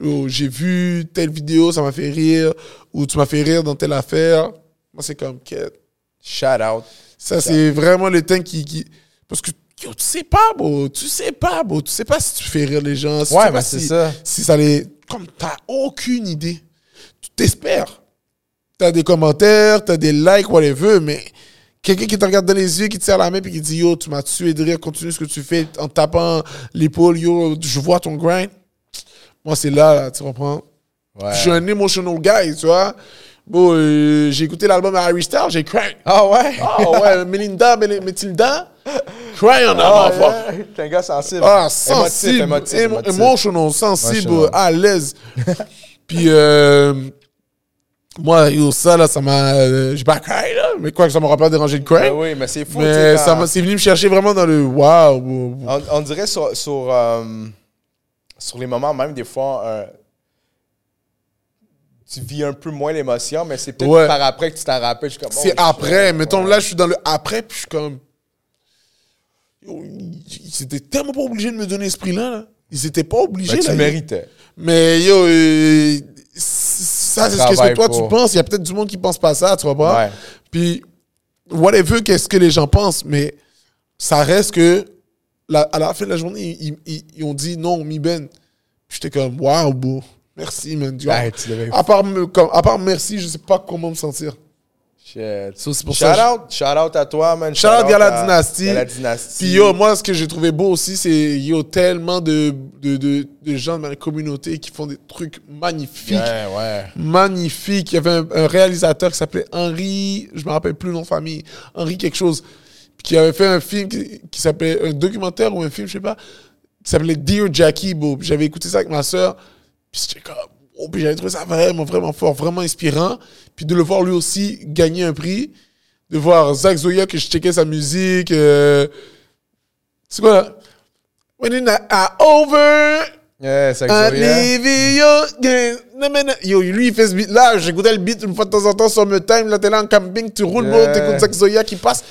yo, j'ai vu telle vidéo, ça m'a fait rire, ou tu m'as fait rire dans telle affaire. Moi, c'est comme, quête.
Shout out.
Ça, c'est vraiment le temps qui, qui. Parce que, yo, tu sais pas, bro. Tu sais pas, bro. Tu sais pas si tu fais rire les gens. Si
Ouais, mais c'est
si-
ça.
Si ça les. Comme t'as aucune idée. Tu t'espères. T'as des commentaires, t'as des likes, whatever, mais quelqu'un qui te regarde dans les yeux, qui te serre la main, puis qui dit Yo, tu m'as tué de rire, continue ce que tu fais en tapant l'épaule, yo, je vois ton grind. Moi, c'est là, là, tu comprends?
Ouais.
Je suis un emotional guy, tu vois? Bon, euh, j'ai écouté l'album de Harry Styles, j'ai cry.
Ah ouais?
Ah ouais, Melinda, Mel- Matilda, cry en
Ah,
avant fort.
T'es un gars sensible.
Ah, sensible,
émotif,
émo-
émotif.
emotional, sensible,
Emotional.
à l'aise. Puis, euh, moi, yo, ça, là, ça m'a. euh, j'ai pas cry, là, mais quoi que ça m'aura pas dérangé de cry.
Ouais, oui, mais c'est fou.
mais ça m'a- c'est venu me chercher vraiment dans le wow.
on, on dirait sur, sur, euh, sur les moments, même des fois, tu vis un peu moins l'émotion, mais c'est peut-être
Ouais.
par après que tu t'en rappelles. Comme,
C'est
oh,
après. Mettons,
Ouais.
là, je suis dans le après, puis je suis comme. Ils étaient tellement pas obligés de me donner ce prix-là. Là. Ils étaient pas obligés.
Ben, tu
là.
méritais.
Mais yo, euh, ça, c'est ce que toi
pour.
tu penses. Il y a peut-être du monde qui pense pas ça, tu vois pas?
Ouais.
Puis, whatever, qu'est-ce que les gens pensent, mais ça reste que, la- à la fin de la journée, ils, ils- ils ont dit non, mi ben. Puis j'étais comme, waouh, beau. Merci, man. Tu vois.
Ouais, tu l'avais-
à, part me- comme- à part merci, je sais pas comment me sentir.
Shit.
So, c'est pour
Shout
ça.
out, shout out à toi, man.
Shout out
à-.
Puis yo, moi, ce que j'ai trouvé beau aussi, c'est yo, tellement de, de, de, de gens dans la communauté qui font des trucs magnifiques.
Ouais, ouais.
Magnifiques. Il y avait un, un réalisateur qui s'appelait Henri, je me rappelle plus le nom de famille, Henri quelque chose, qui avait fait un film qui, qui s'appelait, un documentaire ou un film, je sais pas, qui s'appelait Dear Jackie, bro. Puis J'avais écouté ça avec ma soeur, puis j'étais comme, oh, puis j'avais trouvé ça vraiment, vraiment fort, vraiment inspirant. Puis de le voir lui aussi gagner un prix, de voir Zach Zoya que je checkais sa musique. euh, c'est quoi là? When it's not over,
Yeah,
non. Yo, lui, il fait ce beat là. J'écoutais le beat une fois de temps en temps sur me time. Là, t'es là en camping, tu roules, bro.
Yeah.
T'écoutes Zach Zoya qui passe.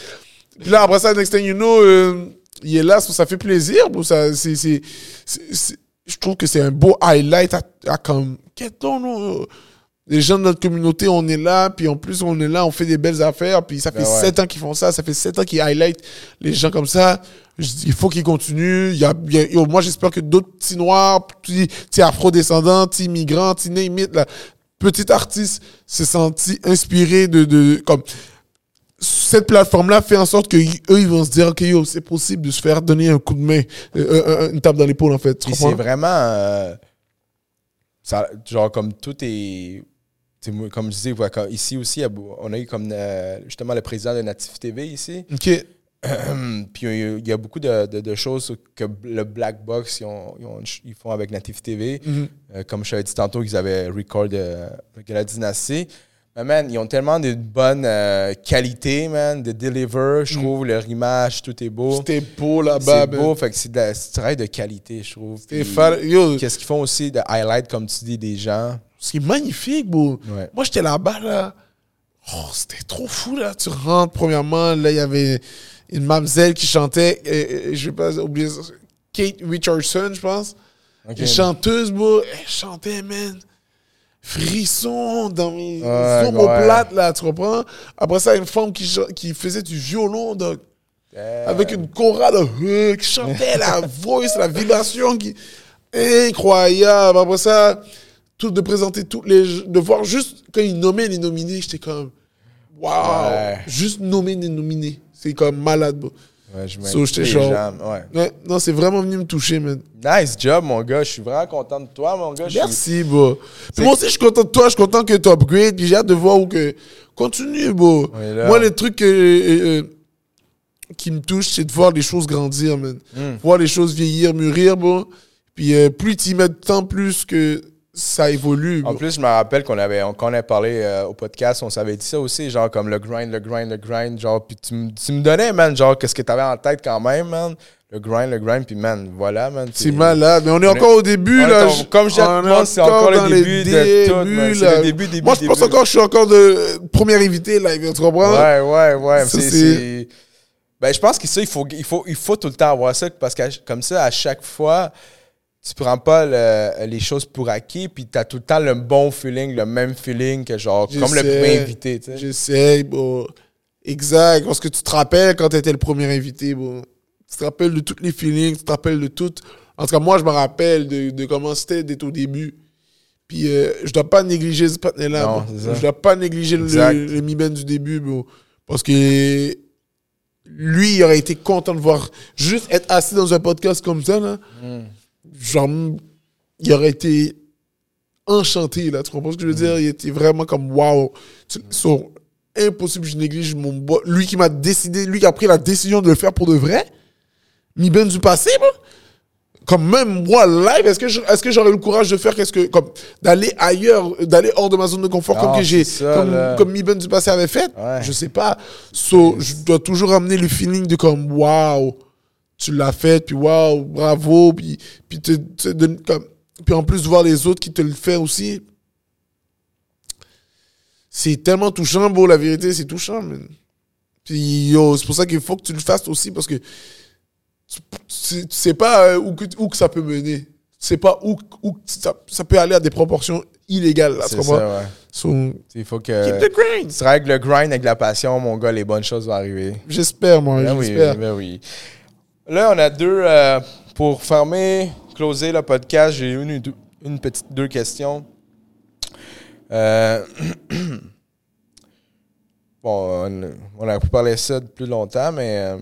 Puis là, après ça, next thing you know, euh, il est là, ça fait plaisir, bro. Ça, c'est- je trouve que c'est un beau highlight à, à comme. Qu'est-ce nous, les gens de notre communauté, on est là, puis en plus, on est là, on fait des belles affaires, puis ça fait
Ben ouais.
sept ans qu'ils font ça, ça fait sept ans qu'ils highlight les gens comme ça. Je il faut qu'ils continuent. Il y a, il y a- moi, j'espère que d'autres petits noirs, petits, petits afro-descendants, petits migrants, petits name it, là, petits artistes se sentent inspirés de, de, comme, cette plateforme-là fait en sorte que eux ils vont se dire ok yo c'est possible de se faire donner un coup de main euh, euh, une tape dans l'épaule en fait
c'est vraiment. euh, ça, genre, comme tout est. Comme je disais, ici aussi, on a eu comme euh, justement le président de Natif TV ici.
ok
Puis il y a- beaucoup de, de- de choses que le Black Box ils, ont- ils ont- ils font avec Natif TV.
Mhm.
Euh, comme je t'avais dit tantôt, qu'ils avaient record euh, de la dynastie. Mais man, ils ont tellement de bonnes euh, qualités, man, de deliver. Je trouve leur image, tout est beau.
c'était beau là-bas
C'est beau, fait que c'est de la- c'est du travail de qualité, je trouve. Qu'est-ce qu'ils font aussi de highlight, comme tu dis, des gens?
c'est magnifique bro
Ouais.
moi j'étais là-bas là oh c'était trop fou là tu rentres premièrement là il y avait une mamzelle qui chantait euh, euh, je vais pas oublier ça, Kate Richardson je pense. Une chanteuse, bro, elle chantait, man. Frisson dans mes
Ouais,
omoplates, là, tu comprends? Après ça, une femme qui, qui faisait du violon, donc, avec une chorale qui chantait la voix, la vibration qui. Incroyable. Après ça, tout, de présenter toutes les. De voir juste quand ils nommaient les nominés, j'étais comme. Waouh!
Ouais.
Juste nommer les nominés. C'est comme malade, bro.
Ouais, je
So, j'étais chaud.
ouais.
Ouais, non, c'est vraiment venu me toucher, man.
Nice job, mon gars. Je suis vraiment content de toi, mon gars.
Merci, bro. Moi aussi, je suis content de toi. Je suis content que tu upgrades. Puis j'ai hâte de voir où que. Continue, bro. Moi, les trucs euh, euh, euh, qui me touchent, c'est de voir les choses grandir, man.
Hmm.
Voir les choses vieillir, mûrir, bro. Puis euh, plus tu y mets de temps, plus que ça évolue.
En plus, je me rappelle qu'on avait, on- quand on a parlé euh, au podcast, on s'avait dit ça aussi, genre comme le grind, le grind, le grind, genre, puis tu, me- tu me donnais, man, genre, qu'est-ce que t'avais en tête quand même, man, le grind, le grind, puis man, voilà, man.
C'est malade. Mais on est encore au début, là.
comme je monde, c'est encore le début de tout, man. C'est
là.
le début, début,
Moi, je pense
début.
encore je suis encore de premier invité, là. Tu comprends?
Ouais, ouais, ouais. C'est- Ben, je pense que ça, il faut, il, faut, il faut tout le temps avoir ça, parce que comme ça, à chaque fois, tu prends pas le- les choses pour acquis, puis tu as tout le temps le bon feeling, le même feeling que genre, comme le premier invité, tu sais.
Bon. Exact. Parce que tu te rappelles quand tu étais le premier invité, bon. Tu te rappelles de tous les feelings, tu te rappelles de tout. En tout cas, moi, je me rappelle de, de comment c'était d'être au début. Puis, euh, je dois pas négliger ce partenaire-là. Je dois pas négliger le,
Exact.
le mi-ben du début, bon. Parce que lui, il aurait été content de voir juste être assis dans un podcast comme ça, là.
Hmm.
Genre, il aurait été enchanté, là. Tu comprends ce que je veux dire? Il était vraiment comme, wow. Tu- so, impossible, je néglige mon boss. Lui qui m'a décidé, lui qui a pris la décision de le faire pour de vrai? Mi ben du passé, moi? Comme même moi, live, est-ce que je- est-ce que j'aurais le courage de faire qu'est-ce que, comme, d'aller ailleurs, d'aller hors de ma zone de confort,
Non,
comme que j'ai,
ça,
comme, Mi Ben du passé avait fait?
Ouais.
Je sais pas. So, je dois toujours amener le feeling de comme, wow, tu l'as fait, puis wow, bravo, puis, puis, te, te donne comme, puis en plus, voir les autres qui te le font aussi. C'est tellement touchant, bro, la vérité, c'est touchant, man. Puis, yo, c'est pour ça qu'il faut que tu le fasses aussi, parce que tu, tu- tu sais pas euh, où, que, où que ça peut mener. Tu sais pas où, où que ça, ça peut aller à des proportions illégales, là, tu
C'est
comprends?
ça, ouais.
So,
Il faut
keep
que.
the grind.
Tu avec le grind, avec la passion, mon gars, les bonnes choses vont arriver.
J'espère, moi,
Ben oui,
j'espère.
ben oui. Là, on a deux. euh, pour fermer, closer le podcast, j'ai une, une petite deux questions. Euh, bon, on, on a pu parler de ça depuis longtemps, mais.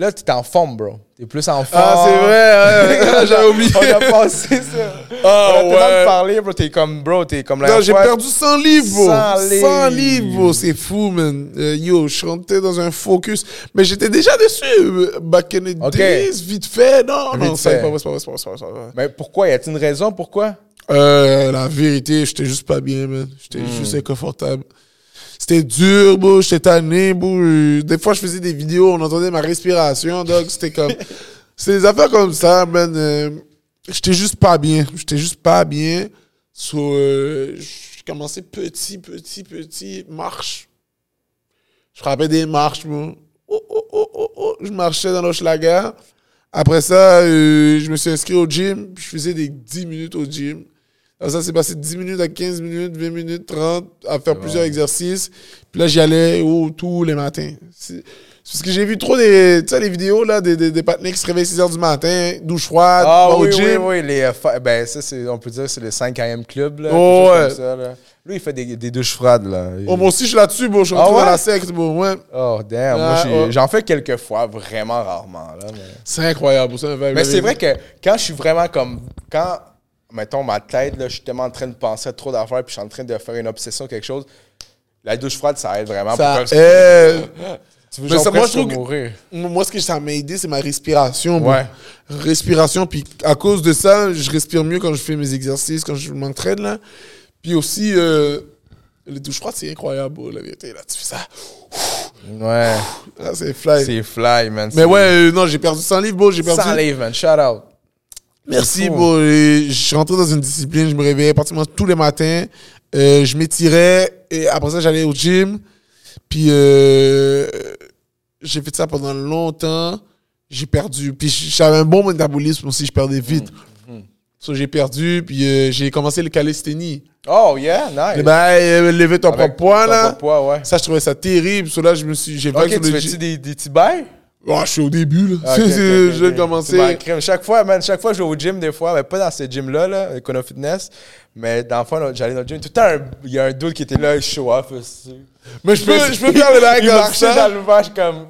Là, tu es en forme, bro. Tu es plus en forme.
Ah, c'est vrai, ouais, j'avais oublié.
on a passé ça.
Ah,
on a tellement
ouais.
parlé, bro. T'es comme, bro, t'es comme la
Non, j'ai perdu 100 livres, bro.
100
100
livres.
livres, bro. C'est fou, man. Euh, yo, je rentrais dans un focus. Mais j'étais déjà dessus. Back in the
Ok.
days, vite fait. Non,
Vite
non, c'est
fait.
pas vrai, c'est pas vrai, c'est pas vrai, c'est pas vrai, c'est pas vrai.
Mais pourquoi? Y a-t-il une raison pourquoi?
Euh, la vérité, j'étais juste pas bien, man. J'étais
Hmm.
juste inconfortable. C'était dur, bro. J'étais tanné, bro. Des fois, je faisais des vidéos, on entendait ma respiration, donc c'était comme... C'est des affaires comme ça, man. Euh, j'étais juste pas bien. J'étais juste pas bien. So, euh, j'ai commencé petit, petit, petit. Marche. Je frappais des marches, bro. Oh, oh, oh, oh, oh. Je marchais dans l'Hochelaga. Après ça, euh, je me suis inscrit au gym. Je faisais des 10 minutes au gym. Alors ça, c'est passé 10 minutes à 15 minutes, 20 minutes, 30, à faire plusieurs exercices. Puis là, j'y allais oh, tous les matins. C'est parce que j'ai vu trop des, tu sais, les vidéos là, des, des, des qui se réveillent 6 heures du matin, douche froide,
Ah
va au
oui,
gym.
oui, oui, les, euh, ben ça, on peut dire que c'est le 5e club, là.
Oh, ouais.
comme ça, là. Lui, il fait des, des douches froides, là.
Oh, moi aussi, je suis là-dessus, bro. Je suis
Ah ouais?
dans la secte, bro. Ouais.
Oh, damn. Moi,
Ah, oh.
j'en fais quelques fois, vraiment rarement, là. Mais,
C'est incroyable. Ça,
mais c'est vrai que quand je suis vraiment comme... Quand, mettons, ma tête, là, je suis tellement en train de penser à trop d'affaires, puis je suis en train de faire une obsession, quelque chose, la douche froide, ça aide vraiment.
Ça
pour
aide.
tu veux
Mais
genre
ça, moi, je trouve que-. Moi, ce que ça m'a aidé, c'est ma respiration.
Ouais.
Respiration, puis à cause de ça, je respire mieux quand je fais mes exercices, quand je m'entraîne, là. Puis aussi, euh, les douches froides, c'est incroyable, la vérité. Là, tu fais ça,
Ouais.
c'est fly.
C'est fly, man.
Mais ouais, euh, non, j'ai perdu 100 livres, bro, j'ai perdu...
100 livres, man. Shout out.
Merci, Je suis rentré dans une discipline, je me réveillais pratiquement tous les matins. Euh, je m'étirais, et après ça, j'allais au gym. Puis, euh, j'ai fait ça pendant longtemps. J'ai perdu. Puis, j'avais un bon métabolisme aussi, je perdais vite.
Mm,
So, j'ai perdu, puis euh, j'ai commencé le calisthénie.
Oh, yeah, nice.
Euh, lever ton propre poids, là.
poids, ouais.
Ça, je trouvais ça terrible. So, là, je me suis. J'ai
tu
le
fais-tu des petits bails?
Oh, je suis au début, là.
Ah, ok, ok, ok,
je vais commencer.
Chaque fois, man, chaque fois, je vais au gym des fois, mais pas dans ce gym-là, là, Econo Fitness. Mais dans le fond, j'allais dans le gym. Tout le temps, il y a un dude qui était là, show off. aussi.
Mais je peux, je peux faire le bail comme ça.
dans le vache comme.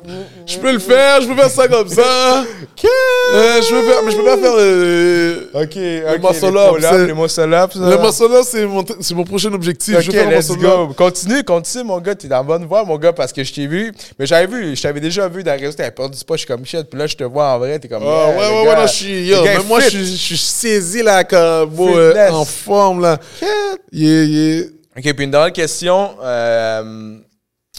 Je peux le faire, je peux faire ça comme ça. Euh, je peux faire, mais je peux pas faire le.
Ok, ok.
muscle
les
up,
Les muscle ça.
Le muscle là, c'est mon, c'est mon prochain objectif.
Ok,
je vais faire le
let's
muscle
go.
up.
Continue, continue, mon gars. T'es dans la bonne voie, mon gars, parce que je t'ai vu. Mais j'avais vu, je t'avais déjà vu dans le réseau, t'avais perdu du poids, je suis comme shit. Puis là, je te vois en vrai, t'es comme.
Ah, ouais,
le
ouais, ouais, non, je suis, yo,
le est
moi, je suis, saisi, là, comme, en forme, là. Yeah, yeah.
OK, puis une dernière question. euh,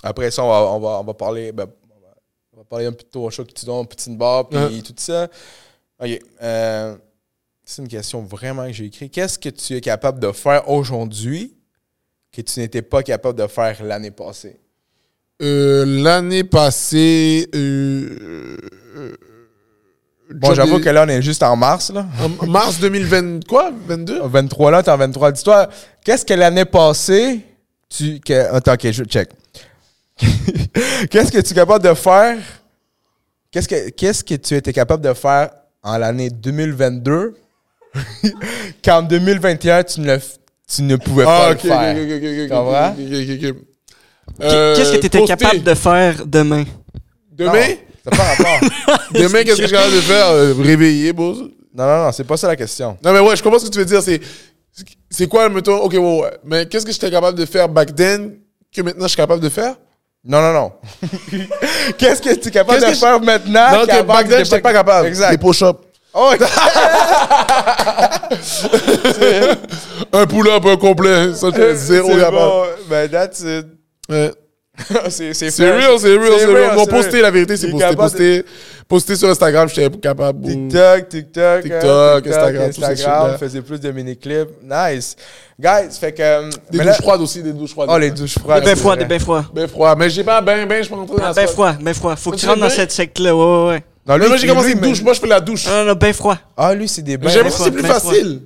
après ça, on va, on va, on va parler. ben, on, va, on va parler un peu de ton show que tu donnes, petite barre, puis
Ouais.
tout ça. OK. euh, c'est une question vraiment que j'ai écrite. Qu'est-ce que tu es capable de faire aujourd'hui que tu n'étais pas capable de faire l'année passée?
Euh, l'année passée, euh, euh,
Bon, j'avoue que là, on est juste en mars, là.
en mars 2020, quoi? 22?
23 là, t'es en 23. Dis-toi, qu'est-ce que l'année passée, tu. Que, attends, ok, je check. qu'est-ce que tu es capable de faire? Qu'est-ce que, qu'est-ce que tu étais capable de faire en l'année 2022 qu'en 2021, tu ne, tu ne pouvais pas
Ah,
le faire?
ok, ok, ok, ok,
Comprends?
ok, ok, ok, ok.
Qu'est-ce que tu étais capable de faire demain?
Demain?
Ça n'a pas rapport.
Demain, qu'est-ce que je suis capable de faire? Euh, réveiller, bon.
Non, non, non, c'est pas ça la question.
Non, mais ouais, je comprends ce que tu veux dire. C'est, c'est quoi, mettons, ok, ouais, ouais. Mais qu'est-ce que j'étais capable de faire back then que maintenant je suis capable de faire?
Non, non, non. Qu'est-ce que tu es capable
Qu'est-ce
de
que
faire maintenant?
non, que back then,
t'étais
j'étais pas capable?
Exact.
Les push-ups.
Oh,
Un pull-up, un complet. Ça, j'étais zéro capable.
bon. Ben, that's it.
Ouais.
c'est c'est
real, c'est real, c'est real. Posté,
real.
la vérité, c'est
de-
Poster, poster sur Instagram, j'étais capable.
TikTok, TikTok,
TikTok,
hein,
Instagram,
Instagram, faisait plus de mini-clips. Nice. Guys, fait que... euh,
Des douches
là-
froides aussi, des douches froides.
Oh, les douches froides.
Des bains froids, des bains froids.
Ben froid. Mais j'ai pas ben, ben, je peux rentrer dans
Ah,
ça.
ben froid, ben froid. Faut que tu rentres dans cette secte-là, ouais, ouais, ouais.
Non,
moi, j'ai commencé une douche. Moi, je fais la douche.
Non, non, non, ben froid.
Ah, lui, c'est des bains.
Mais j'aime c'est plus facile.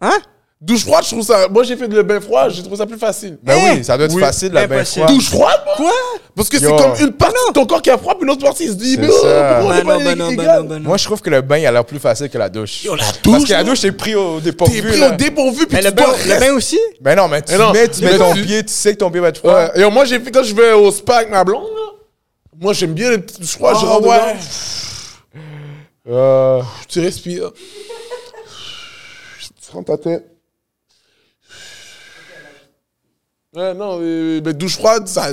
Hein?
Douche froide, je trouve ça. Moi, j'ai fait le bain froid, j'ai trouvé ça plus facile.
Ben
Hein?
oui, ça doit être
Oui.
facile, la bain
Impossible.
froid.
Douche froide, moi?
Quoi?
Parce que c'est
Yo.
comme une partie de ton corps qui a froid, puis l'autre partie, il se dit,
C'est
mais oh.
Moi, je trouve que le bain, il a l'air plus facile que la douche.
Yo, la
Parce
douche,
que la douche, t'es pris au
T'es
dépourvu.
pris
là.
au dépourvu, puis
Mais
tu
le bain, le bain aussi?
Ben non, mais tu,
Mais non,
mets, tu
mais
mets ton
tu-
pied, tu sais que ton pied va être froid.
Ouais. Et moi, j'ai fait quand je vais au spa avec ma blonde, là. Moi, j'aime bien les petites douches froides, je
Ah
dedans,
Euh,
tu respires. Tu rentres ta tête. Ouais, non, euh, mais douche froide, ça,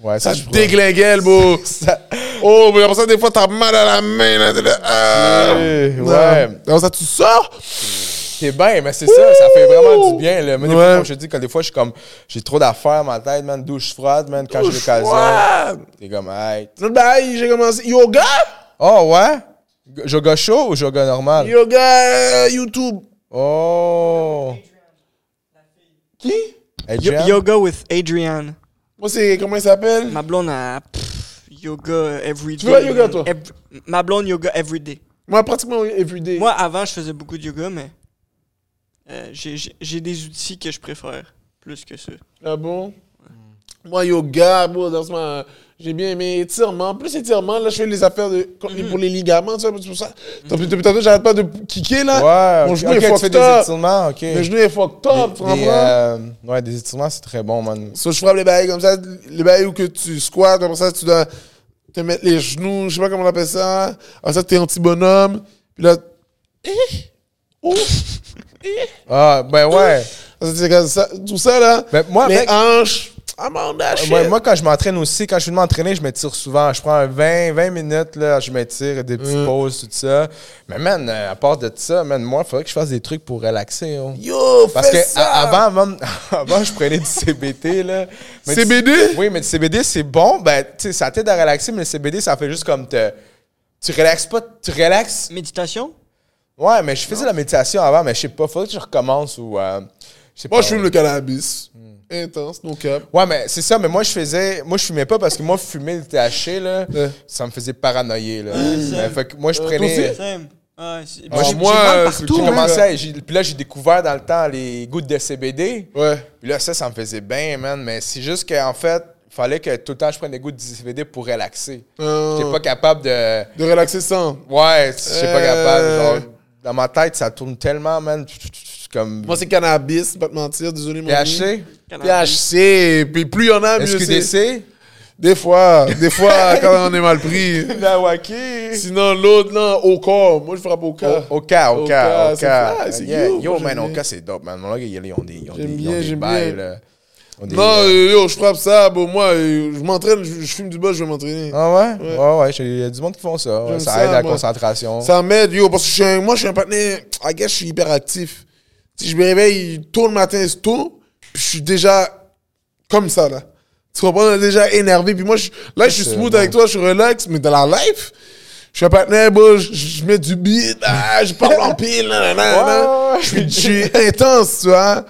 ouais,
ça
je crois.
déglinguelle, beau.
Ça-
Oh, mais après ça, des fois, t'as mal à la main, là. t'es là, ah.
Ouais, ouais.
Ça, tu sors.
C'est bien, mais c'est ça, ça fait vraiment du bien. Là. Moi, des fois, comme je te dis, quand des fois, je suis comme, j'ai trop d'affaires, ma tête, man, douche froide, man, quand j'ai l'occasion. T'es comme, hey.
Bail, j'ai commencé. Yoga?
Oh, ouais? Yoga chaud ou yoga normal?
Yoga euh, YouTube.
Oh.
Qui?
Yoga with Adrian.
Moi, c'est. Comment il s'appelle?
Ma blonde a pff, yoga every day.
Tu fais yoga, toi?
Ma blonde yoga every day.
Moi, pratiquement everyday.
Moi, avant, je faisais beaucoup de yoga, mais euh, j'ai- des outils que je préfère plus que ça.
Ah bon? Moi, yoga, bon, dans ce moment, j'ai bien aimé étirement. Plus étirement, là, je fais les affaires de, pour les ligaments, tu vois, c'est pour ça. Depuis tantôt, j'arrête pas de kicker, là.
Ouais,
Mon genou est fucked
des
up.
étirements, ok.
Mon genou est fucked up,
euh, ouais, des étirements, c'est très bon, man.
So, je frappe les bails comme ça, les bails où que tu squats, comme ça, tu dois te mettre les genoux, je sais pas comment on appelle ça. Après ça, t'es un petit bonhomme. Puis là, eh, oh,
Ah, ben ouais.
Ça, tout ça, là.
Ben, moi,
les shit.
Moi, moi, quand je m'entraîne aussi, quand je suis de m'entraîner, je m'étire souvent. Je prends un 20, 20 minutes, là, je m'étire, des petites
Mm.
pauses, tout ça. Mais man, euh, à part de ça, man, moi, il faudrait que je fasse des trucs pour relaxer.
Yo,
Parce
fais
que
ça.
avant, avant, avant, je prenais du CBD, là. Mais du-
CBD?
Oui, mais du CBD, c'est bon. Ben, tu ça t'aide à relaxer, mais le CBD, ça fait juste comme te... Tu relaxes pas, tu relaxes.
Méditation?
Ouais, mais je faisais la méditation avant, mais je sais pas, faudrait que je recommence ou... euh,
Moi,
pas.
je fume le cannabis. Intense, no cap.
Ouais, mais c'est ça, mais moi, je faisais. Moi, je fumais pas parce que moi, fumer le THC, là,
Ouais.
ça me faisait paranoïer, là. Mais fait que moi, je
Euh,
prenais.
Ah, c'est-
Moi,
euh,
partout,
J'ai commencé à. j'ai- Puis là, j'ai découvert dans le temps les gouttes de CBD.
Ouais.
Puis là, ça, ça me faisait bien, man. Mais c'est juste qu'en fait, il fallait que tout le temps, je prenne des gouttes de CBD pour relaxer.
Euh,
J'étais pas capable de.
De relaxer sans.
Ouais, j'étais pas
Euh.
capable. Genre, dans ma tête, ça tourne tellement, man. Comme.
Moi, c'est cannabis, pas te mentir, désolé, mon.
THC,
THC, puis plus il y en a, mieux c'est.
SQDC,
Des fois, des fois, quand on est mal pris.
Nawaki.
Sinon, l'autre, non, au corps. Moi, je frappe au corps.
Au cas, au cas, au
you,
Yo, man, au cas, c'est dope, man. Mon gars, ils ont des, ils ont des, ils
Non,
euh,
yo, je frappe ça. Bon, moi, euh, je m'entraîne, je, je fume du bas, je vais m'entraîner.
Ah ouais?
Ouais.
Ouais, ouais, il y a du monde qui font ça. ouais. Ça
ça,
aide à la
moi.
concentration.
Ça m'aide, yo, parce que je suis un- moi, je suis un partenaire. I guess, je suis hyperactif. Si je me réveille tôt le matin, c'est tôt, puis je suis déjà comme ça, là. Tu comprends? Déjà énervé. Puis moi, je- là, je suis smooth avec toi, je suis relax, mais dans la life, je suis un partenaire, bon, je, je mets du beat, ah, je parle en pile, nan, nan, nan,
Ouais,
nan.
ouais, ouais.
Je suis- je suis intense, tu vois.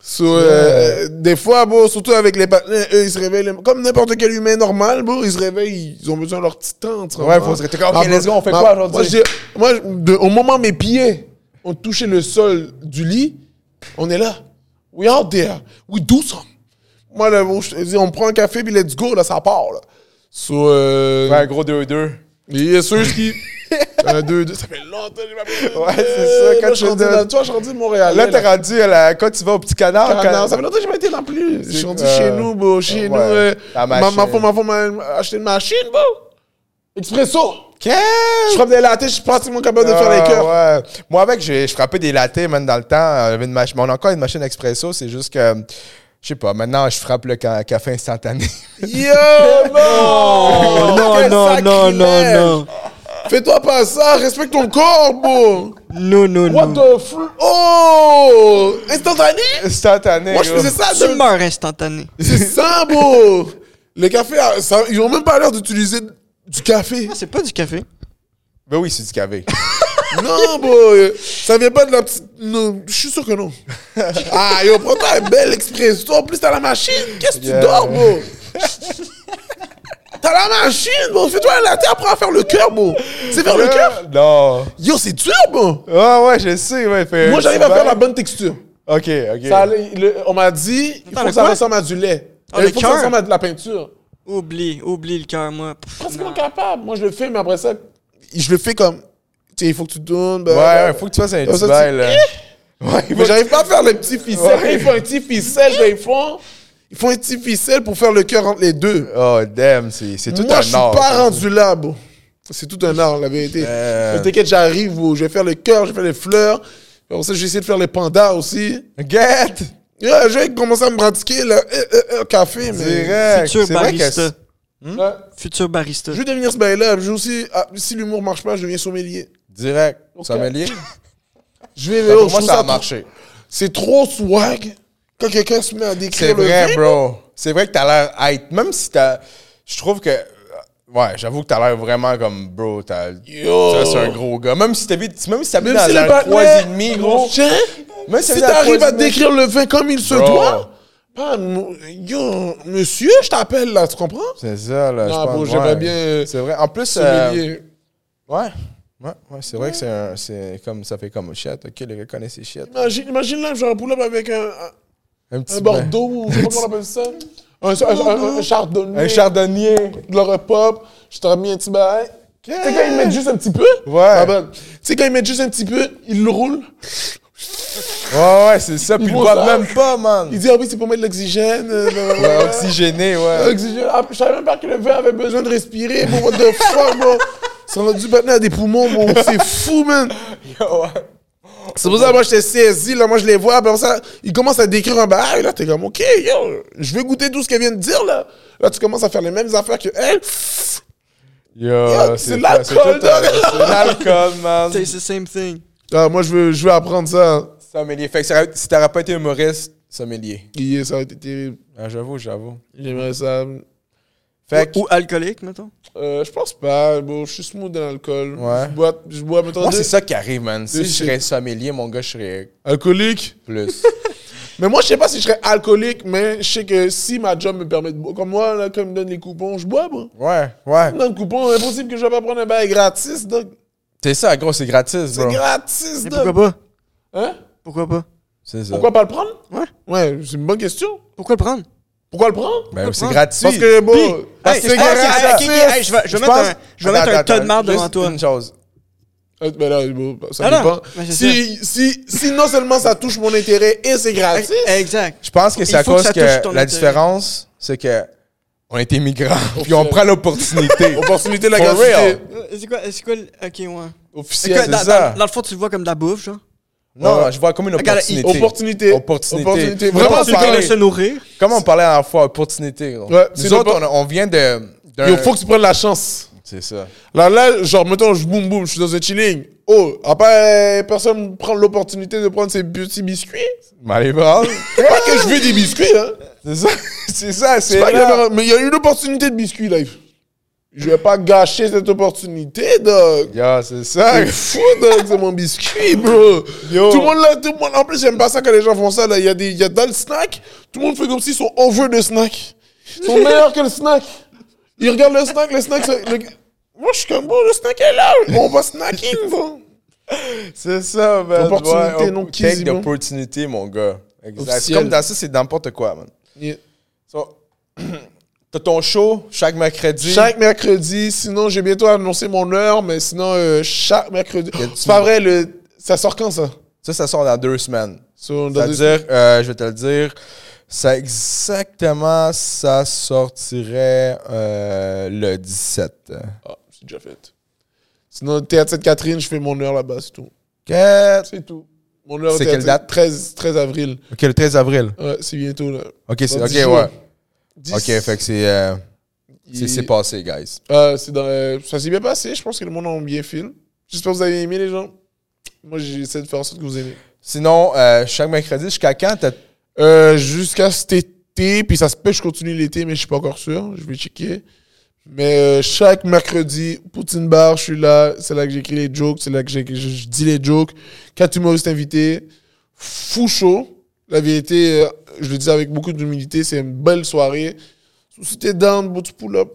So, euh, des fois, bon, surtout avec les partenaires, eux, ils se réveillent, comme n'importe quel humain normal, bon, ils se réveillent, ils ont besoin de leur petit temps, tu
Ouais, faut se réveiller. Ok,
Ma-
let's go, on fait
ma-
quoi aujourd'hui?
Moi, moi, de- au moment mes pieds ont touché le sol du lit, on est là. We out there. We do something. Moi, là, bon, je te dis, on prend un café, puis let's go, là, ça part, là. So, euh,
Ouais, un gros 2-2.
il y a ceux qui... un, deux, deux, ça fait longtemps que j'ai pas.
Ouais, c'est ça, quand
Là, je suis
tu
rendu dans- Toi, je suis rendu de Montréal.
Là, t'es rendu à la... quand tu vas au petit canard. Quand-
non, ça fait longtemps que j'ai pas été non plus. Je suis rendu
euh,
chez nous, bro. Chez
ouais,
nous. euh, ma, ma ma femme m'a acheté une machine, bro. Expresso.
Qu'est-ce?
Je frappe des lattes, je suis pratiquement capable de faire les
Ah,
cœurs.
ouais. Moi, avec, j'ai- je frappais des lattes, man, dans le temps. Euh, J'avais une machine, on a encore une machine expresso, c'est juste que, je sais pas, maintenant, je frappe le ca- café instantané.
Yo, non!
non, non, non, non, non.
Fais-toi pas ça, respecte ton corps, bro!
Non, non,
What
non.
the f... Oh! Instantané?
instantané.
Moi, je faisais ça. De-
meurs instantané.
C'est ça, bro! Le café, ah, ça- ils ont même pas l'air d'utiliser du café.
Ah, c'est pas du café.
Ben oui, c'est du café.
Non, bro! euh, Ça vient pas de la petite. Non, je suis sûr que non. Ah, yo, prends-toi un bel expresso. En plus, t'as la machine. Qu'est-ce que
Yeah.
tu dors, bro? T'as la machine, bro. Fais-toi un latte, apprends à faire le cœur, bro. C'est faire le cœur?
Non.
Yo, c'est dur, bro.
Ah ouais, je sais, ouais. Fait
Moi, j'arrive à faire la bonne texture.
Ok, ok.
Ça le- on m'a dit, il faut que ça ressemble à du lait.
Ah,
il
le
faut que ça ressemble à de la peinture.
Oublie, oublie le cœur, moi. Pff,
Pratiquement
non.
capable. Moi, je le fais, mais après ça, je le fais comme. Tu sais, il faut que tu tournes.
Ouais,
bah,
ouais, faut que tu fasses un
Ça,
petit
tu-
bail, là. Ouais,
Mais j'arrive pas à faire le petit ficelle.
Ouais.
Ils font un petit ficelle, quand ils font. Ils font un petit ficelle pour faire le cœur entre les deux.
Oh, damn, c'est c'est tout
Moi,
un
je suis
art.
pas
ça.
rendu là, bro. C'est tout un art, la vérité.
Euh.
Mais T'inquiète, j'arrive, bro. Je vais faire le cœur, je vais faire les fleurs. Pour ça, je vais essayer de faire les pandas aussi.
Get!
Yeah, je vais commencer à me pratiquer le euh, euh, euh, café, mais.
Direct.
Futur barista.
Ouais.
Futur barista.
Je veux devenir ce bail-là. Je veux aussi. ah, si l'humour marche pas, je deviens sommelier.
Direct. Sommelier?
Je vais.
Ben,
oh,
Pour
je
moi, ça a marché.
C'est trop swag quand quelqu'un se met à décrire
C'est
le
vrai,
vin.
bro. C'est vrai que t'as l'air hype. Même si t'as. Je trouve que. Ouais, j'avoue que t'as l'air vraiment comme, bro, t'as.
Yo.
Ça, c'est un gros gars. Même si t'habites même si t'habites
Même
dans
si le
un
partenaire-
3,5, gros.
Tiens,
Même
si
un
t'arrives à
3,5,
décrire le vin comme il se
Bro.
doit, mo- yo, monsieur, je t'appelle là, tu comprends?
C'est ça, là.
Non, bro,
ouais.
j'aimerais bien euh,
C'est vrai. En plus. euh, ouais. Ouais, ouais, c'est vrai que c'est un- c'est comme ça fait comme shit. Ok, les gars ces shit.
Imagine, imagine là, j'aurais pull up avec un, un,
Un petit
un. Bordeaux, ou je sais pas comment on appelle ça. Un, un, un- un chardonnay.
Un chardonnier.
de leur pop. Je t'aurais mis un petit bail. Tu sais, quand ils mettent juste un petit peu?
Ouais.
Tu sais, quand ils mettent juste un petit peu, ils le roulent.
Ouais, ouais, c'est ça. Puis
Ils font
boivent même pas, man.
Ils disent, ah oui, c'est pour mettre de l'oxygène. euh,
Ouais, oxygéné, ouais.
Oxygène. Ah, je savais même pas que le vin avait besoin de respirer. Bro, what the fuck, bro? Ça a dû maintenant à des poumons, bro. C'est fou, man.
ouais.
C'est pour ça que moi, j'étais saisi. Là, moi, je les vois. Après ça, ils commencent à décrire un bail. Là, t'es comme, OK, yo, je vais goûter tout ce qu'elle vient de dire, là. Là, tu commences à faire les mêmes affaires que elle.
Yo,
Yo, c'est l'alcool,
c'est l'alcool, man.
C'est the same thing.
Ah, moi, je veux, je veux apprendre ça.
Sommelier. Fait que si t'aurais pas été humoriste, sommelier.
Yeah, ça aurait été terrible.
Ah, j'avoue, j'avoue.
J'aimerais ça.
Fait que,
Ou alcoolique, mettons?
Euh, je pense pas. Bon, je suis smooth dans l'alcool.
Ouais.
Je bois, je bois mettons,
moi, c'est ça qui arrive, man. Si je serais sommelier, mon gars, je serais
Alcoolique?
plus.
Mais moi, je sais pas si je serais alcoolique, mais je sais que si ma job me permet de boire, comme moi, là, quand ils me donne les coupons, je bois, moi.
Ouais, ouais.
Dans le coupon, impossible que je vais pas prendre un bail gratis, donc.
C'est ça, gros, c'est gratis,
C'est
bro.
gratis, donc.
pourquoi pas?
Hein?
Pourquoi pas?
C'est ça.
Pourquoi pas le prendre?
Ouais.
Ouais, c'est une bonne question.
Pourquoi le prendre?
Pourquoi le prendre?
Ben, c'est gratuit.
Parce que, bon,
Puis,
parce
hey,
que
je
c'est gratis.
hey, hey, je vais, je vais mettre un, je vais mettre un tas de marde devant toi.
Une chose.
Euh, ben là, bon, ça
Ah non,
dépend.
mais c'est
Si, si, si non seulement ça touche mon intérêt et c'est gratis,
Exact.
Je pense que c'est à
que
cause
ça
que,
ton
la
intérêt.
différence, c'est que on est immigrants, puis on prend l'opportunité.
opportunité de la gratuité.
real.
Euh, C'est quoi, c'est quoi le... Ok, ouais.
Officiel.
C'est
ça.
dans- dans le fond, tu le vois comme de la bouffe, genre?
Non, je vois comme une opportunité.
Opportunité.
Opportunité.
Opportunité.
Vraiment,
Vraiment,
Tu le
parler.
de se nourrir.
Comme on parlait la dernière fois, opportunité.
Ouais,
Nous autres, on, vient de.
Il faut que tu prennes la chance.
C'est ça.
Là, là, genre, mettons, je boum boum, je suis dans un chilling. Oh, après, personne prend l'opportunité de prendre ses petits biscuits.
Voir.
pas que je veux des biscuits, hein.
C'est ça. C'est ça, c'est
mais il y a une opportunité de biscuits, là. Je vais pas gâcher cette opportunité, dog.
Yo, c'est ça.
C'est fou, dog, c'est mon biscuit, bro.
Yo.
Tout le monde là, tout le monde. En plus, j'aime pas ça quand les gens font ça, là. Il y a des, il y a dans le snack, tout le monde fait comme s'ils sont over de snack. Ils sont meilleurs que le snack. Ils regardent le snack, le snack, c'est- le- Moi, je suis comme, bon, le snack est là. On va snacker, bro.
C'est ça, man.
Opportunité
Ouais,
non
Take
bro.
d'opportunité, mon gars. Exact. Comme dans ça, c'est n'importe quoi, man.
Yeah.
So, T'as ton show chaque mercredi.
Chaque mercredi, sinon j'ai bientôt annoncé mon heure, mais sinon euh, chaque mercredi. C'est pas vrai, le... ça sort quand ça?
Ça, ça sort dans deux semaines. C'est-à-dire, euh, je vais te le dire, ça exactement, ça sortirait euh, le 17.
Ah, C'est déjà fait. Sinon, Théâtre Sainte-Catherine, je fais mon heure là-bas, c'est tout.
Quatre.
C'est tout. Mon heure
C'est quelle date?
13, 13 avril.
Ok, le 13 avril.
Ouais, c'est bientôt, là.
Ok, c'est, ok,
10 jours.
ouais.
10.
Ok, fait que c'est, euh, c'est,
Il-
c'est passé, guys.
C'est dans, euh, ça s'est bien passé. Je pense que le monde a bien film. J'espère que vous avez aimé, les gens. Moi, j'essaie de faire en sorte que vous aimez.
Sinon, euh, chaque mercredi, jusqu'à quand t'as.
Euh, Jusqu'à cet été, puis ça se peut que je continue l'été, mais je suis pas encore sûr. Je vais checker. Mais euh, chaque mercredi, Poutine Bar, je suis là. C'est là que j'écris les jokes. C'est là que je, je dis les jokes. Quatre humoristes invités. Fou chaud. La vérité, euh, je le dis avec beaucoup d'humilité, c'est une belle soirée. Si t'es down, bon, tu pull up.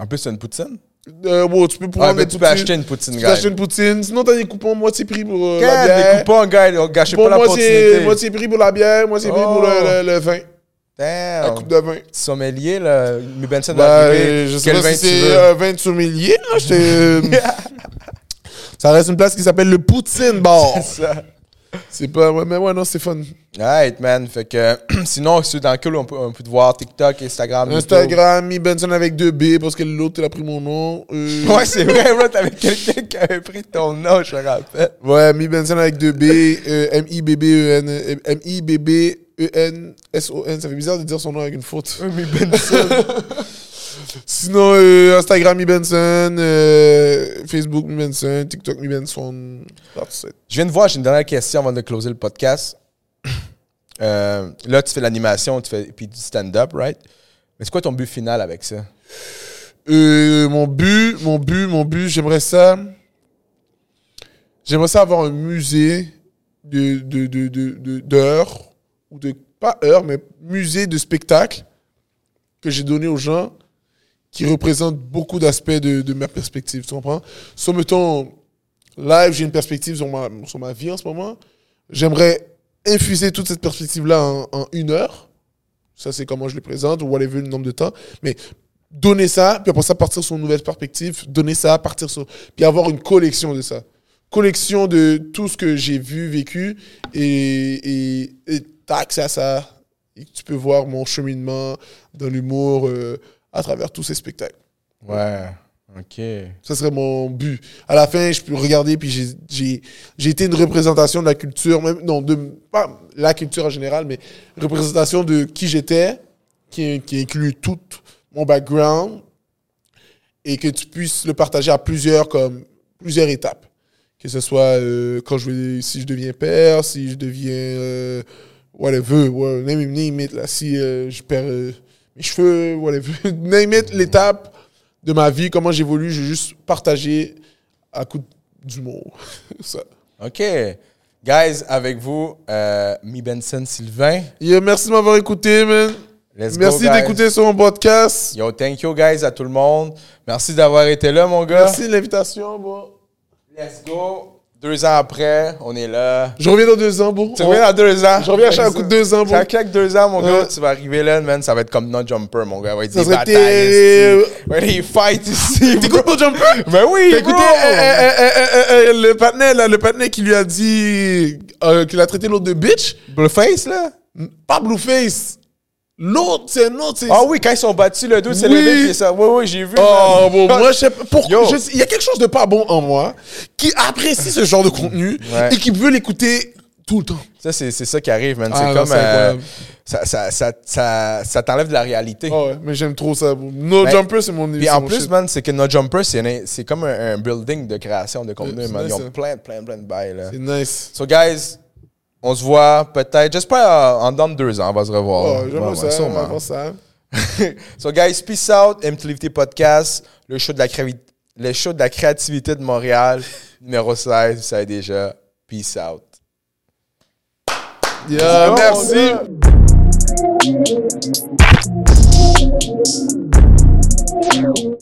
En plus, c'est une poutine?
Euh, bon, tu peux
Ah, mais
des
tu peux acheter une poutine,
Tu
guys.
peux acheter une poutine. Sinon, t'as des coupons moitié prix pour euh, la bière.
des coupons, guys, on gâchez
Bon,
pas
moitié,
l'opportunité.
moitié prix pour la bière, moitié prix pour
Oh.
le, le- le vin. La
Damn.
coupe de vin.
Sommelier, là. Mi Benson
Bah,
va
euh,
arriver.
je sais
Quel
pas
vin
si
tu
c'est un vin de sommelier. Là, j'étais- ça reste une place qui s'appelle le Poutine Bar.
Ça.
C'est pas... Ouais, mais ouais, non, c'est fun.
Alright, man. Fait que, sinon, si dans le cool, on peut, on peut te voir TikTok, Instagram.
Instagram, Mi Benson avec deux B parce que l'autre, il a pris mon nom. Euh,
Ouais, c'est vrai, bro. T'avais quelqu'un qui avait pris ton nom, je me rappelle.
Ouais, Mi Benson avec deux B. euh, M-I-B-B-E-N. euh, M-I-B-B-E-N-S-O-N. Ça fait bizarre de dire son nom avec une faute.
Mi Benson.
Sinon, euh, Instagram Mi Benson, euh, Facebook Mi Benson, TikTok Mi Benson. That's it.
Je viens de voir, j'ai une dernière question avant de closer le podcast. Euh, là, tu fais l'animation, tu fais puis du stand-up, right? Mais c'est quoi ton but final avec ça?
Mon but, mon but, mon but, j'aimerais ça. J'aimerais ça avoir un musée de, de, de, de, de- d'heures, ou de, pas heures, mais musée de spectacles que j'ai donné aux gens qui représentent beaucoup d'aspects de, ma perspective, tu comprends? Sur, mettons, live, j'ai une perspective sur ma, sur ma vie en ce moment. J'aimerais infuser toute cette perspective-là en, une heure. Ça, c'est comment je le présente, ou whatever le nombre de temps. Mais donner ça, puis après ça, partir sur une nouvelle perspective, donner ça, partir sur. Puis avoir une collection de ça. Collection de tout ce que j'ai vu, vécu, et et- et t'as accès à ça. Et tu peux voir mon cheminement dans l'humour euh, à travers tous ces spectacles.
Ouais, ok.
Ça serait mon but. À la fin, je peux regarder, puis j'ai- été une représentation de la culture, même, non, de, pas la culture en général, mais représentation de qui j'étais, qui, qui inclut tout mon background, et que tu puisses le partager à plusieurs, comme, plusieurs étapes. Que ce soit euh, quand je vais, si je deviens père, si je deviens, euh, whatever, ouais, name, name it, là, si euh, je perds euh, mes cheveux, whatever, name it, l'étape de ma vie, comment j'évolue, je vais juste partager à coup d'humour. ça.
Ok. Guys, avec vous, euh, Mi Benson Sylvain.
Yo, merci de m'avoir écouté, man.
Let's
merci d'écouter sur mon podcast.
Yo, thank you, guys, à tout le monde. Merci d'avoir été là, mon gars.
Merci de l'invitation, bro.
Let's go. Deux ans après, on est là.
Je reviens dans deux ans, bro.
Tu reviens dans deux ans.
Je reviens à chaque coup de deux ans, bro.
Chaque chaque deux ans, mon gars,
Ouais.
tu vas arriver là, man, ça va être comme No Jumper, mon gars. Va être
Ça
des batailles. Ouais, des fights ici.
T'écoutes
bro.
No Jumper?
Ben oui,
T'as écouté euh, euh, euh, euh, euh, le patinet, là, le patinet qui lui a dit euh, qu'il a traité l'autre de bitch?
Blueface, là?
Pas Blueface. L'autre, c'est un autre. c'est-
Ah oui, quand ils sont battus, le dos s'est
Oui.
levé, puis ça. Oui, oui, j'ai vu.
Oh, bon, moi, je sais pas. Il y a quelque chose de pas bon en moi qui apprécie ce genre de contenu
Ouais.
et qui veut l'écouter tout le temps.
Ça, c'est c'est ça qui arrive, man.
Ah,
c'est comme.
c'est
euh, ça ça, ça, ça, ça t'enlève de la réalité.
Ah ouais, mais j'aime trop ça. No
Ben,
Jumper, c'est mon
Puis
c'est
en plus,
shit.
man, c'est que No Jumper, c'est c'est comme un, un building de création de contenu,
c'est
man.
nice,
Ils ont
ça.
plein, plein, plein de bails, là.
C'est nice.
So, guys, on se voit peut-être, j'espère euh, en dans de deux ans, on va se revoir.
Oh,
Ouais,
j'aime
ouais,
ça.
sûrement.
ça.
so, guys, peace out, MTLVT Podcast, le show, de la le show de la créativité de Montréal, numéro 16, vous savez déjà. Peace out.
Yeah, merci.